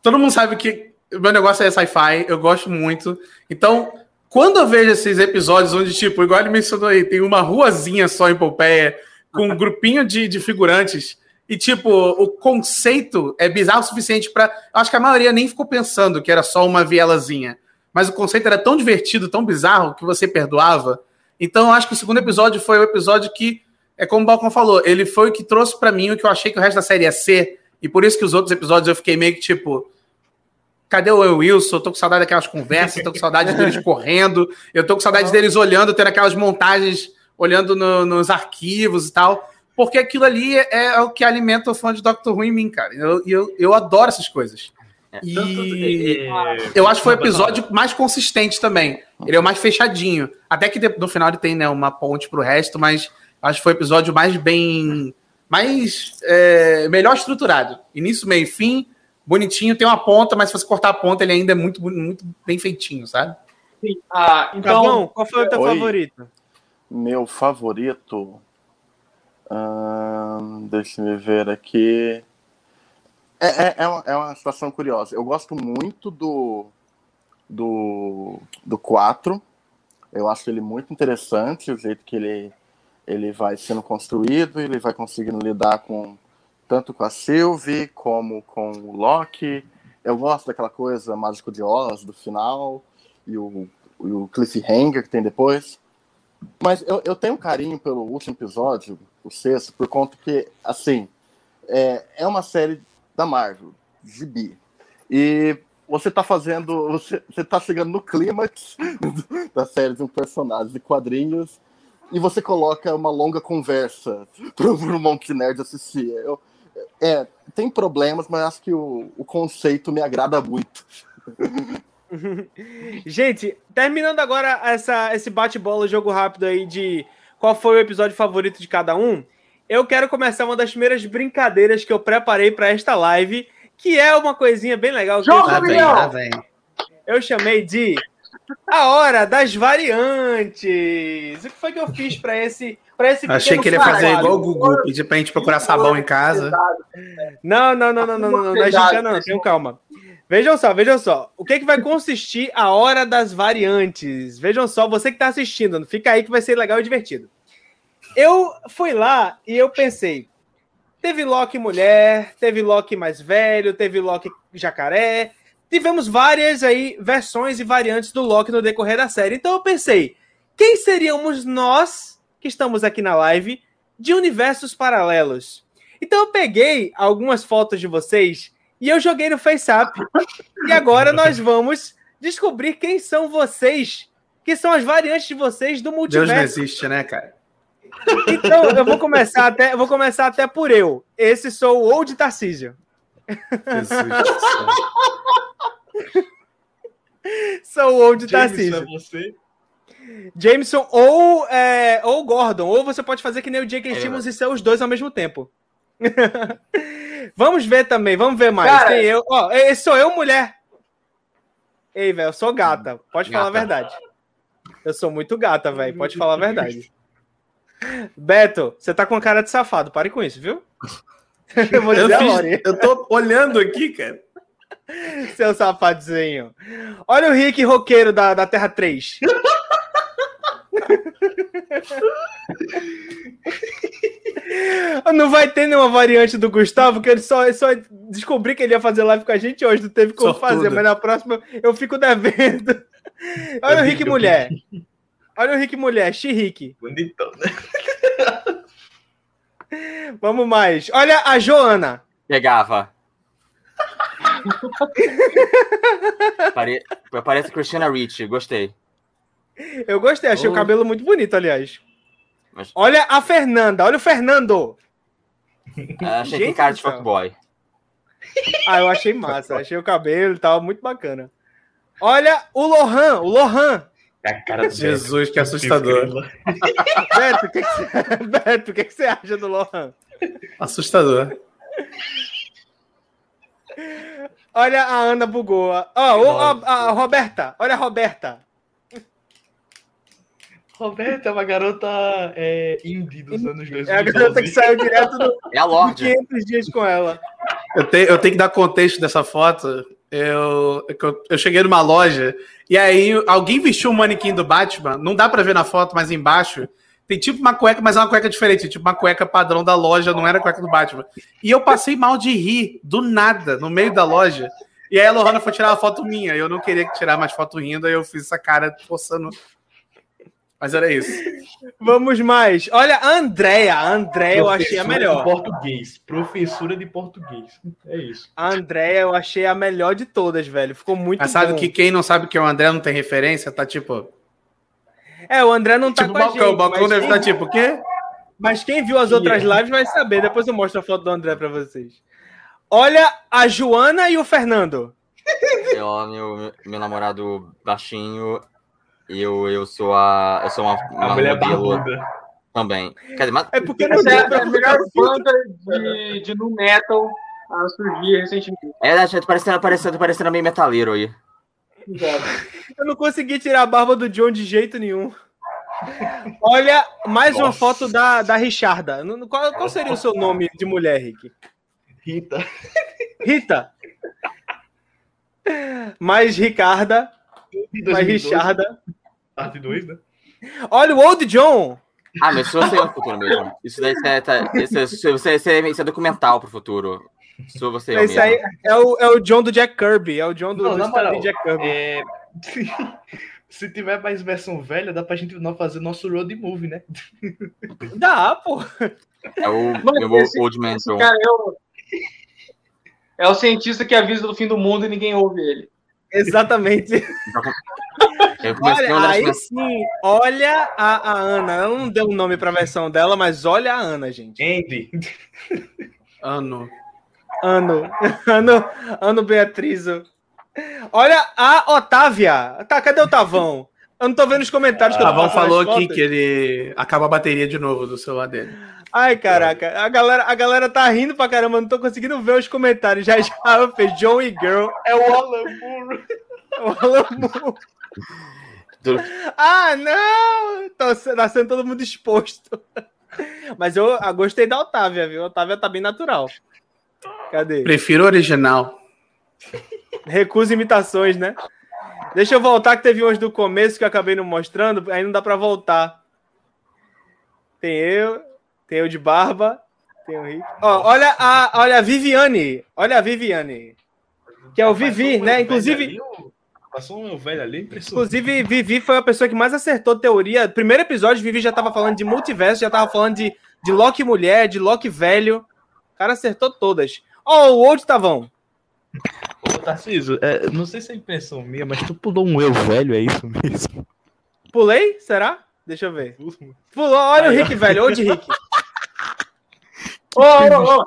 Todo mundo sabe que meu negócio é sci-fi, eu gosto muito. Então, quando eu vejo esses episódios onde, tipo, igual ele mencionou aí, tem uma ruazinha só em Pompeia, com um grupinho de, de figurantes, e, tipo, o conceito é bizarro o suficiente para. Acho que a maioria nem ficou pensando que era só uma vielazinha. Mas o conceito era tão divertido, tão bizarro, que você perdoava. Então, eu acho que o segundo episódio foi o episódio que é como o Balcão falou, ele foi o que trouxe pra mim o que eu achei que o resto da série ia ser, e por isso que os outros episódios eu fiquei meio que tipo, cadê o Wilson? Eu tô com saudade daquelas conversas, tô com saudade deles correndo, eu tô com saudade deles olhando, tendo aquelas montagens, olhando no- nos arquivos e tal, porque aquilo ali é, é o que alimenta o fã de Doctor Who em mim, cara. E eu, eu, eu adoro essas coisas. E
é,
eu acho que foi o episódio mais consistente também. Ele é o mais fechadinho. Até que no final ele tem né, uma ponte pro resto, mas acho que foi o episódio mais bem. Mais. é, melhor estruturado. Início, meio e fim, bonitinho, tem uma ponta, mas se você cortar a ponta, ele ainda é muito, muito bem feitinho, sabe?
Ah,
Tá
então?
Qual foi o teu
Oi.
favorito?
Meu favorito. Ahn, deixa eu ver aqui. É, é, é, uma, é uma situação curiosa. Eu gosto muito do. do. do 4. Eu acho ele muito interessante, o jeito que ele, ele vai sendo construído, ele vai conseguindo lidar com tanto com a Sylvie como com o Loki. Eu gosto daquela coisa mágico de Oz do final e o, e o cliffhanger que tem depois. Mas eu, eu tenho um carinho pelo último episódio, o sexto, por conta que, assim, é, é uma série da Marvel, gibi. E você tá fazendo. Você, você tá chegando no clímax da série de um personagem de quadrinhos e você coloca uma longa conversa pro, pro Monte Nerd assistir. Eu, é, tem problemas, mas acho que o, o conceito me agrada muito.
Gente, terminando agora essa, esse bate-bola, jogo rápido aí de qual foi o episódio favorito de cada um, eu quero começar uma das primeiras brincadeiras que eu preparei para esta live, que é uma coisinha bem legal que eu
Jogo
Lá
chamei,
vem, lá vem.
eu chamei de a hora das variantes. O que foi que eu fiz para esse para esse
Achei que ele ia fazer igual o Gugu, pedir pra gente procurar sabão em casa.
Não, não, não, não, não, não, não, não é gincana, não, tenham calma. Vejam só, vejam só. O que, que vai consistir a hora das variantes? Vejam só, você que está assistindo, fica aí que vai ser legal e divertido. Eu fui lá e eu pensei: teve Loki mulher, teve Loki mais velho, teve Loki jacaré. Tivemos várias aí versões e variantes do Loki no decorrer da série. Então eu pensei: quem seríamos nós que estamos aqui na live de universos paralelos? Então eu peguei algumas fotos de vocês e eu joguei no FaceApp. E agora nós vamos descobrir quem são vocês, que são as variantes de vocês do
Deus não
multiverso.
existe, né, cara?
Então eu vou começar até, eu vou começar até por eu. Esse sou o Old Tarcísio.
Jesus do céu.
Sou o Old
Jameson, é você?
Jameson ou, é, ou Gordon. Ou você pode fazer que nem o J.K.
É,
Simmons e ser os dois ao mesmo tempo. vamos ver também, vamos ver mais.
Cara-
Quem eu? Ó, sou eu, mulher. Ei, velho, eu sou gata. Pode falar a
Gata.
verdade. Eu sou muito gata, velho. Pode falar a verdade. Beto, você tá com cara de safado. Pare com isso, viu? Eu vou
Eu, fiz- eu tô olhando aqui, cara.
Seu safadinho. Olha o Rick roqueiro da, da Terra 3. Não vai ter nenhuma variante do Gustavo, que ele só, só descobri que ele ia fazer live com a gente hoje, não teve como
Sortudo.
fazer, mas na próxima eu fico devendo. Olha o Rick mulher. Olha o Rick mulher, Xirique.
Bonitão, né?
Vamos mais. Olha a Joana.
Pegava. Pare... Parece Christina Ricci, gostei.
Eu gostei, achei
Oh.
o cabelo muito bonito, aliás.
Mas-
Olha a Fernanda, olha o Fernando.
Ah, achei que
Gente
cara
do
de fuckboy.
Ah, eu achei massa, achei o cabelo e tal, muito bacana. Olha o Lohan, o Lohan.
É a cara do
Jesus, que assustador.
Beto, o que, que você... Beto, o que, que você acha do Lohan?
Assustador.
Olha a Ana bugou. Ó, a Roberta, olha a Roberta.
Roberta é uma garota é, indie dos anos 2012.
É a garota que saiu direto do
É a Lorde.
500 dias com ela.
Eu tenho, eu tenho que dar contexto dessa foto. Eu, eu, eu cheguei numa loja e aí alguém vestiu um manequim do Batman. Não dá pra ver na foto, mas embaixo tem tipo uma cueca, mas é uma cueca diferente. Tipo uma cueca padrão da loja, não era cueca do Batman. E eu passei mal de rir, do nada, no meio da loja. E aí a Lohana foi tirar uma foto minha. Eu não queria tirar mais foto rindo, aí eu fiz essa cara forçando. Mas era isso.
Vamos mais. Olha a Andrea. A Andrea eu achei a
De
melhor.
português. Professora de português. É isso.
A Andrea eu achei a melhor de todas, velho. Ficou muito
Mas sabe
bom.
que quem não sabe que é o André não tem referência, tá tipo.
É, o André não tá
tipo
com a
balcão.
gente.
O balcão deve
quem-
estar tipo, o quê?
Mas quem viu as outras lives vai saber. Depois eu mostro a foto do André pra vocês. Olha a Joana e o Fernando.
Eu, meu, meu namorado baixinho. Eu, eu sou a. Eu sou uma,
A
uma
mulher
modelo
barbuda.
também. Quer dizer, mas
É porque não
é
pra
a melhor banda de, de nu metal a surgir recentemente.
é, né, tá parecendo, parecendo, parecendo meio metaleiro aí.
Eu não consegui tirar a barba do John de jeito nenhum. Olha, mais uma
Nossa.
foto da, da Richarda. Qual, qual seria o seu nome de mulher, Rick?
Rita.
Rita. Mais Ricarda, mais
2012,
Richarda.
Parte 2, né?
Olha o Old John.
Ah, mas isso você é o futuro mesmo. Isso daí é, tá, isso, é- isso, é- isso, é, isso é documental pro futuro. Isso você é o
Esse
mesmo.
aí é o, é o John do Jack Kirby. É o John do,
Não,
do
moral,
Jack Kirby.
É... Se tiver mais versão velha, dá pra gente não fazer nosso road movie, né?
Dá, pô.
É o
Mano, esse-
Old Man
cara é o, é o cientista que avisa do fim do mundo e ninguém ouve ele.
Exatamente.
Eu
Olha,
a
aí
olhar
sim, olha a, a Ana. Ela não deu o nome pra versão dela, mas olha a Ana, gente.
Andy.
Ano.
Ano. Ano, ano Beatriz. Olha a Otávia. Tá, cadê o Tavão? Eu não tô vendo os comentários que eu tô
Tavão
passando
falou aqui que ele acaba a bateria de novo do celular dele.
Ai, caraca. A galera, a galera tá rindo pra caramba. Não tô conseguindo ver os comentários. Já já fez John e Girl.
É o Alan Moore.
O Alan Moore. Ah, não! Tô, tá sendo todo mundo exposto. Mas eu, eu gostei da Otávia, viu? A Otávia tá bem natural. Cadê?
Prefiro o original.
Recusa imitações, né? Deixa eu voltar, que teve umas do começo que eu acabei não mostrando, aí não dá pra voltar. Tem eu, tem eu de barba, tem o Rick. Ó, olha a, olha a Viviane, olha a Viviane. Que é o Vivi, né? Inclusive,
Passou um velho ali, impressionante.
inclusive Vivi foi a pessoa que mais acertou teoria. Primeiro episódio, Vivi já tava falando de multiverso, já tava falando de, de Loki mulher, de Loki velho. O cara acertou todas. Ó, o outro Tavão.
Tarcísio, é, não sei se é impressão minha, mas tu pulou um eu velho, é isso mesmo?
Pulei? Será? Deixa eu ver. Pulou, olha o Rick, velho. Old Rick.
Ô, ô, ô!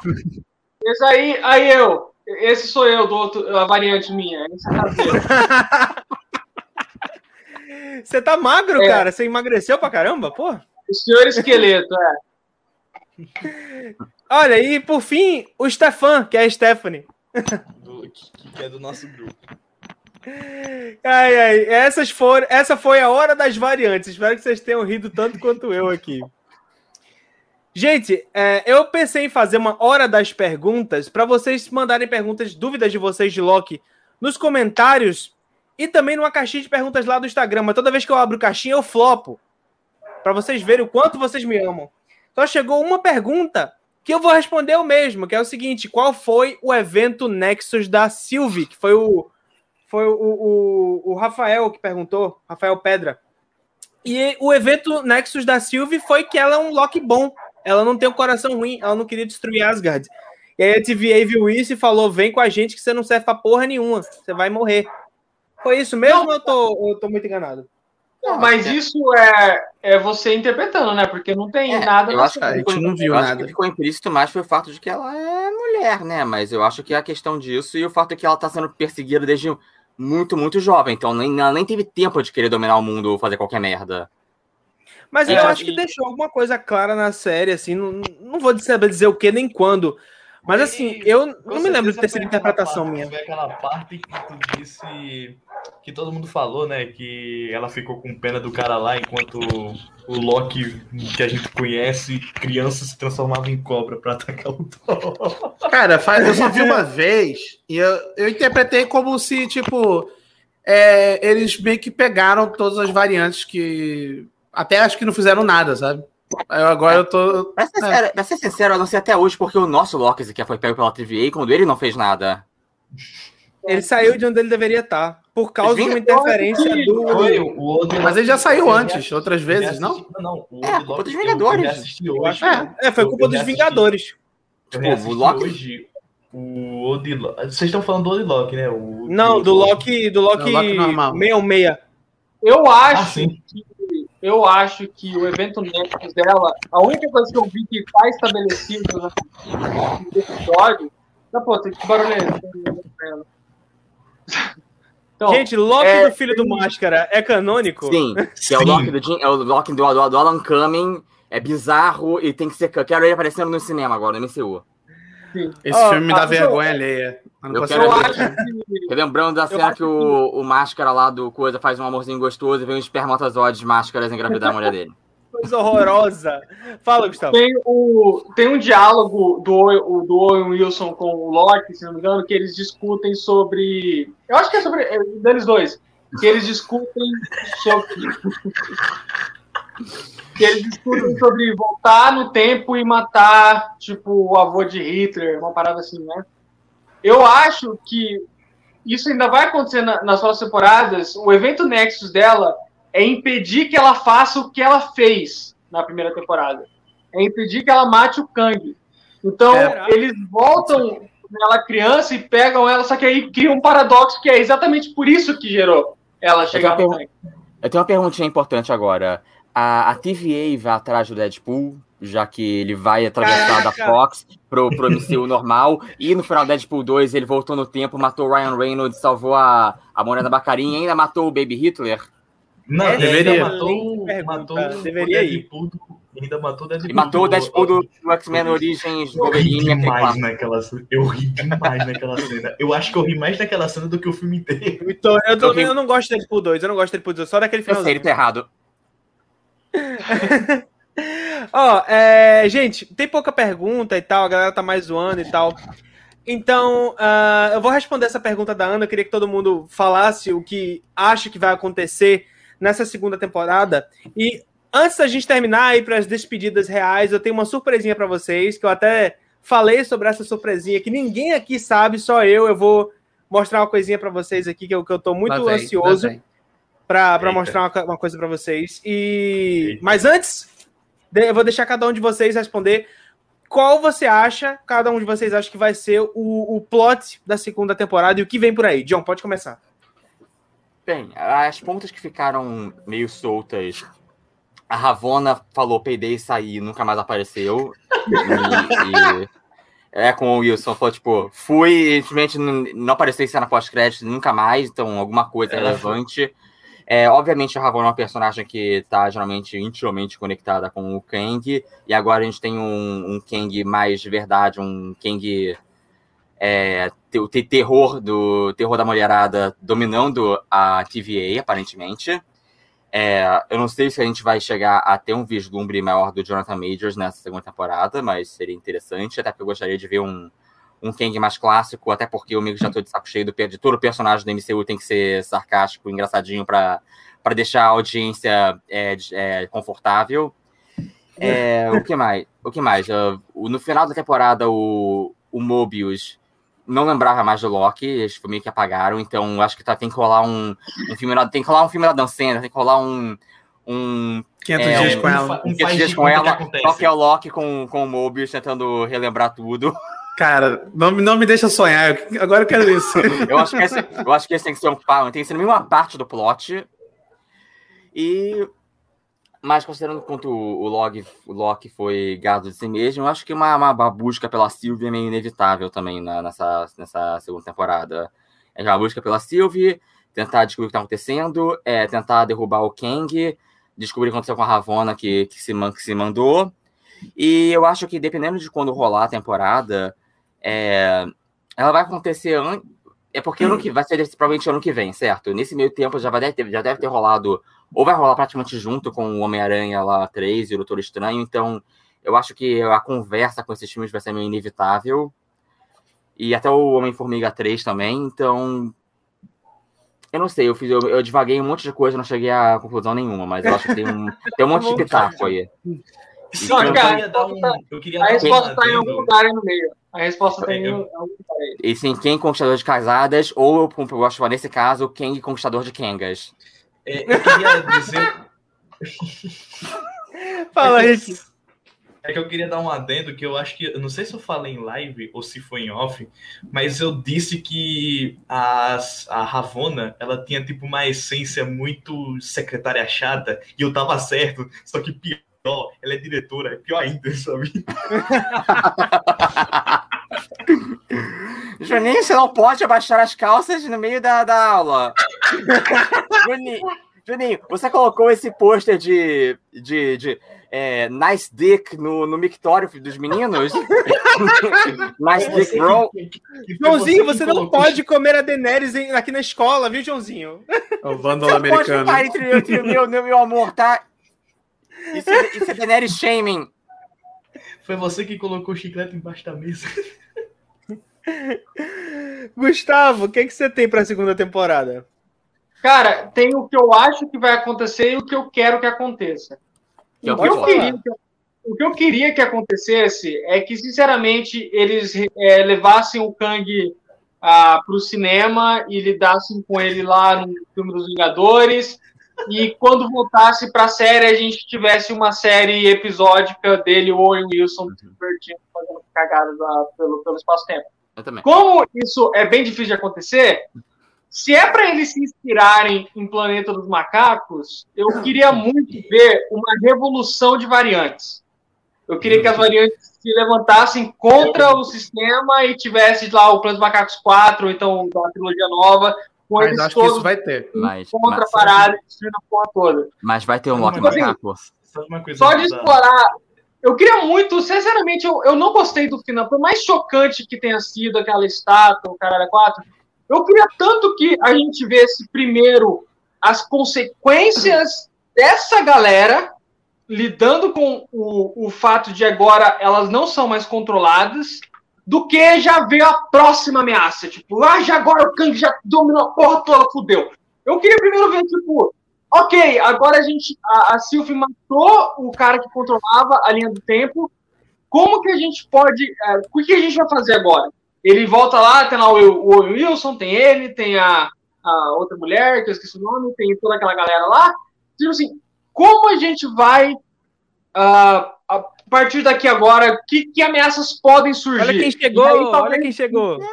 Esse aí, aí eu. Esse sou eu, do outro, a variante minha. Esse tá vendo.
Você tá magro,
É.
cara? Você emagreceu pra caramba, pô?
O senhor esqueleto, é.
Olha, e por fim, o Stefan, que é a Stephanie.
Que é do nosso grupo.
Ai, ai, essas foram, essa foi a hora das variantes. Espero que vocês tenham rido tanto quanto eu aqui. Gente, é, eu pensei em fazer uma hora das perguntas para vocês mandarem perguntas, dúvidas de vocês de Loki nos comentários e também numa caixinha de perguntas lá do Instagram. Mas toda vez que eu abro caixinha, eu flopo. Para vocês verem o quanto vocês me amam. Só chegou uma pergunta que eu vou responder eu mesmo, que é o seguinte: qual foi o evento Nexus da Sylvie? Que foi o, foi o, o, o Rafael que perguntou, Rafael Pedra. E o evento Nexus da Sylvie foi que ela é um Loki bom. Ela não tem um coração ruim, ela não queria destruir Asgard. E aí a TVA viu isso e falou: vem com a gente que você não serve pra porra nenhuma, você vai morrer. Foi isso mesmo ou eu tô, eu tô muito enganado?
Não, mas isso é, é você interpretando, né? Porque não tem
É,
nada
eu acho que
A gente não viu
Eu acho
nada.
que ficou implícito mais foi o fato de que ela é mulher, né? Mas eu acho que é a questão disso e o fato de que ela tá sendo perseguida desde muito, muito jovem. Então nem, ela nem teve tempo de querer dominar o mundo ou fazer qualquer merda.
Mas
É,
eu acho que
e-
deixou alguma coisa clara na série, assim, não, não vou saber dizer o que nem quando. Mas assim, eu não me lembro de ter sido interpretação minha.
Foi aquela parte que tu disse que todo mundo falou, né? Que ela ficou com pena do cara lá enquanto o Loki que a gente conhece, criança se transformava em cobra pra atacar o Thor.
Cara, fa- eu só vi uma vez e eu, eu interpretei como se, tipo, é, eles meio que pegaram todas as variantes que. Até acho que não fizeram nada, sabe? Eu- agora eu tô.
Pra ser,
É.
sincero, pra ser sincero, eu não sei até hoje porque o nosso Loki que foi pego pela TVA quando ele não fez nada.
Ele saiu de onde ele deveria estar. Por causa de uma
Vingadores
interferência do.
Foi, o Odin-
Mas ele já saiu
eu
antes,
reassisti-
outras
eu
vezes, não?
Não, o
É, culpa dos
eu- eu
Vingadores.
reassisti hoje.
É, foi culpa
Eu
dos Vingadores.
Eu
Tipo,
reassisti
o Loki-
hoje o Odilok. Vocês estão falando do Odilok, né? O,
Não, do Loki, do Loki,
É Loki normal.
66.
Eu
Ah,
acho
sim.
que eu acho que o evento Nexus dela, a única coisa que eu vi que está estabelecido no episódio. Ah, pô, tem que barulho. Então,
Gente, Loki
é,
do filho do Máscara é canônico?
Sim, que é o
Sim.
Loki do, Jim- é o Loki do, do, do Alan Cumming. É bizarro e tem que ser. Eu quero ele aparecendo no cinema agora, no MCU.
Esse
Ó,
filme me dá vergonha alheia. Eu
quero
que
Lembrando da cena
acho
que o, o Máscara lá do Coisa faz um amorzinho gostoso e vem os espermatozoides máscaras engravidar a mulher dele.
Coisa horrorosa. Fala, Gustavo.
tem, o, tem um diálogo do, o- do Owen Wilson com o Loki, se não me engano, que eles discutem sobre. Eu acho que é sobre. É, deles dois. Que eles discutem sobre. que eles discutem sobre voltar no tempo e matar, tipo, o avô de Hitler, uma parada assim, né? Eu acho que isso ainda vai acontecer na- nas próximas temporadas. O evento Nexus dela é impedir que ela faça o que ela fez na primeira temporada. É impedir que ela mate o Kang. Então,
Caraca.
eles voltam nela criança e pegam ela, só que aí cria um paradoxo que é exatamente por isso que gerou ela chegar
tenho
no Kang.
Eu tenho uma perguntinha importante agora. A, a TVA vai atrás do Deadpool, já que ele vai atravessar da
Caraca.
Fox pro, pro MCU normal. E no final do Deadpool 2 ele voltou no tempo, matou o Ryan Reynolds, salvou a, a Morena Bacarinha e ainda matou o Baby Hitler.
Não, ele
Deveria.
ainda matou, matou o
deveria ir.
Deadpool. Ainda matou o Deadpool.
E matou o Deadpool do, do X-Men Origins
Eu ri
Wolverine.
demais naquela cena. Eu ri demais naquela cena. Eu acho que eu ri mais naquela cena do que o filme inteiro.
Então, eu, também,
Eu-
eu não gosto dele por dois, eu não gosto dele por dois, só daquele
Eu sei, ele tá errado.
Ó, é, gente, tem pouca pergunta e tal, a galera tá mais zoando e tal. Então, ah, eu vou responder essa pergunta da Ana. Eu queria que todo mundo falasse o que acha que vai acontecer nessa segunda temporada. E antes da gente terminar aí para as despedidas reais, eu tenho uma surpresinha para vocês, que eu até falei sobre essa surpresinha que ninguém aqui sabe, só eu. Eu vou mostrar uma coisinha para vocês aqui que eu, que eu tô muito
vem,
ansioso para mostrar uma, uma coisa para vocês. E
Eita.
mas antes, eu vou deixar cada um de vocês responder qual você acha, cada um de vocês acha que vai ser o, o plot da segunda temporada e o que vem por aí. John, pode começar.
Bem, as pontas que ficaram meio soltas. A Ravona falou peidei e saí, nunca mais apareceu. E, e- é com o Wilson, falou tipo, fui e simplesmente não não apareceu em cena pós-crédito nunca mais, então alguma coisa
Ela
relevante. É, obviamente a Ravonna é uma personagem que tá geralmente intimamente conectada com o Kang, e agora a gente tem um, um Kang mais de verdade, um Kang é, terror do terror da mulherada dominando a TVA, aparentemente. É, eu não sei se a gente vai chegar a ter um vislumbre maior do Jonathan Majors nessa segunda temporada, mas seria interessante, até porque eu gostaria de ver um, um Kang mais clássico, até porque meio que já tô de saco cheio do, de todo personagem do MCU tem que ser sarcástico, engraçadinho para para deixar a audiência é, é, confortável. É, o que mais? O que mais? O- no final da temporada, o, o Mobius não lembrava mais do Loki, eles meio que apagaram, então acho que tá, tem que rolar um, um filme, tem que rolar um filme da Dan Sandler, tem que rolar um, um
500
É,
dias
um
com ela.
um
500
faz
dias com ela, só que é o Loki com, com o Mobius tentando relembrar tudo.
Cara, não, não me deixa sonhar. Agora eu quero isso.
Eu acho que esse, eu acho que esse tem que ser um tem que ser nenhuma parte do plot. E. Mas considerando quanto o Log, o Loki foi gado de si mesmo, eu acho que uma, uma busca pela Sylvie é meio inevitável também na- nessa, nessa segunda temporada. É uma busca pela Sylvie, tentar descobrir o que tá acontecendo, é, tentar derrubar o Kang, descobrir o que aconteceu com a Ravonna que, que, se, que se mandou. E eu acho que dependendo de quando rolar a temporada, é, ela vai acontecer antes. É porque ano que vai ser provavelmente ano que vem, certo? Nesse meio tempo já, vai deve ter, já deve ter rolado, ou vai rolar praticamente junto com o Homem-Aranha lá 3 e o Doutor Estranho, então eu acho que a conversa com esses filmes vai ser meio inevitável. E até o Homem-Formiga 3 também, então. Eu não sei, eu, fiz, eu, eu divaguei um monte de coisa, não cheguei a conclusão nenhuma, mas eu acho que tem um, tem um monte de pitaco aí.
Não,
eu
cara,
queria dar um. Eu queria
A resposta tá em algum lugar aí no meio. A resposta tá em
Eu-
algum lugar aí.
E sim, quem conquistador de casadas, ou eu, como eu gosto de falar nesse caso, quem conquistador de Kengas.
É, eu queria dizer.
Fala,
é que, é que eu queria dar um adendo que eu acho que. Eu não sei se eu falei em live ou se foi em off, mas eu disse que as, a Ravona ela tinha tipo uma essência muito secretária chata, e eu tava certo, só que pior, ela é diretora, é pior ainda, sabe?
Juninho, você não pode abaixar as calças no meio da, da aula. Juninho, Juninho, você colocou esse pôster de, de, de é, Nice Dick no, no mictório dos meninos? nice Dick Bro?
Joãozinho, você não pode comer a Daenerys aqui na escola, viu, Joãozinho?
É o vândalo
Você pode
americano.
ficar entre, entre o meu, meu amor, tá? Isso é, isso é Daenerys shaming.
Foi você que colocou o chiclete embaixo da mesa.
Gustavo, o que, que você tem pra segunda temporada?
Cara, tem o que eu acho que vai acontecer e o que eu quero que aconteça.
Que é o
que eu queria que, o que, eu queria que acontecesse é que, sinceramente, eles é, levassem o Kang para o cinema e lidassem com ele lá no filme dos Vingadores. E quando voltasse para a série, a gente tivesse uma série episódica dele, o Owen Wilson, se divertindo, fazendo cagadas pelo, pelo espaço-tempo. Como isso é bem difícil de acontecer, se é para eles se inspirarem em Planeta dos Macacos, eu queria muito ver uma revolução de variantes. Eu queria que as variantes se levantassem contra o sistema e tivesse lá o Planeta dos Macacos 4, ou então da trilogia nova, com
Mas
eles
acho que isso vai ter.
Mas,
contra a
mas,
parada destruindo a porra toda.
mas vai ter um Loki
Tipo assim, uma coisa
Só de
bizarra?
explorar. Eu queria muito, sinceramente, eu, eu não gostei do final. Por mais chocante que tenha sido aquela estátua, o caralho 4, eu queria tanto que a gente vesse primeiro as consequências dessa galera lidando com o, o fato de agora elas não são mais controladas, do que já ver a próxima ameaça. Tipo, ah, já agora o Kang já dominou a porra toda, fudeu. Eu queria primeiro ver, tipo, ok, agora a gente, a, a Sylvie matou o cara que controlava a linha do tempo, como que a gente pode, é, o que a gente vai fazer agora? Ele volta lá, tem lá o, o Wilson, tem ele, tem a, a outra mulher, que eu esqueci o nome, tem toda aquela galera lá. Tipo assim, como a gente vai, ah, a partir daqui agora, que, que ameaças podem surgir?
Olha quem chegou,
aí,
olha
talvez-
quem chegou.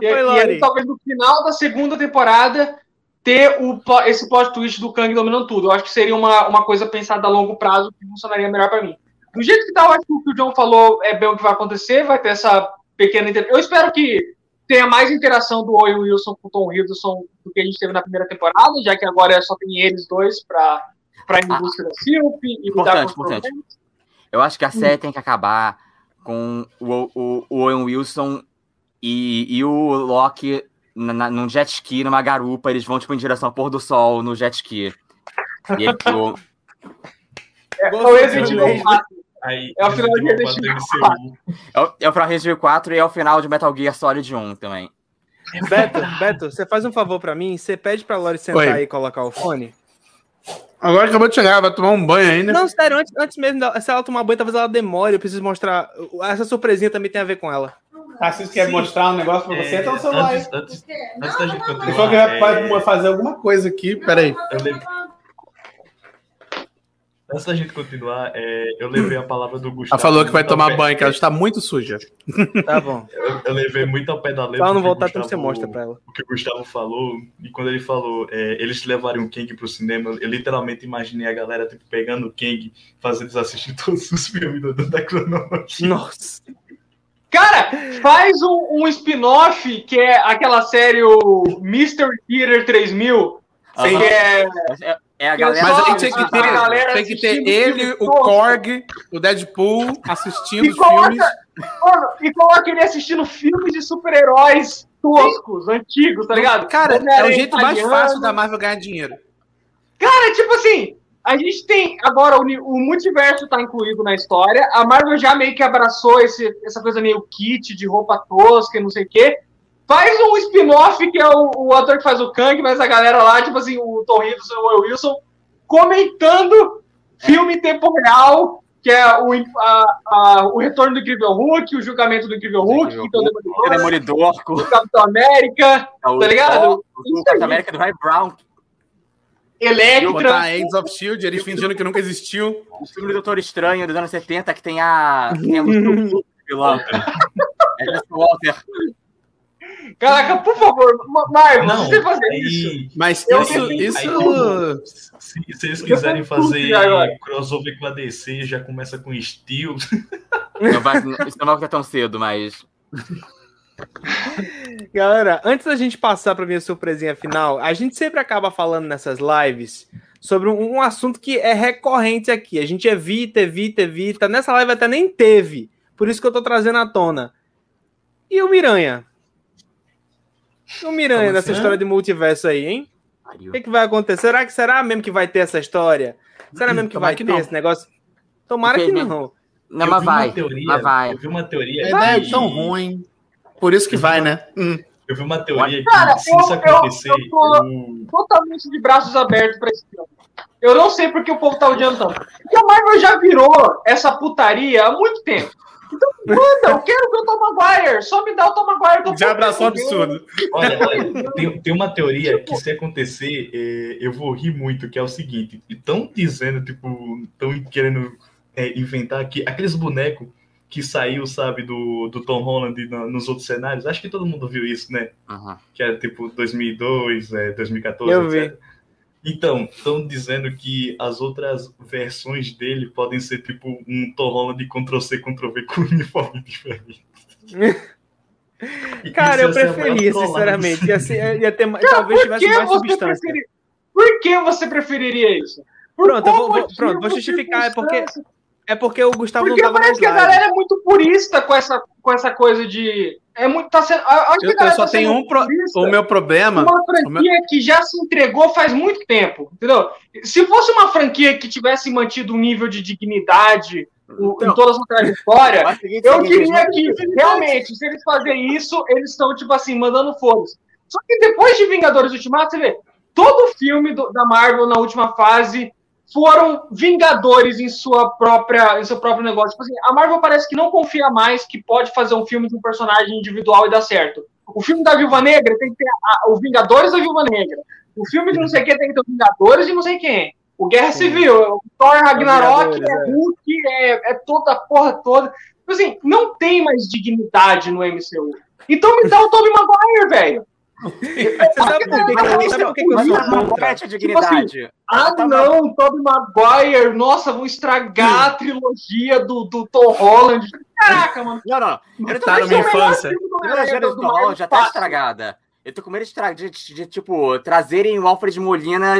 e,
Oi,
e aí, talvez no final da segunda temporada, ter o, esse plot twist do Kang dominando tudo. Eu acho que seria uma, uma coisa pensada a longo prazo que funcionaria melhor pra mim. Do jeito que tá, eu acho que o que o John falou é bem o que vai acontecer, vai ter essa pequena inter... Eu espero que tenha mais interação do Owen Wilson com o Tom Hiddleston do que a gente teve na primeira temporada, já que agora só tem eles dois pra, pra ir em
Ah,
Sylvie e
importante, importante.
problemas.
Eu acho que a série tem que acabar com o, o, o Owen Wilson e, e o Loki na, na- num jet ski, numa garupa. Eles vão, tipo, em direção ao pôr do sol no jet ski. E ele, o-
É,
Gosto
o Resident
do
Evil
Resident
4.
Aí,
É o final de
Resident
Resident
Evil 4 MCU.
é o, é o final Resident Evil 4 e é o final de Metal Gear Solid 1 também.
Beto, Beto, você faz um favor pra mim? Você pede pra Lori sentar
Oi.
aí e colocar o fone?
Agora acabou de chegar, vai tomar um banho ainda.
Não, sério, antes, antes mesmo, dela- se ela tomar banho, talvez ela demore. Eu preciso mostrar. Essa surpresinha também tem a ver com ela.
Ah, querem
Sim.
mostrar um negócio pra você?
É,
então o celular.
antes, antes, antes da gente
Ele
continuar,
falou que vai
é,
vai fazer alguma coisa aqui. Peraí.
eu lembro- Antes da gente continuar, é, eu levei a palavra do
Ela
Gustavo.
falou que vai tomar banho, que ela está muito suja.
Tá bom.
Eu, eu levei muito ao pé da letra.
Ela não
o que o
voltar, então você
Gustavo-
mostra pra ela.
O que o Gustavo falou, e quando ele falou, é, eles levarem o Kang pro cinema, eu literalmente imaginei a galera tipo, pegando o Kang, fazendo eles assistir todos os filmes do, da cronologia.
Nossa.
Cara, faz um, um spin-off que é aquela série o Mystery Theater 3000.
Sim.
Que é,
É, é a galera.
Mas aí tinha que
a
ter, tem que ter ele, o. Korg, o Deadpool assistindo
E
os
coloca-
filmes.
mano, e coloca ele assistindo filmes de super-heróis toscos, antigos, tá ligado?
Cara, é o jeito mais fácil da Marvel ganhar dinheiro.
Cara, tipo assim, a gente tem. Agora, o, o multiverso tá incluído na história. A Marvel já meio que abraçou esse, essa coisa meio kit de roupa tosca e não sei o quê. Faz um spin-off que é o, o ator que faz o Kang, mas a galera lá, tipo assim, o Tom Hiddleston e o Will Wilson, comentando filme em tempo real, que é o, a- a- o retorno do Incrível Hulk, o julgamento do Incrível Hulk,
Incrível
que tem o
O
Demolidor,
Demolidor, com
o Capitão América,
o,
Tá ligado?
o, o Capitão América do Ray Brown,
Electra.
Botar Agents of Shield, eles fingindo que nunca existiu.
o filme do Doutor Estranho dos anos 70, que tem a. Que tem a vilão. É Jesse Walter.
Caraca, por favor, Ma- Marvel,
Não,
você fazer isso.
aí,
Mas
Eu
isso, isso,
Aí, se, se eles quiserem fazer crossover com a DC, já começa com Steel.
Não vai, isso não vai tão cedo, mas.
Galera, antes da gente passar para minha surpresinha final, a gente sempre acaba falando nessas lives sobre um, um assunto que é recorrente aqui. A gente evita, evita, evita. Nessa live até nem teve. Por isso que eu tô trazendo à tona. E o Miranha? E o Miranha nessa
assim?
história de multiverso aí, hein? O que, que vai acontecer? Será que será mesmo que vai ter essa história? Será mesmo que
Tomara
vai
que
ter
não.
esse negócio? Tomara que não.
Não,
Eu
mas vai.
teoria-
Mas vai.
Eu vi uma teoria.
a ideia é tão ruim. Por isso que vai, né? Hum.
Eu vi uma teoria
Cara,
que se
eu-
isso
eu-
acontecer,
eu tô-
o-
Totalmente de braços abertos pra esse filme. Eu não sei porque o povo tá odiando tanto. Porque a Marvel já virou essa putaria há muito tempo. Então, manda, eu quero ver o Tom Maguire. Só me dá o Tom Maguire. eu
Já abraçou absurdo.
Olha, olha, tem, tem uma teoria que se acontecer, é, eu vou rir muito, que é o seguinte, estão dizendo, tipo, estão querendo é, inventar aqui aqueles bonecos que saiu, sabe, do, do Tom Holland na- nos outros cenários, acho que todo mundo viu isso, né?
Uhum.
Que era tipo 2002, é, 2014,
Eu vi.
Então, estão dizendo que as outras versões dele podem ser tipo um Tom Holland Ctrl-C, Ctrl-V com uniforme diferente.
Cara, eu preferia, sinceramente. Ia, ser- ia ter,
Cara,
talvez tivesse mais substância.
preferi- Por que você preferiria isso? Por
Pronto, eu vou- vou-
motivo,
pronto, vou justificar, é porque-? É porque o Gustavo
Porque
não tava
parece que a galera é muito purista com essa, com essa coisa de. É muito. Tá sendo, eu
Eu, só
tá
tenho um pro... O meu problema.
uma franquia que já se entregou faz muito tempo, entendeu? Se fosse uma franquia que tivesse mantido um nível de dignidade o- em
Então,
toda a sua trajetória, eu queria que, realmente, se eles fazerem isso, eles estão, tipo assim, mandando foda-se. Só que depois de Vingadores Ultimato, você vê, todo filme do- da Marvel na última fase foram Vingadores em sua própria, em seu próprio negócio. Tipo assim, a Marvel parece que não confia mais que pode fazer um filme de um personagem individual e dar certo. O filme da Viúva Negra tem que ter a- o Vingadores da Viúva Negra. O filme de não sei quem tem que ter os Vingadores e não sei quem. O Guerra Civil, o Thor Ragnarok, é
é.
Hulk, é, é toda a porra toda. Tipo assim, não tem mais dignidade no MCU. Então me dá o Tobey Maguire, velho.
Você sabe por que, que eu, sabe por que que eu sou
tá
contra?
é dignidade.
Ah,
Tá
não, Tobey Maguire. Nossa, vão estragar a trilogia do, do Tom Holland. Caraca, mano.
Não, não. Não tô
Tá na minha infância.
A trilogia do Tom Holland já tá estragada. Eu tô com medo de, de, de, de, tipo, trazerem o Alfred Molina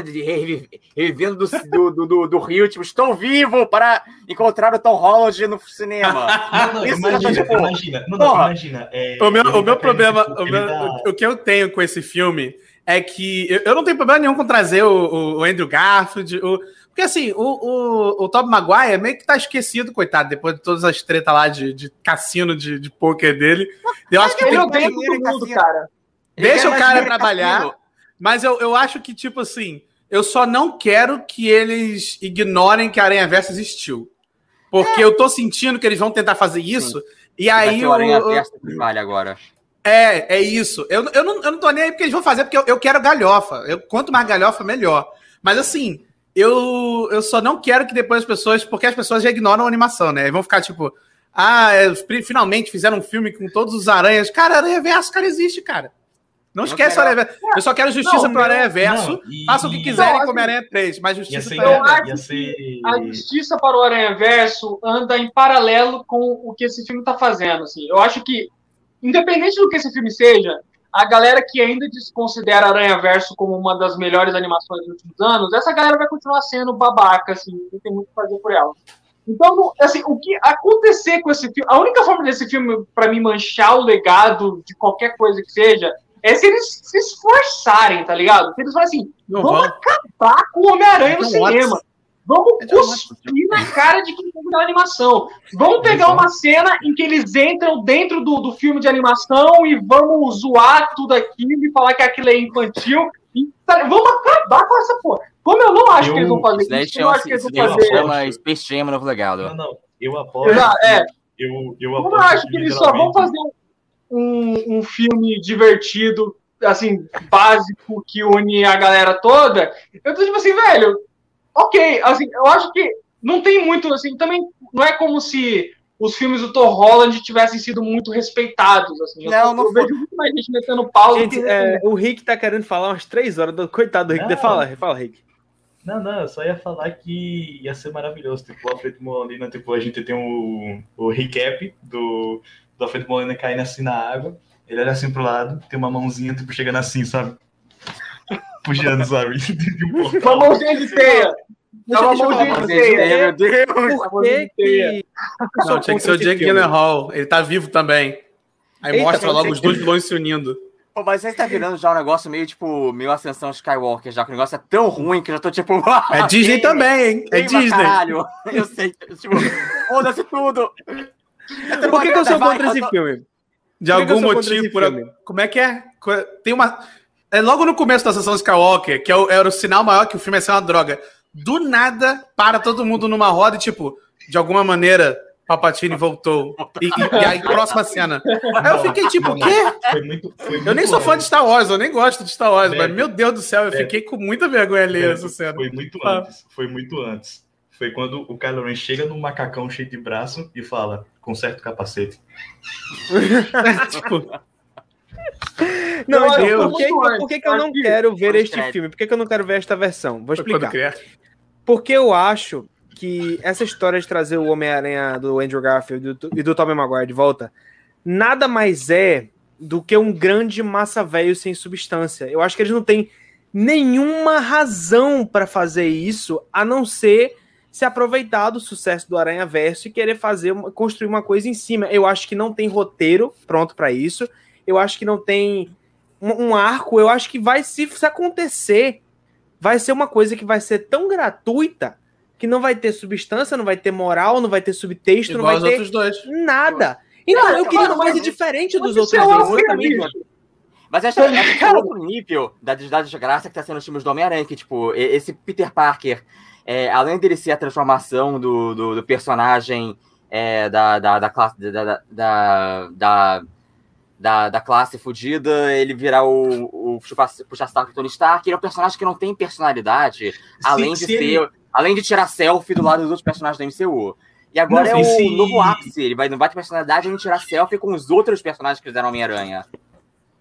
revivendo do, do, do, do, do Rio, tipo, estou vivo para encontrar o Tom Holland no cinema.
Não, não,
Isso
imagina,
tá, tipo,
imagina. Não, não, imagina. é,
O meu, o meu
tá
problema, o, meu-
tá-
o- que eu tenho com esse filme é que eu, eu não tenho problema nenhum com trazer o, o- Andrew Garfield. o- porque assim, o, o, o Tobey Maguire meio que tá esquecido, coitado, depois de todas as tretas lá de, de cassino de, de poker dele. Eu acho que
Ele
tem,
odeia todo mundo,
cassino.
cara.
Deixa
quer
o cara trabalhar. Mas eu, eu acho que, tipo assim, eu só não quero que eles ignorem que a Aranha Versa existiu. Porque eu tô sentindo que eles vão tentar fazer isso. E
Vai
aí o,
Aranha
o-
Versa que vale agora.
É, é isso. Eu, eu, não, eu não tô nem aí porque eles vão fazer, porque eu, eu quero galhofa. Eu, quanto mais galhofa, melhor. Mas assim, eu, eu só não quero que depois as pessoas. Porque as pessoas já ignoram a animação, né? E vão ficar tipo. Ah, é, finalmente fizeram um filme com todos os aranhas. Cara, Aranha Verso, cara, existe, cara. Não esquece o Aranha Verso. Eu só quero justiça
Não,
pro Aranha Verso. Façam o que quiserem com Homem-Aranha 3, mas justiça
ser,
Aranha Verso.
acho
ia ser...
a justiça para o Aranha Verso anda em paralelo com o que esse filme está fazendo. Assim. Eu acho que, independente do que esse filme seja, a galera que ainda desconsidera Aranha Verso como uma das melhores animações dos últimos anos, essa galera vai continuar sendo babaca, assim, não tem muito o que fazer por ela. Então, assim, o que acontecer com esse filme, a única forma desse filme, para mim, manchar o legado de qualquer coisa que seja, é se eles se esforçarem, tá ligado? Se eles falam assim,
Não
vamos
vão.
acabar com o Homem-Aranha no
Então,
cinema.
Watts.
Vamos
Então,
cuspir na cara de quem fez a animação. Vamos pegar uma cena em que eles entram dentro do, do filme de animação e vamos zoar tudo aquilo e falar que aquilo é infantil. E, tá, vamos acabar com essa porra. Como eu não acho
Eu-
que eles vão fazer
Isso
eu não acho
chama,
que eles vão fazer.
chama Space Jam Novo
Não,
Legado.
não. Eu aposto.
Exato, é.
Eu, eu
Eu não acho que eles só vão fazer um, um filme divertido, assim, básico, que une a galera toda. Eu tô tipo assim, velho, ok, assim, eu acho que não tem muito, assim, também não é como se os filmes do Tom Holland tivessem sido muito respeitados, assim. Eu,
Não, não
eu vejo muito mais gente metendo pau
Gente,
que...
é, o Rick tá querendo falar umas três horas. Do... Coitado do Rick.
Não.
Fala, fala, Rick.
Não, não, eu só ia falar que ia ser maravilhoso. Tipo, o Alfredo Molina, tipo, a gente tem o, o recap do, do Alfredo Molina caindo assim na água. Ele olha assim pro lado, tem uma mãozinha, tipo, chegando assim, sabe? Puxando, sabe? Um
Uma mãozinha de teia. Uma
deixa eu
mãozinha
falar
de
uma
teia.
Meu Deus!
Por que que...
Não, tinha que ser o Jake Gyllenhaal. Ele tá vivo também. Aí
Eita,
mostra logo os dois vilões se unindo.
Pô, mas aí tá virando já um negócio meio, tipo, meio Ascensão Skywalker, já que o negócio é tão ruim que eu já tô, tipo...
É Disney também, hein? É Disney.
Caralho. Eu sei, tipo, foda-se tudo.
Por que, que eu sou contra esse filme?
De algum motivo. Por... Como é que é? Tem uma. É logo no começo da sessão Skywalker, que é o- era o sinal maior que o filme ia ser uma droga. Do nada, para todo mundo numa roda e, tipo, de alguma maneira, Papatini voltou. E, e- e aí, próxima cena. Aí eu fiquei tipo, o quê?
Foi muito, foi
Eu nem
muito
sou fã de Star Wars, eu nem gosto de Star Wars,
É.
mas meu Deus do céu, eu
É.
fiquei com muita vergonha alheia
É,
essa cena.
Foi muito
Ah.
antes. Foi muito antes. Foi quando o Kylo Ren chega num macacão cheio de braço e fala: conserta o capacete.
tipo,
Não,
Não,
então,
eu-
por que, por que, que eu não quero ver este
crédito.
filme? Por que, que eu não quero ver esta versão? Vou explicar. Porque eu acho que essa história de trazer o Homem-Aranha do Andrew Garfield e do- e do Tobey Maguire de volta nada mais é do que um grande massa velho sem substância. Eu acho que eles não têm nenhuma razão para fazer isso a não ser se aproveitar do sucesso do Aranha Verso e querer fazer uma- construir uma coisa em cima. Eu acho que não tem roteiro pronto para isso. Eu acho que não tem um, um arco. Eu acho que vai se, se acontecer vai ser uma coisa que vai ser tão gratuita que não vai ter substância, não vai ter moral, não vai ter subtexto,
Igual
não vai ter
dois.
nada. Então,
Cara,
eu queria uma coisa diferente dos outros
é
dois.
Mas acho, que é outro nível da, da desgraça que tá sendo os filmes do Homem-Aranha, que, tipo, esse Peter Parker, é, além dele ser a transformação do, do, do personagem é, da, da, da classe da, da, da, da, classe fudida, ele virar o, o puxa-saco Tony Stark, ele é um personagem que não tem personalidade, além de
se
ser, além de tirar selfie do lado dos outros personagens da MCU. E agora
Não,
é o
se-
novo ápice, ele vai, não vai ter personalidade, ele tirar selfie com os outros personagens que fizeram Homem-Aranha.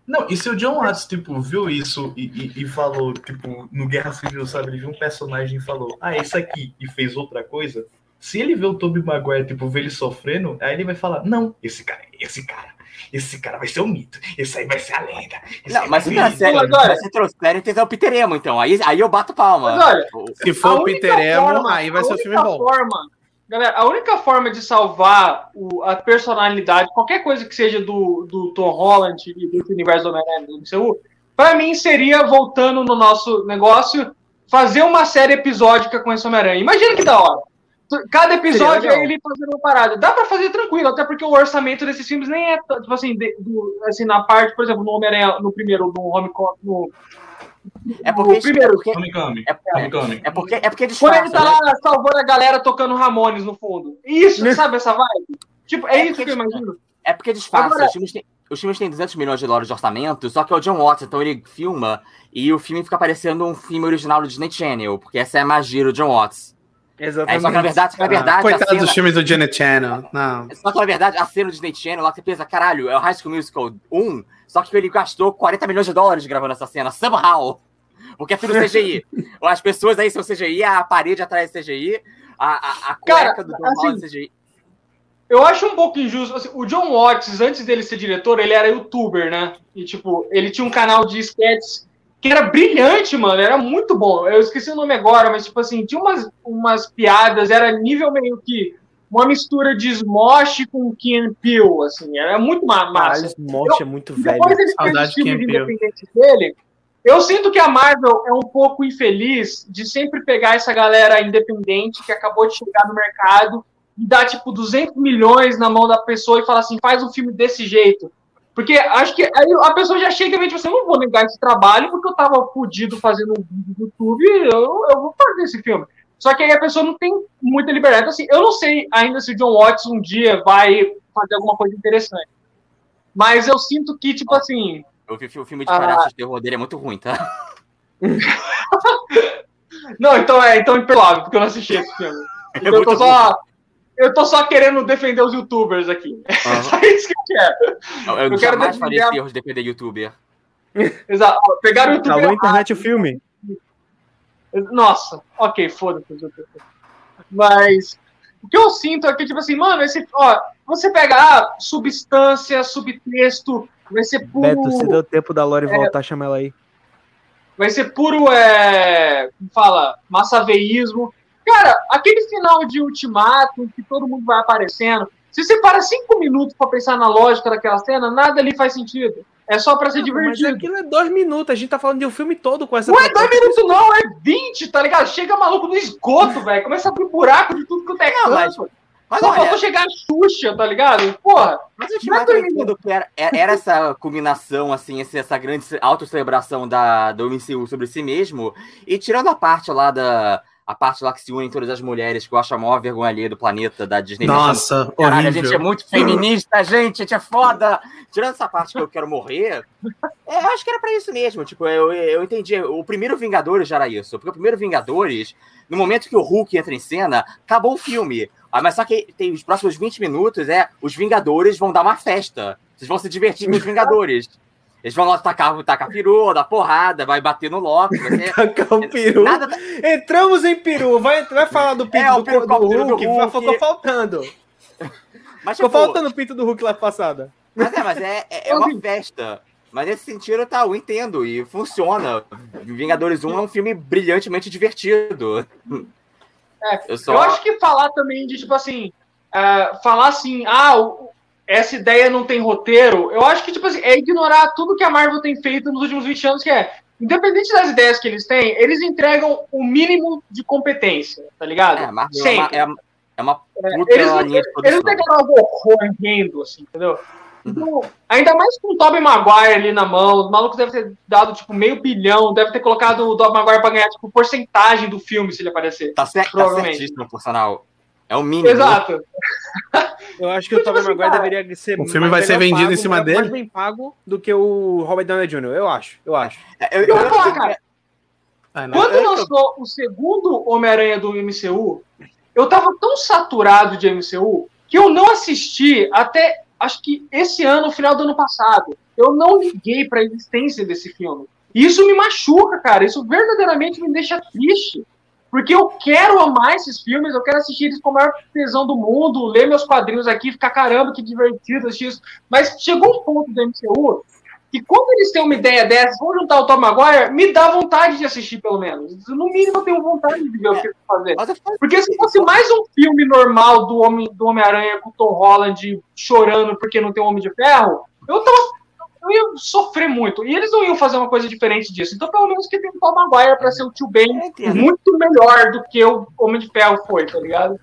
Não, e se o John Watts, tipo, viu isso e, e, e falou, tipo, no Guerra Civil, sabe? Ele viu um personagem e falou, ah, esse aqui, e fez outra coisa. Se ele vê o Tobey Maguire, tipo, ver ele sofrendo, aí ele vai falar, não, esse cara, esse cara, esse cara vai ser o mito, esse aí vai ser a lenda.
Não, mas se sério,
Mas olha-
se trouxerem, tem que ser o Peter Emo, então. Aí, aí eu bato palma.
Mas olha,
O-
Se for o Peter Emo, aí vai ser o filme bom.
Forma, galera, a única forma de salvar o- a personalidade, qualquer coisa que seja do, do Tom Holland e desse universo do Homem-Aranha do MCU, pra mim seria, voltando no nosso negócio, fazer uma série episódica com esse Homem-Aranha. Imagina que da hora. Cada episódio é ele fazendo uma parada. Dá pra fazer tranquilo, até porque o orçamento desses filmes nem é, tipo assim, de- do- assim na parte, por exemplo, no Homem-Aranha, no primeiro, no Homecoming, no,
É porque,
o primeiro.
é porque, é, é porque, é porque
Quando ele
disfarça,
tá
né?
lá salvando a galera tocando Ramones no fundo. Isso, sabe essa vibe? Tipo, é,
É
isso que eu imagino.
É porque disfarça.
Agora-
Os filmes têm- os filmes têm 200 milhões de dólares de orçamento, só que é o John Watts, então ele filma e o filme fica parecendo um filme original do Disney Channel, porque essa é a magia do John Watts.
Exatamente.
É, só que na verdade, só que na verdade a
Coitado
cena,
dos filmes do Janet Channel. Não.
só que na verdade a cena do Disney Channel lá que você pensa, caralho, é o High School Musical 1, só que ele gastou 40 milhões de dólares gravando essa cena, somehow. Porque é tudo CGI. As pessoas aí são CGI, a parede atrás é CGI, a, a, a cueca
Cara,
do John
assim,
Watts é CGI.
Eu acho um pouco injusto. assim, o John Watts, antes dele ser diretor, ele era youtuber, né? E, tipo, ele tinha um canal de sketches que era brilhante, mano. Era muito bom. Eu esqueci o nome agora, mas, tipo assim, tinha umas, umas piadas, era nível meio que uma mistura de Smosh com Key and Peele, assim. Era muito ma- massa.
Caralho, Morte é muito velho.
Depois ele fez
Saudade de
independentes dele. Eu sinto que a Marvel é um pouco infeliz de sempre pegar essa galera independente que acabou de chegar no mercado e dar, tipo, 200 milhões na mão da pessoa e falar assim, faz um filme desse jeito. Porque acho que aí a pessoa já chega e vê, tipo assim, eu não vou negar esse trabalho porque eu tava fudido fazendo um vídeo no YouTube, eu, eu vou fazer esse filme. Só que aí a pessoa não tem muita liberdade. Então, assim, eu não sei ainda se o John Watts um dia vai fazer alguma coisa interessante. Mas eu sinto que, tipo assim,
Eu vi o filme de
Ah.
palhaço de terror dele, é muito ruim, tá?
Não, então é, então é imperdoável, porque eu não assisti esse filme.
É
Então eu tô só. Eu tô só querendo defender os youtubers aqui. É só isso que eu quero.
Eu, eu
Eu quero
jamais
defender
faria esse erro de defender youtuber.
Exato. Pegaram o youtuber.
Alô, internet, o filme.
Nossa, ok, foda-se. Mas o que eu sinto é que, tipo assim, mano, esse, ó, você pega ah, substância, subtexto, vai ser puro.
Beto, se deu tempo da Lore voltar, chama ela aí.
vai ser puro, é, como fala, massaveísmo. Cara, aquele final de Ultimato, que todo mundo vai aparecendo, se você para cinco minutos pra pensar na lógica daquela cena, nada ali faz sentido. É só pra ser
Não, mas
divertido.
aquilo é dois minutos. A gente tá falando de um filme todo com essa.
Não é dois minutos, não, é 20, tá ligado? Chega maluco no esgoto, velho. Começa a abrir buraco de tudo que é
Não, mas-
canto.
Mas
Só
olha,
faltou chegar a Xuxa, tá ligado? Porra,
Mas o Ultimato
Não é
eu entendo que era, era era essa combinação, assim, essa grande autocelebração da, do MCU sobre si mesmo. E tirando a parte lá da. A parte lá que se une todas as mulheres, que eu acho a maior vergonha ali do planeta da Disney.
Nossa,
Caralho, a gente é
horrível.
muito feminista, gente, a gente é foda. Tirando essa parte que eu quero morrer, é, eu acho que era pra isso mesmo. Tipo, eu, eu entendi. O primeiro Vingadores já era isso. Porque o primeiro Vingadores, no momento que o Hulk entra em cena, acabou o filme. Ah, mas só que tem os próximos 20 minutos, é, os Vingadores vão dar uma festa. Vocês vão se divertir com os Vingadores. Eles vão lá tacar, tacar peru, dar porrada, vai bater no Loki. Vai ser...
Tacar o peru.
Nada,
Entramos em peru. Vai, vai falar do pinto
É, o
do,
peru-
do,
o peru do
Hulk.
Hulk.
Ficou faltando.
mas,
Ficou
tipo,
faltando o pinto do Hulk lá passada.
Mas é, mas é, é, é uma festa. Mas nesse sentido, tá, eu entendo e funciona. Vingadores 1 é um filme brilhantemente divertido.
É,
eu só.
eu acho que falar também de, tipo assim, é, falar assim, ah, o- essa ideia não tem roteiro, eu acho que, tipo assim, é ignorar tudo que a Marvel tem feito nos últimos 20 anos, que é, independente das ideias que eles têm, eles entregam o mínimo de competência, tá ligado?
É, a Marvel é uma,
Sempre.
é, é uma
É,
puta
eles não-
linha de
Eles
produção.
não pegaram algo correndo, assim, entendeu? Então, ainda mais com o Tobey Maguire ali na mão, os malucos devem ter dado, tipo, meio bilhão, deve ter colocado o Tobey Maguire pra ganhar, tipo, porcentagem do filme, se ele aparecer.
Tá, cer tá
Provavelmente.
certíssimo, por sinal. É o mínimo.
Exato.
Eu acho que o Tobey
assim,
Maguire deveria ser.
o filme
mais
vai ser vendido
pago,
em cima
mais-
dele?
Mais bem pago do que o Robert Downey Jr. Eu acho, eu acho.
Eu,
Eu vou falar, cara,
Ah, não.
Quando lançou o segundo Homem-Aranha do MCU, eu tava tão saturado de MCU que eu não assisti até acho que esse ano, no final do ano passado. Eu não liguei pra existência desse filme. E isso me machuca, cara. Isso verdadeiramente me deixa triste. Porque eu quero amar esses filmes, eu quero assistir eles com a maior tesão do mundo, ler meus quadrinhos aqui, ficar caramba, que divertido assistir isso. Mas chegou um ponto do MCU que quando eles têm uma ideia dessa, vão juntar o Tom Maguire, me dá vontade de assistir, pelo menos. No mínimo, eu tenho vontade de ver o que eles fazer. Porque se fosse mais um filme normal do Homem- do Homem-Aranha com o Tom Holland chorando porque não tem um Homem de Ferro, eu, tava, eu ia sofrer muito. E eles não iam fazer uma coisa diferente disso. Então, pelo menos que tem o Tom Maguire pra ser o tio Ben muito melhor do que o Homem de Ferro foi, tá ligado?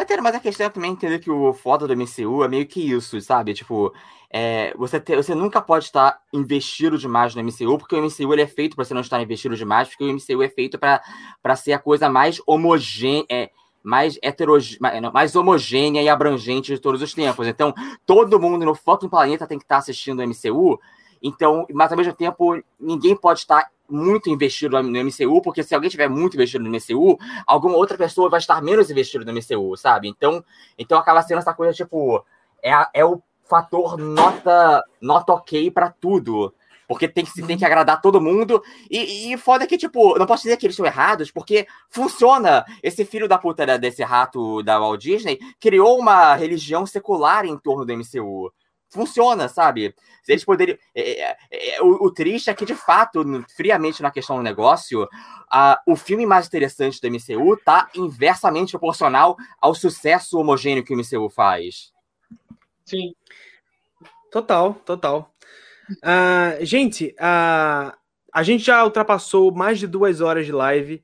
Entendo, mas a questão é também entender que o foda do MCU é meio que isso, sabe? Tipo, é, você, te- você nunca pode estar investido demais no MCU, porque o MCU ele é feito para você não estar investido demais, porque o MCU é feito para ser a coisa mais homogênea, é, mais heterogê... mais homogênea e abrangente de todos os tempos. Então, todo mundo no fucking planeta tem que estar assistindo o MCU. Então, mas ao mesmo tempo, ninguém pode estar muito investido no MCU, porque se alguém tiver muito investido no MCU, alguma outra pessoa vai estar menos investido no MCU, sabe? Então, então acaba sendo essa coisa tipo é, é o fator nota nota ok para tudo. Porque tem que, tem que agradar todo mundo. E, e foda que, tipo, não posso dizer que eles estão errados, porque funciona. Esse filho da puta desse rato da Walt Disney criou uma religião secular em torno do MCU funciona, sabe? Eles poderiam. É, é, é, o, o, triste é que, de fato, friamente na questão do negócio, a, o filme mais interessante do MCU tá inversamente proporcional ao sucesso homogêneo que o MCU faz.
Sim.
Total, total. Uh, gente, uh, a gente já ultrapassou mais de duas horas de live.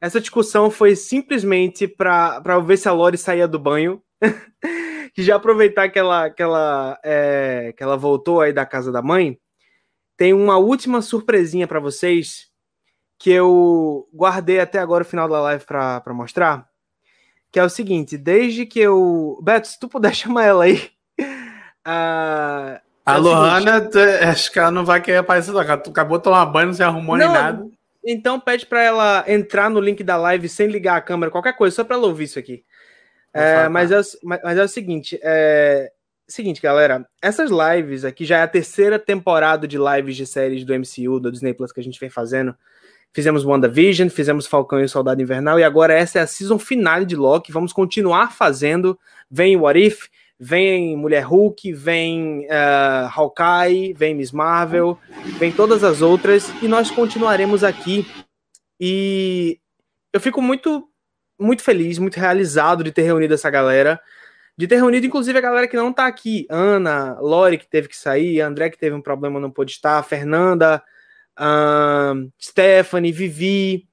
Essa discussão foi simplesmente para ver se a Lori saía do banho. que já aproveitar que ela, que, ela, é, que ela voltou aí da casa da mãe, tem uma última surpresinha para vocês que eu guardei até agora o final da live para mostrar. Que é o seguinte: desde que eu. Beto, se tu puder chamar ela aí.
Uh, a é Lohana, acho que ela não vai querer aparecer, não. Tu acabou de tomar banho, não se arrumou não, nem nada.
Então pede para ela entrar no link da live sem ligar a câmera, qualquer coisa, só para ela ouvir isso aqui. É, mas, é, mas é o seguinte, é, seguinte, galera, essas lives aqui já é a terceira temporada de lives de séries do MCU, do Disney Plus que a gente vem fazendo. Fizemos WandaVision, fizemos Falcão e o Soldado Invernal, e agora essa é a season finale de Loki. Vamos continuar fazendo. Vem What If, vem Mulher Hulk, vem uh, Hawkeye, vem Miss Marvel, vem todas as outras, e nós continuaremos aqui. E eu fico muito muito feliz, muito realizado de ter reunido essa galera. De ter reunido, inclusive, a galera que não tá aqui. Ana, Lori, que teve que sair, André, que teve um problema, não pôde estar, Fernanda, Stephanie, Vivi,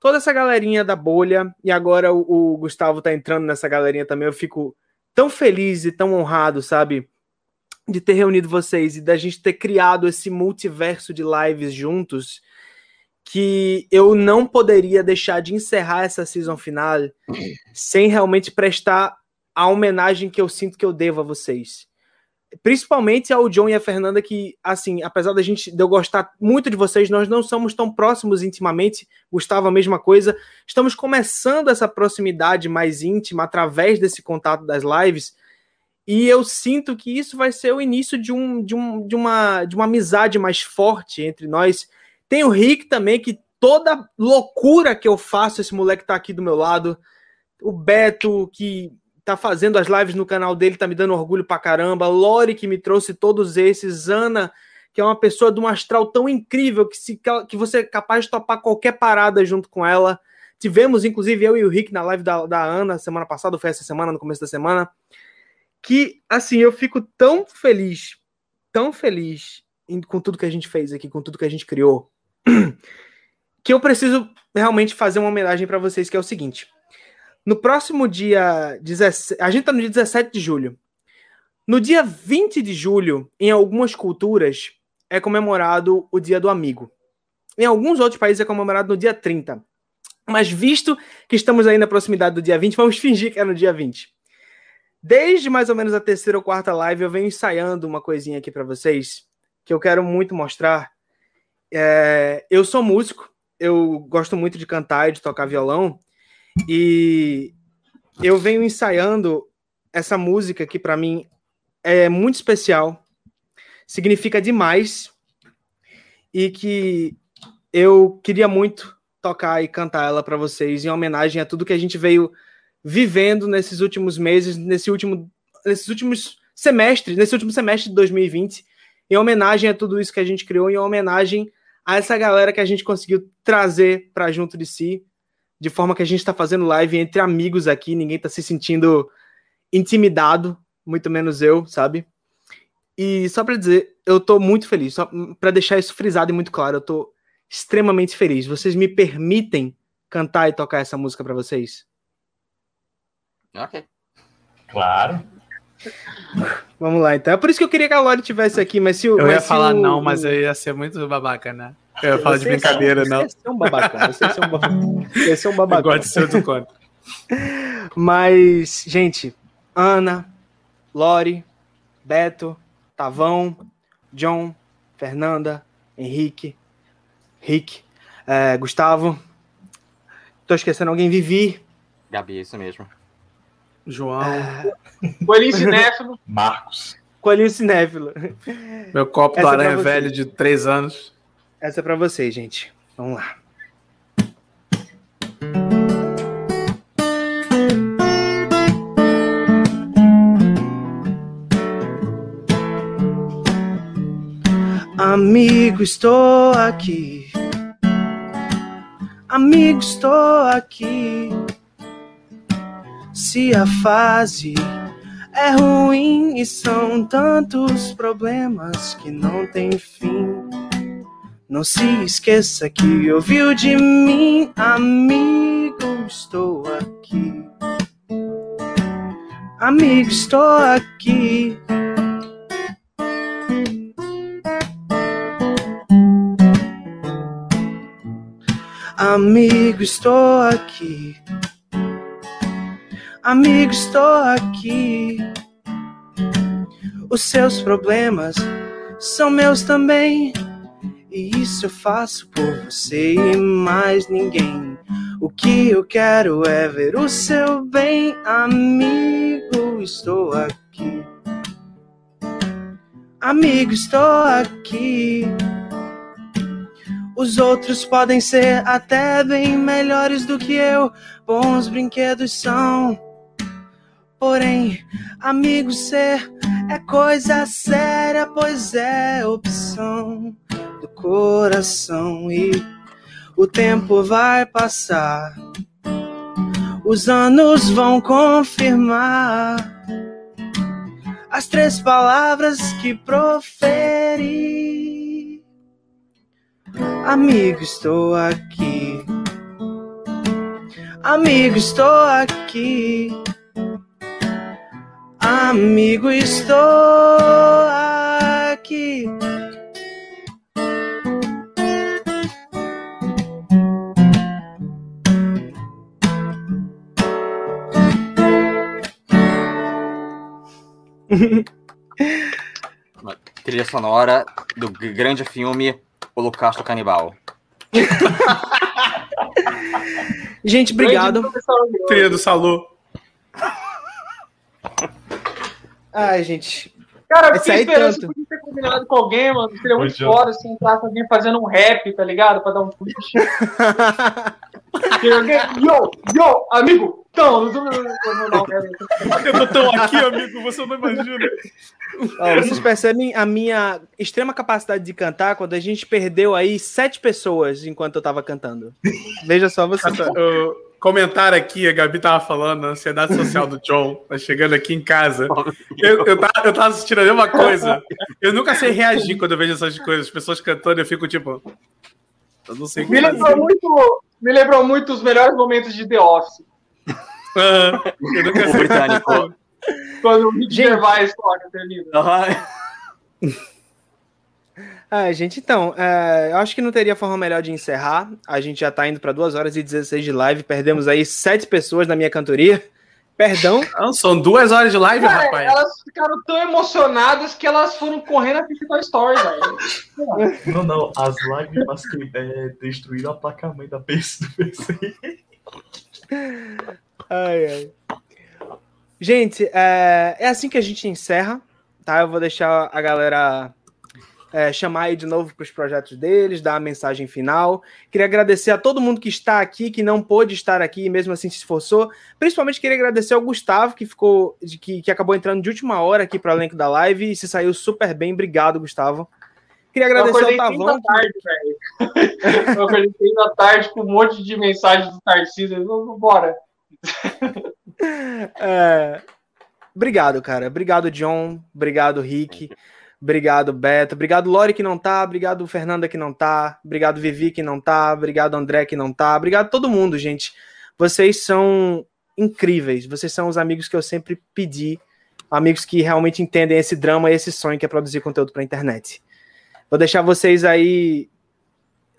toda essa galerinha da bolha. E agora o, o Gustavo tá entrando nessa galerinha também. Eu fico tão feliz e tão honrado, sabe? De ter reunido vocês e da gente ter criado esse multiverso de lives juntos que eu não poderia deixar de encerrar essa season final sem realmente prestar a homenagem que eu sinto que eu devo a vocês. Principalmente ao John e a Fernanda, que, assim, apesar da gente de eu gostar muito de vocês, nós não somos tão próximos intimamente. Gustavo, a mesma coisa. Estamos começando essa proximidade mais íntima através desse contato das lives. E eu sinto que isso vai ser o início de, um, de, um, de, uma, de uma amizade mais forte entre nós tem o Rick também, que toda loucura que eu faço, esse moleque tá aqui do meu lado. O Beto, que tá fazendo as lives no canal dele, tá me dando orgulho pra caramba. Lori, que me trouxe todos esses. Ana, que é uma pessoa de um astral tão incrível que, se, que você é capaz de topar qualquer parada junto com ela. Tivemos, inclusive, eu e o Rick na live da, da Ana semana passada, foi essa semana, no começo da semana. Que, assim, eu fico tão feliz, tão feliz com tudo que a gente fez aqui, com tudo que a gente criou que eu preciso realmente fazer uma homenagem para vocês, que é o seguinte. No próximo dia 17, a gente tá no dia 17 de julho. No dia 20 de julho, em algumas culturas, é comemorado o Dia do Amigo. Em alguns outros países é comemorado no dia 30. Mas visto que estamos aí na proximidade do dia 20, vamos fingir que é no dia 20. Desde mais ou menos a terceira ou quarta live, eu venho ensaiando uma coisinha aqui para vocês que eu quero muito mostrar é, eu sou músico, eu gosto muito de cantar e de tocar violão, e eu venho ensaiando essa música que para mim é muito especial, significa demais, e que eu queria muito tocar e cantar ela para vocês em homenagem a tudo que a gente veio vivendo nesses últimos meses, nesse último, nesses últimos semestres, nesse último semestre de 2020, em homenagem a tudo isso que a gente criou, em homenagem a essa galera que a gente conseguiu trazer para junto de si, de forma que a gente está fazendo live entre amigos aqui, ninguém está se sentindo intimidado, muito menos eu, sabe? E só para dizer, eu tô muito feliz, só para deixar isso frisado e muito claro, eu tô extremamente feliz. Vocês me permitem cantar e tocar essa música para vocês?
Ok.
Claro.
Vamos lá, então. É por isso que eu queria que a Lori tivesse aqui, mas se o.
Eu
ia
falar
o,
não, mas eu ia ser muito babaca, né? Eu ia falar de brincadeira,
você
não.
Ia ser um babaca. Você ia ser um babaca. Um babaca.
Eu gosto de ser do conto.
Mas, gente, Ana, Lori, Beto, Tavão, John, Fernanda, Henrique, Rick, é, Gustavo. Tô esquecendo alguém, Vivi.
Gabi, é isso mesmo.
João,
É,
Coelhinho cinéfilo.
Marcos.
Coelhinho Cinéfilo.
meu copo
essa
do
é
aranha
você.
velho de 3 anos.
Essa é pra vocês, gente. Vamos lá. Amigo, estou aqui. Amigo, estou aqui. Se a fase é ruim e são tantos problemas que não tem fim. Não se esqueça que ouviu de mim, amigo, estou aqui. Amigo, estou aqui. Amigo, estou aqui. Amigo, estou aqui. Os seus problemas são meus também. E isso eu faço por você e mais ninguém. O que eu quero é ver o seu bem, amigo. Estou aqui. Amigo, estou aqui. Os outros podem ser até bem melhores do que eu. Bons brinquedos são. Porém, amigo ser é coisa séria, pois é opção do coração e o tempo vai passar. Os anos vão confirmar as três palavras que proferi. Amigo, estou aqui. Amigo, estou aqui. Amigo, estou aqui.
Trilha sonora do grande filme Holocausto Canibal.
Gente, obrigado.
Trilha do Salu.
Ai, gente.
Cara, eu fiquei esperando você podia ter combinado com alguém, mano. Seria muito
Diogo.
foda se entrar com alguém fazendo um rap, tá ligado? Pra dar um push. Yo, yo, amigo! Então, não, não.
Eu tô tão aqui, amigo, você não imagina.
Ó, vocês percebem a minha extrema capacidade de cantar quando a gente perdeu aí sete pessoas enquanto eu tava cantando. Veja só você.
O comentário aqui, a Gabi tava falando, a ansiedade social do John, tá chegando aqui em casa. Eu, eu, tava, eu tava assistindo a mesma coisa. Eu nunca sei reagir quando eu vejo essas coisas. As pessoas cantando, eu fico tipo. Eu não sei o que
Me lembrou muito, me lembrou muito os melhores momentos de The Office.
Ah, eu nunca
O
sei.
britânico.
Quando o Rick. Gervais toca, termina.
Ah, gente, então, é, eu acho que não teria forma melhor de encerrar. A gente já tá indo para 2 horas e 16 de live. Perdemos aí sete pessoas na minha cantoria. Perdão.
Não, são duas horas de live,
Cara,
rapaz.
elas ficaram tão emocionadas que elas foram correndo assistir Toy Story, velho.
Não, não. As lágrimas que é, destruíram a placa-mãe da PC do PC.
Ai, ai. Gente, é, é assim que a gente encerra, tá? Eu vou deixar a galera é, chamar aí de novo para os projetos deles, dar a mensagem final. Queria agradecer a todo mundo que está aqui, que não pôde estar aqui e mesmo assim se esforçou. Principalmente queria agradecer ao Gustavo, que ficou, que, que acabou entrando de última hora aqui para o elenco da live e se saiu super bem. Obrigado, Gustavo. Queria
Eu
agradecer ao Tavão.
da tarde, velho. Eu acordei da tarde com um monte de mensagens do Tarcísio. Vamos Bora.
É, Obrigado, cara. Obrigado, John. Obrigado, Rick. Obrigado, Beto. Obrigado, Lori, que não tá. Obrigado, Fernanda, que não tá. Obrigado, Vivi, que não tá. Obrigado, André, que não tá. Obrigado todo mundo, gente. Vocês são incríveis. Vocês são os amigos que eu sempre pedi. Amigos que realmente entendem esse drama e esse sonho que é produzir conteúdo pra internet. Vou deixar vocês aí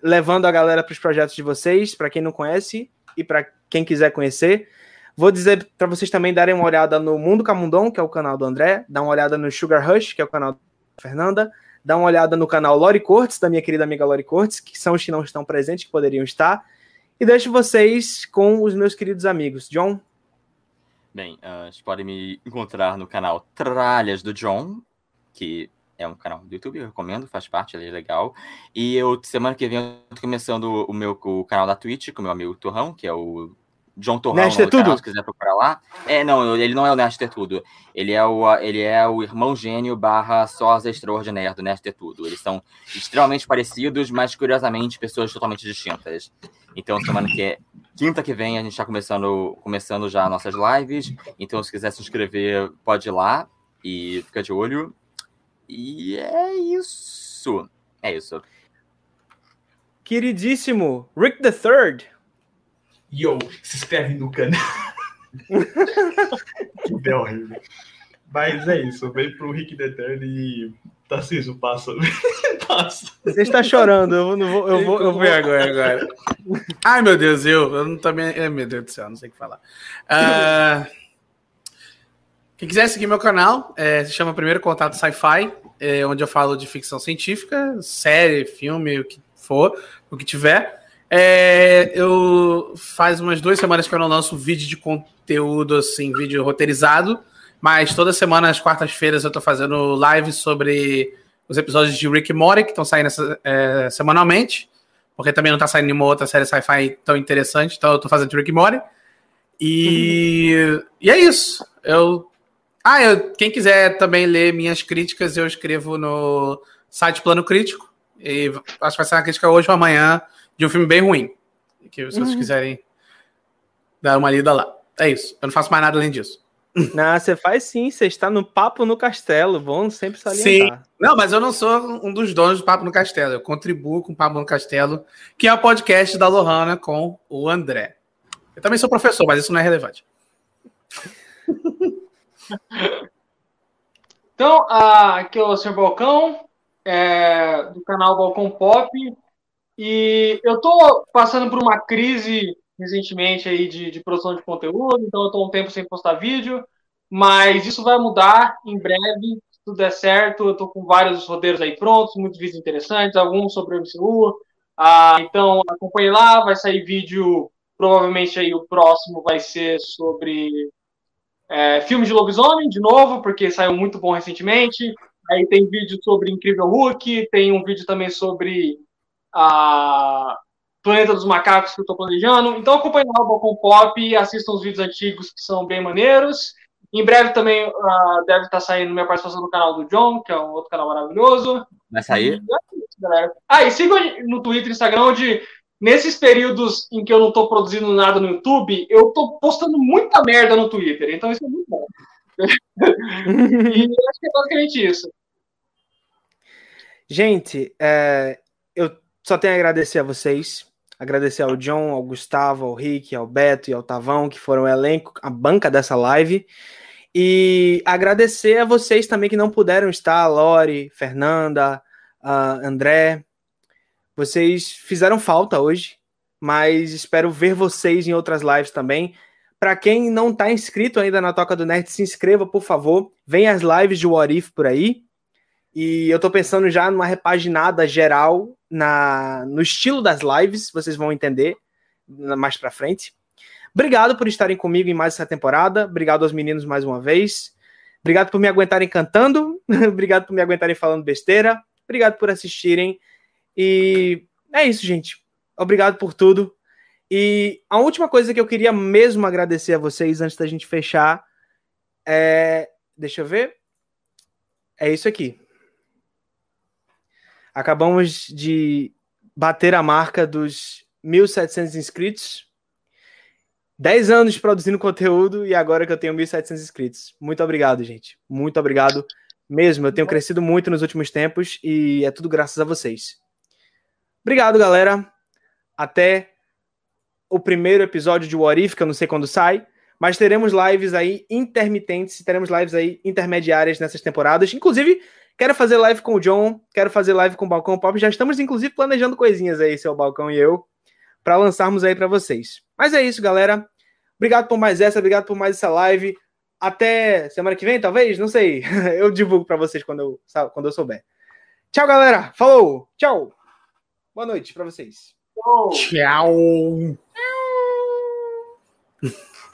levando a galera para os projetos de vocês, para quem não conhece e para quem quiser conhecer. Vou dizer para vocês também darem uma olhada no Mundo Camundon, que é o canal do André, dar uma olhada no Sugar Rush, que é o canal Fernanda, dar uma olhada no canal Lori Cortes, da minha querida amiga Lori Cortes, que são os que não estão presentes, que poderiam estar. E deixo vocês com os meus queridos amigos. John?
Bem, uh, vocês podem me encontrar no canal Tralhas do John, que é um canal do YouTube, eu recomendo, faz parte, ele é legal. E eu, semana que vem, eu tô começando o meu o canal da Twitch com o meu amigo Torrão, que é o John Torrão,
Nerd Tudo.
se quiser procurar lá. É, não, ele não é o Nerd Ter Tudo. Ele é o, ele é o irmão gênio barra sósia extraordinário do Nerd Ter Tudo. Eles são extremamente parecidos, mas curiosamente pessoas totalmente distintas. Então, semana que é quinta que vem, a gente está começando, começando já nossas lives. Então, se quiser se inscrever, pode ir lá e fica de olho. E é isso. É isso.
Queridíssimo Rick the Third.
Yo, se inscreve no canal. que ideia horrível. Mas é isso, vem pro Rick the Third e Tarcísio, passa. passa.
Você está chorando, eu não vou, eu vou, eu vou agora, agora.
Ai, meu Deus, eu, eu não também. É, meu Deus do céu, não sei o que falar. Ah, quem quiser seguir meu canal, é, se chama Primeiro Contato Sci-Fi, é, onde eu falo de ficção científica, série, filme, o que for, o que tiver. É, eu faz umas duas semanas que eu não lanço vídeo de conteúdo, assim, vídeo roteirizado, mas toda semana, às quartas-feiras, eu tô fazendo lives sobre os episódios de Rick Morty, que estão saindo é, semanalmente, porque também não tá saindo nenhuma outra série sci-fi tão interessante, então eu tô fazendo Rick Morty. E, e é isso. Eu ah, eu, quem quiser também ler minhas críticas, eu escrevo no site Plano Crítico. E acho que vai ser uma crítica hoje ou amanhã de um filme bem ruim. Que se vocês quiserem dar uma lida lá. É isso. Eu não faço mais nada além disso.
Não, você faz sim, você está no Papo no Castelo, bom sempre salientar.
Não, mas eu não sou um dos donos do Papo no Castelo. Eu contribuo com o Papo no Castelo, que é o podcast da Lohana com o André. Eu também sou professor, mas isso não é relevante.
Então, ah, aqui é o Sr. Balcão, é, do canal Balcão Pop. E eu tô passando por uma crise recentemente aí de, de produção de conteúdo, então eu tô um tempo sem postar vídeo, mas isso vai mudar em breve, se tudo der certo. Eu tô com vários roteiros aí prontos, muitos vídeos interessantes, alguns sobre o MCU. Ah, então acompanhe lá, vai sair vídeo, provavelmente aí o próximo vai ser sobre é, filme de lobisomem, de novo, porque saiu muito bom recentemente. Aí tem vídeo sobre Incrível Hulk, tem um vídeo também sobre a Planeta dos Macacos que eu estou planejando. Então acompanhe lá o Balcão Pop e assistam os vídeos antigos que são bem maneiros. Em breve também ah, deve estar saindo minha participação no canal do John, que é um outro canal maravilhoso.
Vai sair?
É isso, galera. Ah, e sigam no Twitter e Instagram, onde nesses períodos em que eu não tô produzindo nada no YouTube, eu tô postando muita merda no Twitter. Então isso é muito bom. e acho que é basicamente isso.
Gente, é, eu só tenho a agradecer a vocês. Agradecer ao John, ao Gustavo, ao Rick, ao Beto e ao Tavão, que foram o elenco, a banca dessa live. E agradecer a vocês também que não puderam estar, Lori, Fernanda, André. Vocês fizeram falta hoje, mas espero ver vocês em outras lives também. Para quem não está inscrito ainda na Toca do Nerd, se inscreva, por favor. Vem as lives de What If por aí. E eu tô pensando já numa repaginada geral na, no estilo das lives, vocês vão entender mais pra frente. Obrigado por estarem comigo em mais essa temporada. Obrigado aos meninos mais uma vez. Obrigado por me aguentarem cantando. Obrigado por me aguentarem falando besteira. Obrigado por assistirem. E é isso, gente. Obrigado por tudo. E a última coisa que eu queria mesmo agradecer a vocês antes da gente fechar é. Deixa eu ver. É isso aqui. Acabamos de bater a marca dos 1.700 inscritos. 10 anos produzindo conteúdo e agora que eu tenho 1.700 inscritos. Muito obrigado, gente. Muito obrigado mesmo. Eu tenho crescido muito nos últimos tempos e é tudo graças a vocês. Obrigado, galera. Até o primeiro episódio de What If, que eu não sei quando sai, mas teremos lives aí intermitentes, teremos lives aí intermediárias nessas temporadas. Inclusive, quero fazer live com o John, quero fazer live com o Balcão Pop. Já estamos, inclusive, planejando coisinhas aí, seu Balcão e eu, para lançarmos aí para vocês. Mas é isso, galera. Obrigado por mais essa, obrigado por mais essa live. Até semana que vem, talvez? Não sei. Eu divulgo para vocês quando eu, quando eu souber. Tchau, galera. Falou. Tchau. Boa noite para vocês.
Tchau.